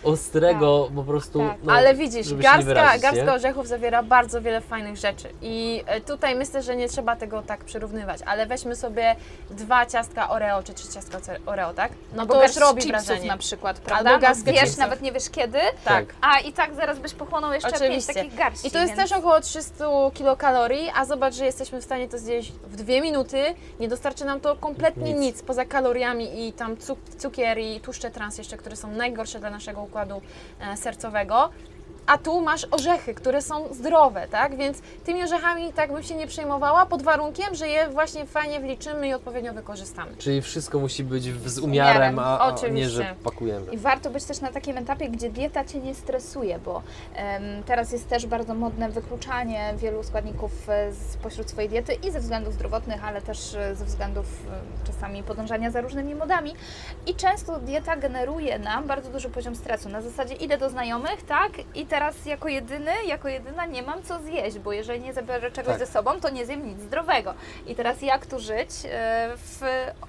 Speaker 1: ostrego po prostu.
Speaker 2: Tak.
Speaker 1: No,
Speaker 3: Ale widzisz,
Speaker 1: żeby się nie
Speaker 3: garstka,
Speaker 1: wyrazić,
Speaker 3: garstka
Speaker 1: nie?
Speaker 3: orzechów zawiera bardzo wiele fajnych rzeczy. I e, tutaj myślę, że nie trzeba tego tak przyrównywać, ale weźmy sobie dwa ciastka Oreo, czy trzy ciastka Oreo, tak? No
Speaker 2: Albo
Speaker 3: to już robi wrażenie.
Speaker 2: na przykład, prawda?
Speaker 3: Albo garstkę
Speaker 2: wiesz,
Speaker 3: chipsów.
Speaker 2: nawet nie wiesz kiedy,
Speaker 3: Tak.
Speaker 2: a i tak zaraz byś pochłonął jeszcze pięć
Speaker 3: Oczywiście.
Speaker 2: takich garści.
Speaker 3: I to jest
Speaker 2: więc...
Speaker 3: też około 300 kilokalorii, a zobacz, że jesteśmy w stanie to zjeść w dwie minuty. Nie dostarczy nam to kompletnie
Speaker 1: Nic.
Speaker 3: nic, poza kaloriami i tam cuk cukier i tłuszcze trans jeszcze, które są najgorsze dla naszego układu e, sercowego. A tu masz orzechy, które są zdrowe, tak? Więc tymi orzechami tak bym się nie przejmowała, pod warunkiem, że je właśnie fajnie wliczymy i odpowiednio wykorzystamy.
Speaker 1: Czyli wszystko musi być w, z umiarem, a, a nie, że pakujemy.
Speaker 2: I warto być też na takim etapie, gdzie dieta Cię nie stresuje, bo em, teraz jest też bardzo modne wykluczanie wielu składników e, spośród swojej diety i ze względów zdrowotnych, ale też e, ze względów e, czasami podążania za różnymi modami. I często dieta generuje nam bardzo duży poziom stresu. Na zasadzie idę do znajomych, tak, i teraz jako jedyny, jako jedyna nie mam co zjeść, bo jeżeli nie zabiorę czegoś
Speaker 1: Tak.
Speaker 2: ze sobą, to nie zjem nic zdrowego. I teraz jak tu żyć e, w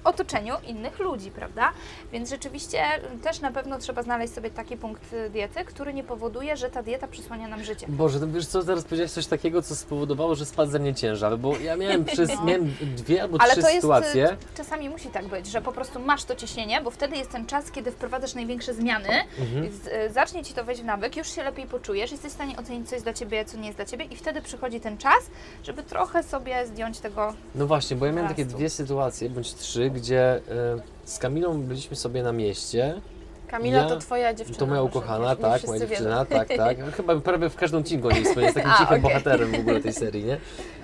Speaker 2: otoczeniu innych ludzi, prawda? Więc rzeczywiście też na pewno trzeba znaleźć sobie taki punkt e, diety, który nie powoduje, że ta dieta przysłania nam życie.
Speaker 1: Boże, to wiesz co, teraz powiedziałeś coś takiego, co spowodowało, że spadł ze mnie ciężar, bo ja miałem przez,
Speaker 2: No.
Speaker 1: miałem dwie albo
Speaker 2: Ale
Speaker 1: trzy
Speaker 2: to jest,
Speaker 1: sytuacje.
Speaker 2: e, czasami musi tak być, że po prostu masz to ciśnienie, bo wtedy jest ten czas, kiedy wprowadzasz największe zmiany,
Speaker 1: Mhm.
Speaker 2: zacznie Ci to wejść w nawyk, już się lepiej poczujesz, jesteś w stanie ocenić, co jest dla Ciebie, co nie jest dla Ciebie i wtedy przychodzi ten czas, żeby trochę sobie zdjąć tego
Speaker 1: No właśnie, bo ja miałem takie dwie sytuacje, bądź trzy, gdzie e, z Kamilą byliśmy sobie na mieście.
Speaker 3: Kamila
Speaker 1: Ja-
Speaker 3: to twoja dziewczyna.
Speaker 1: To moja ukochana,
Speaker 3: nie
Speaker 1: tak, moja dziewczyna, tak, tak. Chyba prawie w każdym odcinku niej wspomnę, jest takim
Speaker 3: A,
Speaker 1: cichym
Speaker 3: okej.
Speaker 1: bohaterem w ogóle tej serii, nie?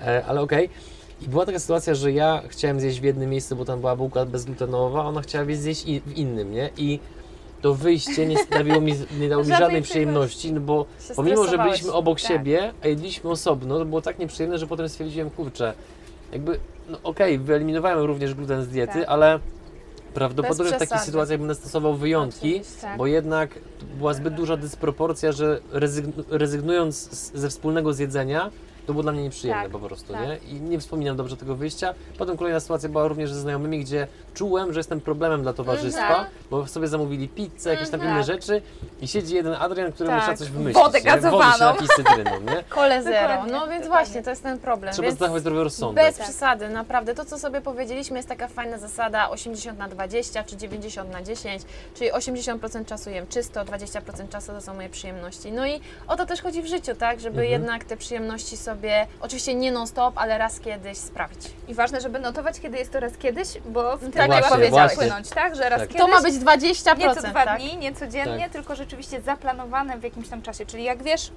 Speaker 1: E, ale okej. I była taka sytuacja, że ja chciałem zjeść w jednym miejscu, bo tam była bułka bezglutenowa, a ona chciała zjeść i, w innym, nie? I to wyjście nie sprawiło mi, nie dało mi
Speaker 2: Żadnej
Speaker 1: przyjemności, no bo pomimo, że byliśmy obok
Speaker 2: Tak.
Speaker 1: siebie, a jedliśmy osobno, to było tak nieprzyjemne, że potem stwierdziłem, kurczę, jakby, no okej, wyeliminowałem również gluten z diety,
Speaker 2: Tak.
Speaker 1: ale prawdopodobnie w takich sytuacjach będę stosował wyjątki,
Speaker 3: Oczywiście.
Speaker 2: Tak.
Speaker 1: bo jednak była zbyt duża dysproporcja, że rezygn- rezygnując z, ze wspólnego zjedzenia, to było dla mnie nieprzyjemne
Speaker 2: Tak,
Speaker 1: po prostu,
Speaker 2: tak.
Speaker 1: nie? I nie wspominam dobrze tego wyjścia. Potem kolejna sytuacja była również ze znajomymi, gdzie czułem, że jestem problemem dla towarzystwa,
Speaker 3: Mhm.
Speaker 1: bo sobie zamówili pizzę, jakieś tam
Speaker 3: Mhm.
Speaker 1: inne rzeczy i siedzi jeden Adrian, który
Speaker 3: Tak.
Speaker 1: trzeba coś wymyślić.
Speaker 2: Wodę
Speaker 1: nie? Wodę się
Speaker 2: gazowaną.
Speaker 1: napić z cytryną, nie?
Speaker 3: Kole zero.
Speaker 2: Dokładnie,
Speaker 3: No więc
Speaker 2: dokładnie.
Speaker 3: właśnie, to jest ten problem.
Speaker 1: Trzeba
Speaker 3: więc
Speaker 1: zachować zdrowy rozsądek.
Speaker 3: Bez
Speaker 2: Tak.
Speaker 3: przesady, naprawdę. To, co sobie powiedzieliśmy, jest taka fajna zasada 80 na 20 czy 90 na 10, czyli 80% czasu jem czysto, 20% czasu to są moje przyjemności. No i o to też chodzi w życiu, tak? Żeby
Speaker 1: Mhm.
Speaker 3: jednak te przyjemności sobie, oczywiście nie non-stop, ale raz kiedyś sprawić.
Speaker 2: I ważne, żeby notować, kiedy jest to raz kiedyś, bo w
Speaker 3: Tak, jak
Speaker 2: właśnie
Speaker 3: powiedziałeś.
Speaker 2: płynąć, tak? Że raz
Speaker 1: Tak.
Speaker 2: kiedyś,
Speaker 3: To ma być 20%,
Speaker 2: nie co dwa
Speaker 3: tak?
Speaker 2: dni, nie codziennie,
Speaker 1: Tak.
Speaker 2: tylko rzeczywiście zaplanowane w jakimś tam czasie. Czyli jak wiesz,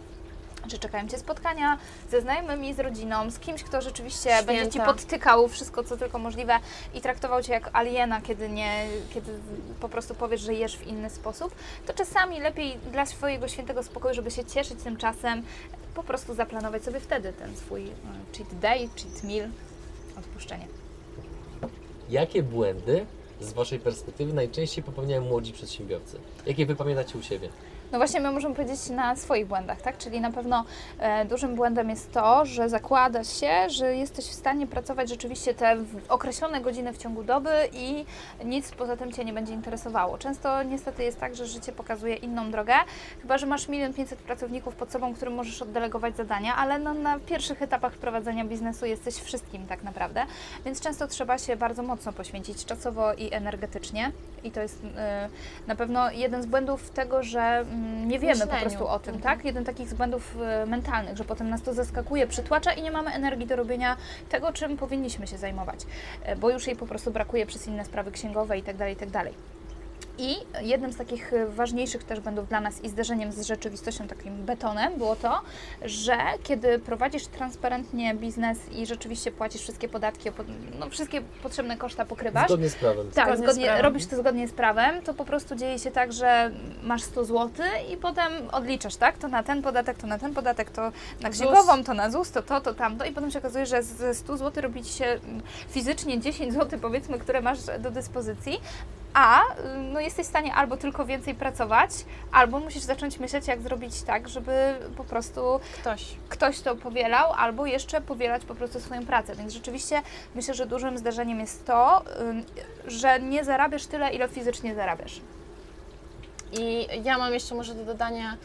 Speaker 2: że czekają Cię spotkania ze znajomymi, z rodziną, z kimś, kto rzeczywiście
Speaker 3: Święta.
Speaker 2: będzie Ci podtykał wszystko, co tylko możliwe i traktował Cię jak aliena, kiedy, nie, kiedy po prostu powiesz, że jesz w inny sposób, to czasami lepiej dla swojego świętego spokoju, żeby się cieszyć tym czasem, po prostu zaplanować sobie wtedy ten swój e, cheat day, cheat meal, odpuszczenie.
Speaker 1: Jakie błędy z Waszej perspektywy najczęściej popełniają młodzi przedsiębiorcy? Jakie Wy pamiętacie u siebie?
Speaker 2: No właśnie my możemy powiedzieć na swoich błędach, tak? Czyli na pewno e, dużym błędem jest to, że zakłada się, że jesteś w stanie pracować rzeczywiście te określone godziny w ciągu doby i nic poza tym Cię nie będzie interesowało. Często niestety jest tak, że życie pokazuje inną drogę, chyba że masz milion pięćset pracowników pod sobą, którym możesz oddelegować zadania, ale no, na pierwszych etapach prowadzenia biznesu jesteś wszystkim tak naprawdę, więc często trzeba się bardzo mocno poświęcić czasowo i energetycznie i to jest e, na pewno jeden z błędów tego, że mm, nie wiemy po
Speaker 3: Myśleniu.
Speaker 2: prostu o tym,
Speaker 3: Mhm.
Speaker 2: tak? Jeden takich z błędów e, mentalnych, że potem nas to zaskakuje, przytłacza i nie mamy energii do robienia tego, czym powinniśmy się zajmować, e, bo już jej po prostu brakuje przez inne sprawy księgowe itd., itd. I jednym z takich ważniejszych też błędów dla nas i zderzeniem z rzeczywistością, takim betonem, było to, że kiedy prowadzisz transparentnie biznes i rzeczywiście płacisz wszystkie podatki, no, wszystkie potrzebne koszta pokrywasz,
Speaker 1: Zgodnie z prawem.
Speaker 2: tak,
Speaker 3: Zgodnie z
Speaker 2: zgodnie,
Speaker 3: prawem.
Speaker 2: robisz to zgodnie z prawem, to po prostu dzieje się tak, że masz 100 zł i potem odliczasz, tak? To na ten podatek, to na ten podatek, to na księgową, to na ZUS, to to, to tamto i potem się okazuje, że ze 100 zł robi Ci się fizycznie 10 zł powiedzmy, które masz do dyspozycji, a no, jesteś w stanie albo tylko więcej pracować, albo musisz zacząć myśleć, jak zrobić tak, żeby po prostu
Speaker 3: Ktoś.
Speaker 2: ktoś to powielał, albo jeszcze powielać po prostu swoją pracę. Więc rzeczywiście myślę, że dużym zdarzeniem jest to, że nie zarabiasz tyle, ile fizycznie zarabiasz.
Speaker 3: I ja mam jeszcze może do dodania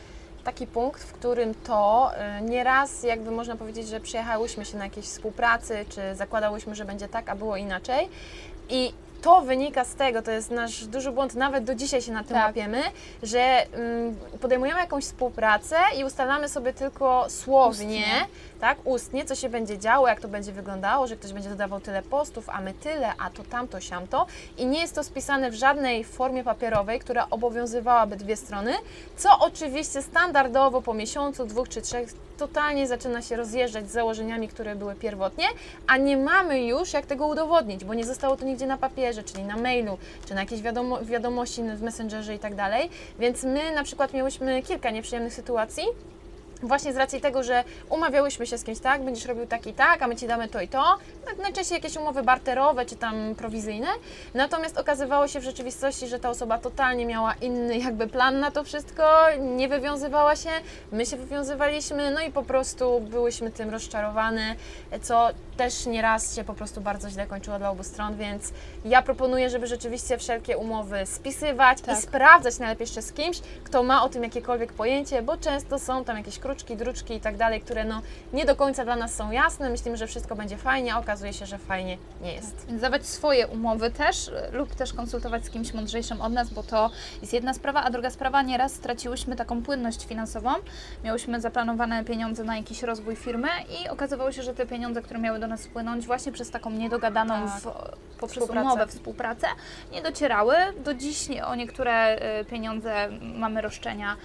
Speaker 3: taki punkt, w którym to y, nieraz jakby można powiedzieć, że przyjechałyśmy się na jakieś współpracy, czy zakładałyśmy, że będzie tak, a było inaczej. I to wynika z tego, to jest nasz duży błąd, nawet do dzisiaj się na tym
Speaker 2: Tak.
Speaker 3: łapiemy, że ym, podejmujemy jakąś współpracę i ustalamy sobie tylko słownie,
Speaker 2: Ustnie.
Speaker 3: tak, ustnie, co się będzie działo, jak to będzie wyglądało, że ktoś będzie dodawał tyle postów, a my tyle, a to tamto, siamto. I nie jest to spisane w żadnej formie papierowej, która obowiązywałaby dwie strony, co oczywiście standardowo po miesiącu, dwóch czy trzech totalnie zaczyna się rozjeżdżać z założeniami, które były pierwotnie, a nie mamy już jak tego udowodnić, bo nie zostało to nigdzie na papierze, czyli na mailu, czy na jakieś wiadomo, wiadomości w Messengerze i tak dalej. Więc my na przykład miałyśmy kilka nieprzyjemnych sytuacji, Właśnie z racji tego, że umawiałyśmy się z kimś, tak, będziesz robił tak i tak, a my ci damy to i to. No, Najczęściej jakieś umowy barterowe czy tam prowizyjne. Natomiast okazywało się w rzeczywistości, że ta osoba totalnie miała inny jakby plan na to wszystko, nie wywiązywała się, my się wywiązywaliśmy, no i po prostu byłyśmy tym rozczarowane, co też nieraz się po prostu bardzo źle kończyło dla obu stron, więc ja proponuję, żeby rzeczywiście wszelkie umowy spisywać
Speaker 4: Tak.
Speaker 3: i sprawdzać najlepiej jeszcze z kimś, kto ma o tym jakiekolwiek pojęcie, bo często są tam jakieś kruczki, druczki i tak dalej, które no nie do końca dla nas są jasne. Myślimy, że wszystko będzie fajnie, a okazuje się, że fajnie nie jest.
Speaker 2: Więc dawać swoje umowy też lub też konsultować z kimś mądrzejszym od nas, bo to jest jedna sprawa, a druga sprawa, nieraz straciłyśmy taką płynność finansową. Miałyśmy zaplanowane pieniądze na jakiś rozwój firmy i okazywało się, że te pieniądze, które miały do nas spłynąć właśnie przez taką niedogadaną
Speaker 3: Tak.
Speaker 2: w, poprzez
Speaker 3: Współpracę.
Speaker 2: umowę, współpracę, nie docierały. Do dziś nie, o niektóre y, pieniądze mamy roszczenia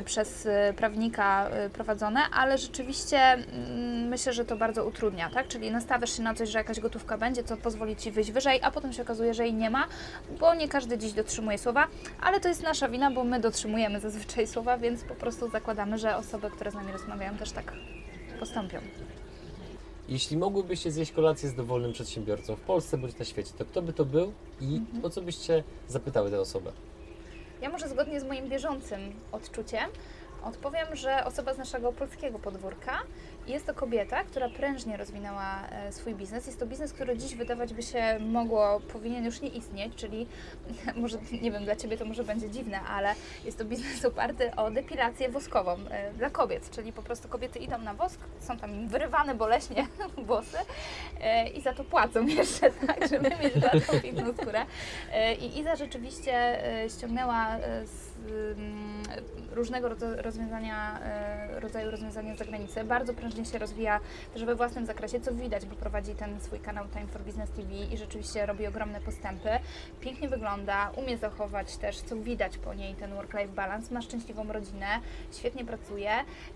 Speaker 2: y, przez y, prawnika prowadzone, ale rzeczywiście mm, myślę, że to bardzo utrudnia, tak? Czyli nastawiasz się na coś, że jakaś gotówka będzie, co pozwoli Ci wyjść wyżej, a potem się okazuje, że jej nie ma, bo nie każdy dziś dotrzymuje słowa, ale to jest nasza wina, bo my dotrzymujemy zazwyczaj słowa, więc po prostu zakładamy, że osoby, które z nami rozmawiają też tak postąpią.
Speaker 1: Jeśli mogłybyście zjeść kolację z dowolnym przedsiębiorcą w Polsce bądź na świecie, to kto by to był i
Speaker 3: Mhm.
Speaker 1: o co byście zapytały tę osobę?
Speaker 2: Ja może zgodnie z moim bieżącym odczuciem odpowiem, że osoba z naszego polskiego podwórka jest to kobieta, która prężnie rozwinęła e, swój biznes. Jest to biznes, który dziś wydawać by się mogło, powinien już nie istnieć, czyli może, nie wiem, dla Ciebie to może będzie dziwne, ale jest to biznes oparty o depilację woskową e, dla kobiet, czyli po prostu kobiety idą na wosk, są tam wyrywane boleśnie włosy e, i za to płacą jeszcze, tak, żeby mieć gładką, piękną skórę. I Iza rzeczywiście ściągnęła z różnego rozwiązania, e, rodzaju rozwiązania z zagranicy. Bardzo prężnie się rozwija też we własnym zakresie, co widać, bo prowadzi ten swój kanał Time for Business TV i rzeczywiście robi ogromne postępy. Pięknie wygląda, umie zachować też, co widać po niej, ten work-life balance. Ma szczęśliwą rodzinę, świetnie pracuje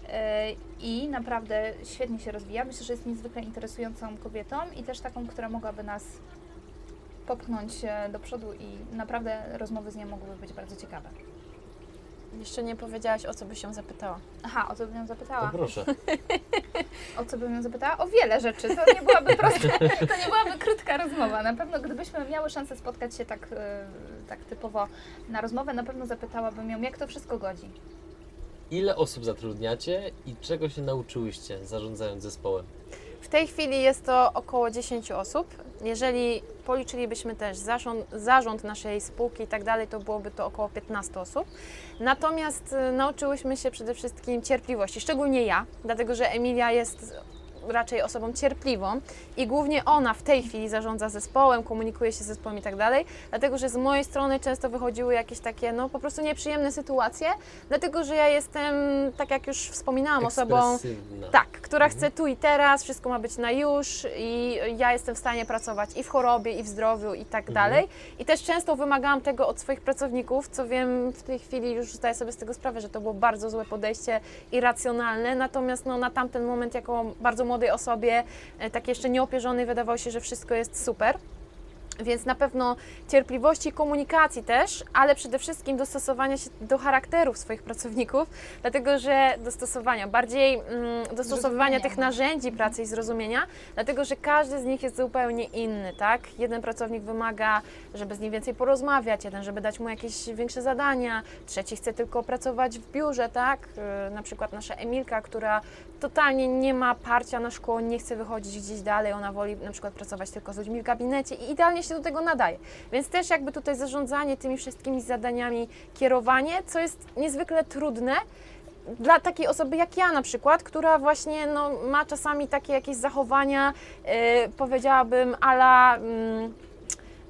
Speaker 2: e, i naprawdę świetnie się rozwija. Myślę, że jest niezwykle interesującą kobietą i też taką, która mogłaby nas popchnąć e, do przodu i naprawdę rozmowy z nią mogłyby być bardzo ciekawe.
Speaker 3: Jeszcze nie powiedziałaś, o co byś się zapytała.
Speaker 2: Aha, o co bym ją zapytała?
Speaker 1: proszę.
Speaker 2: O co bym ją zapytała? O wiele rzeczy. To nie byłaby prosta, to nie byłaby krótka rozmowa. Na pewno gdybyśmy miały szansę spotkać się tak, e, tak typowo na rozmowę, na pewno zapytałabym ją, jak to wszystko godzi.
Speaker 1: Ile osób zatrudniacie i czego się nauczyłyście zarządzając zespołem?
Speaker 3: Tej chwili jest to około 10 osób. Jeżeli policzylibyśmy też zarząd, zarząd naszej spółki i tak dalej, to byłoby to około 15 osób. Natomiast y, nauczyłyśmy się przede wszystkim cierpliwości, szczególnie ja, dlatego że Emilia jest raczej osobą cierpliwą i głównie ona w tej chwili zarządza zespołem, komunikuje się z zespołem i tak dalej, dlatego że z mojej strony często wychodziły jakieś takie no po prostu nieprzyjemne sytuacje, dlatego że ja jestem, tak jak już wspominałam, osobą tak, która chce tu i teraz, wszystko ma być na już i ja jestem w stanie pracować i w chorobie, i w zdrowiu i tak dalej. I też często wymagałam tego od swoich pracowników, co wiem w tej chwili już zdaję sobie z tego sprawę, że to było bardzo złe podejście i racjonalne, natomiast no, na tamten moment jako bardzo młodej osobie, tak jeszcze nieopierzonej, wydawało się, że wszystko jest super. Więc na pewno cierpliwości i komunikacji też, ale przede wszystkim dostosowania się do charakterów swoich pracowników, dlatego że dostosowania, bardziej mm, dostosowywania tych narzędzi pracy i zrozumienia, dlatego że każdy z nich jest zupełnie inny, tak? Jeden pracownik wymaga, żeby z nim więcej porozmawiać, jeden, żeby dać mu jakieś większe zadania, trzeci chce tylko pracować w biurze, tak? Yy, Na przykład nasza Emilka, która totalnie nie ma parcia na szkołę, nie chce wychodzić gdzieś dalej, ona woli na przykład pracować tylko z ludźmi w gabinecie i idealnie się do tego nadaje. Więc też jakby tutaj zarządzanie tymi wszystkimi zadaniami, kierowanie, co jest niezwykle trudne, dla takiej osoby jak ja na przykład, która właśnie no, ma czasami takie jakieś zachowania, yy, powiedziałabym, ala mm,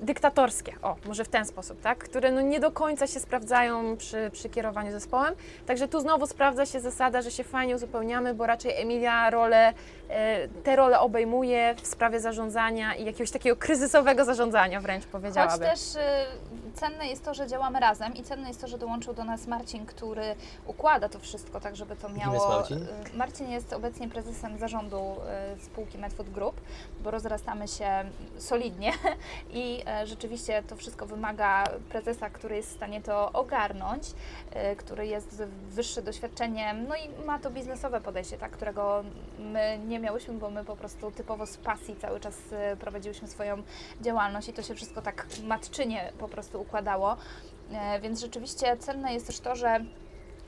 Speaker 3: dyktatorskie, o, może w ten sposób, tak, które no, nie do końca się sprawdzają przy, przy kierowaniu zespołem. Także tu znowu sprawdza się zasada, że się fajnie uzupełniamy, bo raczej Emilia rolę, e, te role obejmuje w sprawie zarządzania i jakiegoś takiego kryzysowego zarządzania wręcz
Speaker 2: Choć
Speaker 3: powiedziałabym.
Speaker 2: też y, cenne jest to, że działamy razem i cenne jest to, że dołączył do nas Marcin, który układa to wszystko tak, żeby to miało...
Speaker 1: jest Marcin?
Speaker 2: y, Marcin jest obecnie prezesem zarządu y, spółki Medfood Group, bo rozrastamy się solidnie i rzeczywiście to wszystko wymaga prezesa, który jest w stanie to ogarnąć, e, który jest wyższy doświadczeniem, no i ma to biznesowe podejście, tak, którego my nie miałyśmy, bo my po prostu typowo z pasji cały czas e, prowadziłyśmy swoją działalność i to się wszystko tak matczynie po prostu układało. E, Więc rzeczywiście cenne jest też to, że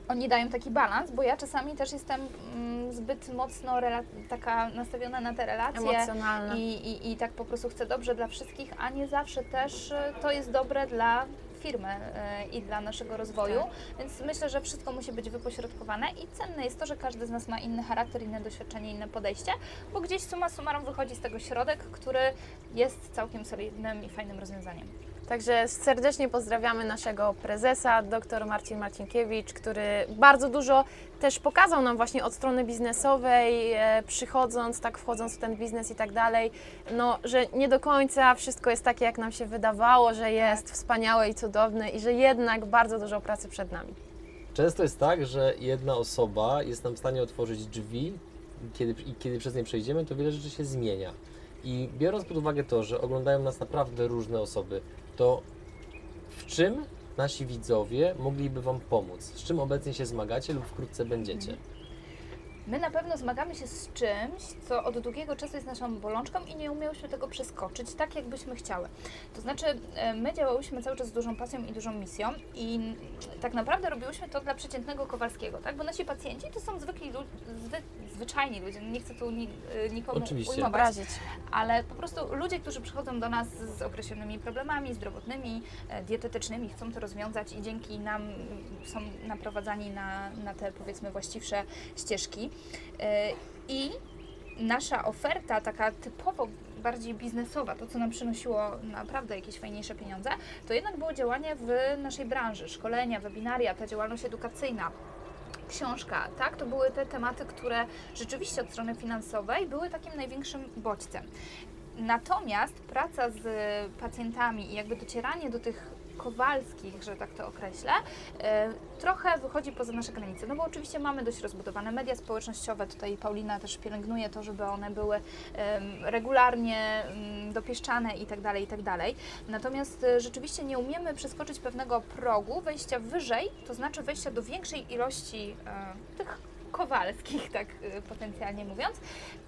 Speaker 2: oni dają taki balans, bo ja czasami też jestem mm, zbyt mocno taka nastawiona na te relacje i, i, i tak po prostu chcę dobrze dla wszystkich, a nie zawsze też e, to jest dobre dla firmy e, i dla naszego rozwoju, więc myślę, że wszystko musi być wypośrodkowane i cenne jest to, że każdy z nas ma inny charakter, inne doświadczenie, inne podejście, bo gdzieś suma summarum wychodzi z tego środek, który jest całkiem solidnym i fajnym rozwiązaniem.
Speaker 3: Także serdecznie pozdrawiamy naszego prezesa, dr Marcin Marcinkiewicz, który bardzo dużo też pokazał nam właśnie od strony biznesowej, e, przychodząc, tak wchodząc w ten biznes i tak dalej, no, że nie do końca wszystko jest takie, jak nam się wydawało, że jest wspaniałe i cudowne i że jednak bardzo dużo pracy przed nami.
Speaker 1: Często jest tak, że jedna osoba jest nam w stanie otworzyć drzwi kiedy, i kiedy przez nie przejdziemy, to wiele rzeczy się zmienia. I biorąc pod uwagę to, że oglądają nas naprawdę różne osoby, to w czym nasi widzowie mogliby Wam pomóc? Z czym obecnie się zmagacie lub wkrótce będziecie?
Speaker 2: My na pewno zmagamy się z czymś, co od długiego czasu jest naszą bolączką i nie umiałyśmy tego przeskoczyć tak, jakbyśmy chciały. To znaczy, e, my działałyśmy cały czas z dużą pasją i dużą misją i tak naprawdę robiłyśmy to dla przeciętnego Kowalskiego, tak? Bo nasi pacjenci to są zwykli lu- zwy, zwyczajni ludzie, nie chcę tu ni, e, nikomu
Speaker 1: Oczywiście.
Speaker 2: ujmować,
Speaker 3: Obrazić.
Speaker 2: ale po prostu ludzie, którzy przychodzą do nas z określonymi problemami zdrowotnymi, e, dietetycznymi, chcą to rozwiązać i dzięki nam są naprowadzani na, na te powiedzmy właściwsze ścieżki. E, I nasza oferta, taka typowo bardziej biznesowa, to co nam przynosiło naprawdę jakieś fajniejsze pieniądze, to jednak było działanie w naszej branży, szkolenia, webinaria, ta działalność edukacyjna książka, tak? To były te tematy, które rzeczywiście od strony finansowej były takim największym bodźcem. Natomiast praca z pacjentami i jakby docieranie do tych kowalskich, że tak to określę, e, trochę wychodzi poza nasze granice. No bo oczywiście mamy dość rozbudowane media społecznościowe, tutaj Paulina też pielęgnuje to, żeby one były regularnie em, dopieszczane i tak dalej, i tak. Natomiast e, rzeczywiście nie umiemy przeskoczyć pewnego progu wejścia wyżej, to znaczy wejścia do większej ilości e, tych kowalskich, tak e, potencjalnie mówiąc.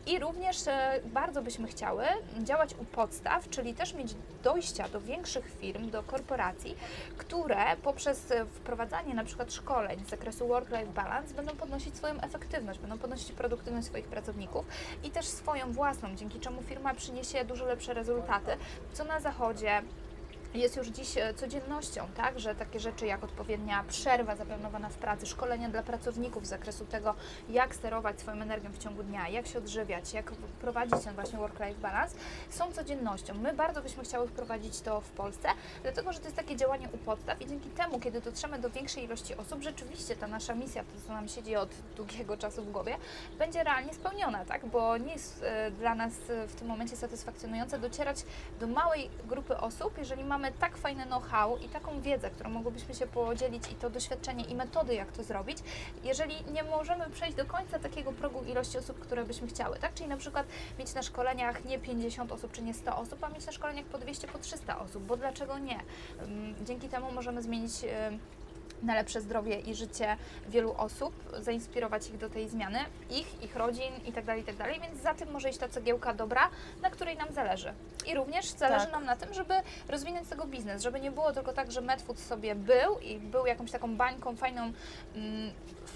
Speaker 2: I również e, bardzo byśmy chciały działać u podstaw, czyli też mieć dojścia do większych firm, do korporacji, które poprzez e, wprowadzanie na przykład szkoleń z zakresu work-life balance będą podnosić swoją efektywność, będą podnosić produktywność swoich pracowników i też swoją własną, dzięki czemu firma przyniesie dużo lepsze rezultaty, co na zachodzie jest już dziś e, codziennością, tak, że takie rzeczy jak odpowiednia przerwa zaplanowana w pracy, szkolenia dla pracowników z zakresu tego, jak sterować swoją energią w ciągu dnia, jak się odżywiać, jak prowadzić ten właśnie work-life balance, są codziennością. My bardzo byśmy chciały wprowadzić to w Polsce, dlatego że to jest takie działanie u podstaw i dzięki temu, kiedy dotrzemy do większej ilości osób, rzeczywiście ta nasza misja, to co nam siedzi od długiego czasu w głowie, będzie realnie spełniona, tak, bo nie jest e, dla nas e, w tym momencie satysfakcjonujące docierać do małej grupy osób, jeżeli mamy tak fajne know-how i taką wiedzę, którą mogłybyśmy się podzielić i to doświadczenie i metody, jak to zrobić, jeżeli nie możemy przejść do końca takiego progu ilości osób, które byśmy chciały, tak? Czyli na przykład mieć na szkoleniach nie 50 osób czy nie 100 osób, a mieć na szkoleniach po 200, po 300 osób, bo dlaczego nie? Dzięki temu możemy zmienić na lepsze zdrowie i życie wielu osób, zainspirować ich do tej zmiany, ich, ich rodzin itd., itd., więc za tym może iść ta cegiełka dobra, na której nam zależy. I również zależy
Speaker 3: Tak.
Speaker 2: nam na tym, żeby rozwinąć tego biznes, żeby nie było tylko tak, że Medfood sobie był i był jakąś taką bańką, fajną, mm,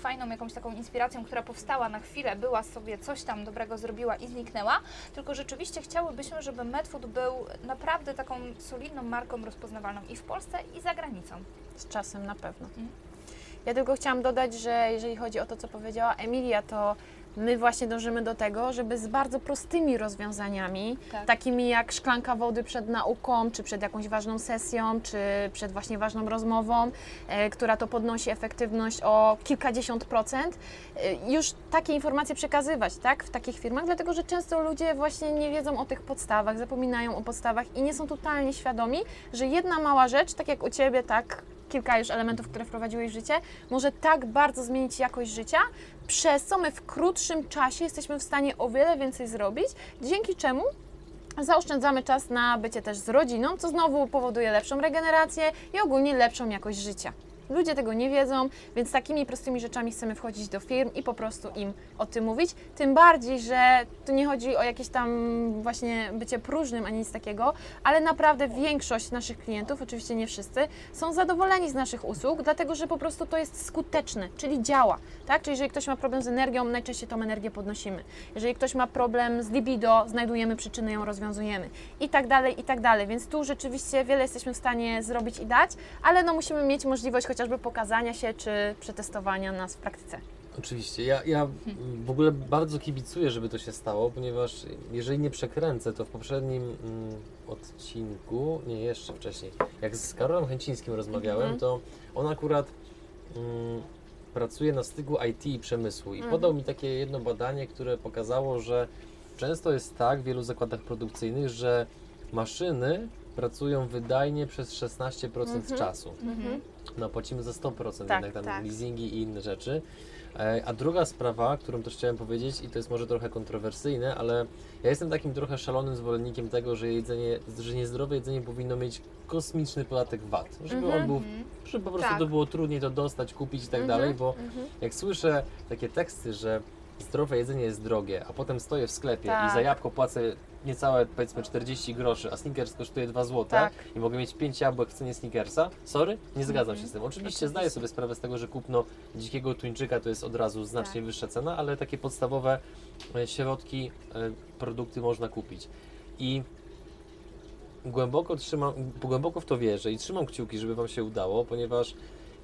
Speaker 2: fajną jakąś taką inspiracją, która powstała na chwilę, była sobie coś tam dobrego zrobiła i zniknęła, tylko rzeczywiście chciałybyśmy, żeby Medfood był naprawdę taką solidną marką rozpoznawalną i w Polsce, i za granicą.
Speaker 3: Z czasem na pewno.
Speaker 2: Mhm.
Speaker 3: Ja tylko chciałam dodać, że jeżeli chodzi o to, co powiedziała Emilia, to my właśnie dążymy do tego, żeby z bardzo prostymi rozwiązaniami,
Speaker 2: Tak.
Speaker 3: takimi jak szklanka wody przed nauką, czy przed jakąś ważną sesją, czy przed właśnie ważną rozmową, e, która to podnosi efektywność o kilkadziesiąt procent, e, już takie informacje przekazywać, tak, w takich firmach, dlatego że często ludzie właśnie nie wiedzą o tych podstawach, zapominają o podstawach i nie są totalnie świadomi, że jedna mała rzecz, tak jak u Ciebie, tak kilka już elementów, które wprowadziłeś w życie, może tak bardzo zmienić jakość życia, przez co my w krótszym czasie jesteśmy w stanie o wiele więcej zrobić, dzięki czemu Zaoszczędzamy czas na bycie też z rodziną, co znowu powoduje lepszą regenerację i ogólnie lepszą jakość życia. Ludzie tego nie wiedzą, więc takimi prostymi rzeczami chcemy wchodzić do firm i po prostu im o tym mówić. Tym bardziej, że tu nie chodzi o jakieś tam właśnie bycie próżnym ani nic takiego, ale naprawdę większość naszych klientów, oczywiście nie wszyscy, są zadowoleni z naszych usług, dlatego że po prostu to jest skuteczne, czyli działa. Tak? Czyli jeżeli ktoś ma problem z energią, najczęściej tą energię podnosimy. Jeżeli ktoś ma problem z libido, znajdujemy przyczynę, ją rozwiązujemy. I tak dalej, i tak dalej. Więc tu rzeczywiście wiele jesteśmy w stanie zrobić i dać, ale no musimy mieć możliwość chociażby pokazania się czy przetestowania nas w praktyce.
Speaker 1: Oczywiście. Ja, ja w ogóle bardzo kibicuję, żeby to się stało, ponieważ jeżeli nie przekręcę, to w poprzednim mm, odcinku, nie jeszcze wcześniej, jak z Karolem Chęcińskim rozmawiałem,
Speaker 3: Mhm.
Speaker 1: to on akurat mm, pracuje na styku IT i przemysłu i
Speaker 3: Mhm.
Speaker 1: podał mi takie jedno badanie, które pokazało, że często jest tak w wielu zakładach produkcyjnych, że maszyny pracują wydajnie przez 16%
Speaker 3: Mhm.
Speaker 1: czasu.
Speaker 3: Mhm.
Speaker 1: No płacimy za 100%,
Speaker 3: Tak,
Speaker 1: jednak tam
Speaker 3: tak.
Speaker 1: leasingi i inne rzeczy. E, A druga sprawa, którą też chciałem powiedzieć, i to jest może trochę kontrowersyjne, ale ja jestem takim trochę szalonym zwolennikiem tego, że jedzenie, że niezdrowe jedzenie powinno mieć kosmiczny podatek VAT. Żeby
Speaker 3: Mhm.
Speaker 1: on był, żeby po prostu
Speaker 5: Tak.
Speaker 1: to było trudniej to dostać, kupić i tak
Speaker 3: Mhm,
Speaker 1: dalej, bo
Speaker 3: mhm.
Speaker 1: jak słyszę takie teksty, że zdrowe jedzenie jest drogie, a potem stoję w sklepie
Speaker 3: Tak.
Speaker 1: i za jabłko płacę niecałe powiedzmy 40 groszy, a Snickers kosztuje 2 zł
Speaker 3: Tak.
Speaker 1: i mogę mieć 5 jabłek w cenie Snickersa, sorry, nie zgadzam
Speaker 3: Mhm.
Speaker 1: się z tym. Oczywiście,
Speaker 3: Oczywiście.
Speaker 1: zdaję sobie sprawę z tego, że kupno dzikiego tuńczyka to jest od razu znacznie
Speaker 3: Tak.
Speaker 1: wyższa cena, ale takie podstawowe e, środki, e, produkty można kupić. I głęboko trzymam, głęboko w to wierzę i trzymam kciuki, żeby Wam się udało, ponieważ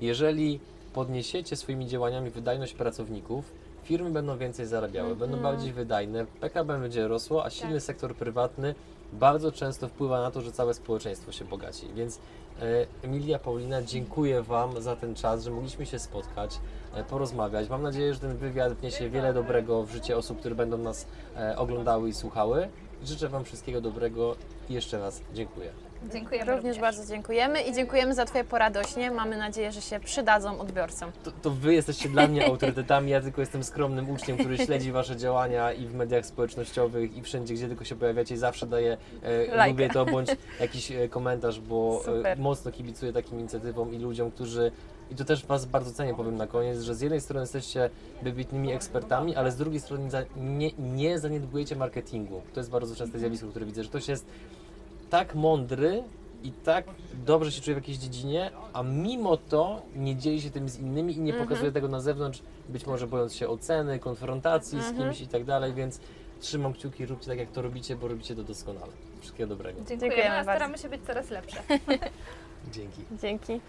Speaker 1: jeżeli podniesiecie swoimi działaniami wydajność pracowników, firmy będą więcej zarabiały, będą
Speaker 3: Mhm.
Speaker 1: bardziej wydajne, PKB będzie rosło, a silny
Speaker 3: Tak.
Speaker 1: sektor prywatny bardzo często wpływa na to, że całe społeczeństwo się bogaci. Więc e, Emilia, Paulina, dziękuję Wam za ten czas, że mogliśmy się spotkać, e, porozmawiać. Mam nadzieję, że ten wywiad wniesie wiele dobrego w życie osób, które będą nas e, oglądały i słuchały. Życzę Wam wszystkiego dobrego i jeszcze raz dziękuję.
Speaker 5: Dziękujemy
Speaker 3: Również bardzo dziękujemy i dziękujemy za Twoje poradośnie. Mamy nadzieję, że się przydadzą odbiorcom.
Speaker 1: To, to Wy jesteście dla mnie autorytetami, ja tylko jestem skromnym uczniem, który śledzi Wasze działania i w mediach społecznościowych i wszędzie, gdzie tylko się pojawiacie i zawsze daję, e, lubię to, bądź jakiś e, komentarz, bo e,
Speaker 3: Super.
Speaker 1: mocno kibicuję takim inicjatywom i ludziom, którzy i to też Was bardzo cenię, powiem na koniec, że z jednej strony jesteście wybitnymi ekspertami, ale z drugiej strony nie, nie zaniedbujecie marketingu. To jest bardzo częste zjawisko, które widzę, że ktoś jest tak mądry i tak dobrze się czuje w jakiejś dziedzinie, a mimo to nie dzieli się tym z innymi i nie
Speaker 3: Mhm.
Speaker 1: pokazuje tego na zewnątrz, być może bojąc się oceny, konfrontacji z
Speaker 3: Mhm.
Speaker 1: kimś i tak dalej, więc trzymam kciuki, róbcie tak jak to robicie, bo robicie to doskonale. Wszystkiego dobrego.
Speaker 5: Dziękujemy,
Speaker 3: Dziękujemy
Speaker 5: a
Speaker 3: bardzo.
Speaker 5: staramy się być coraz lepsze.
Speaker 1: Dzięki.
Speaker 3: Dzięki.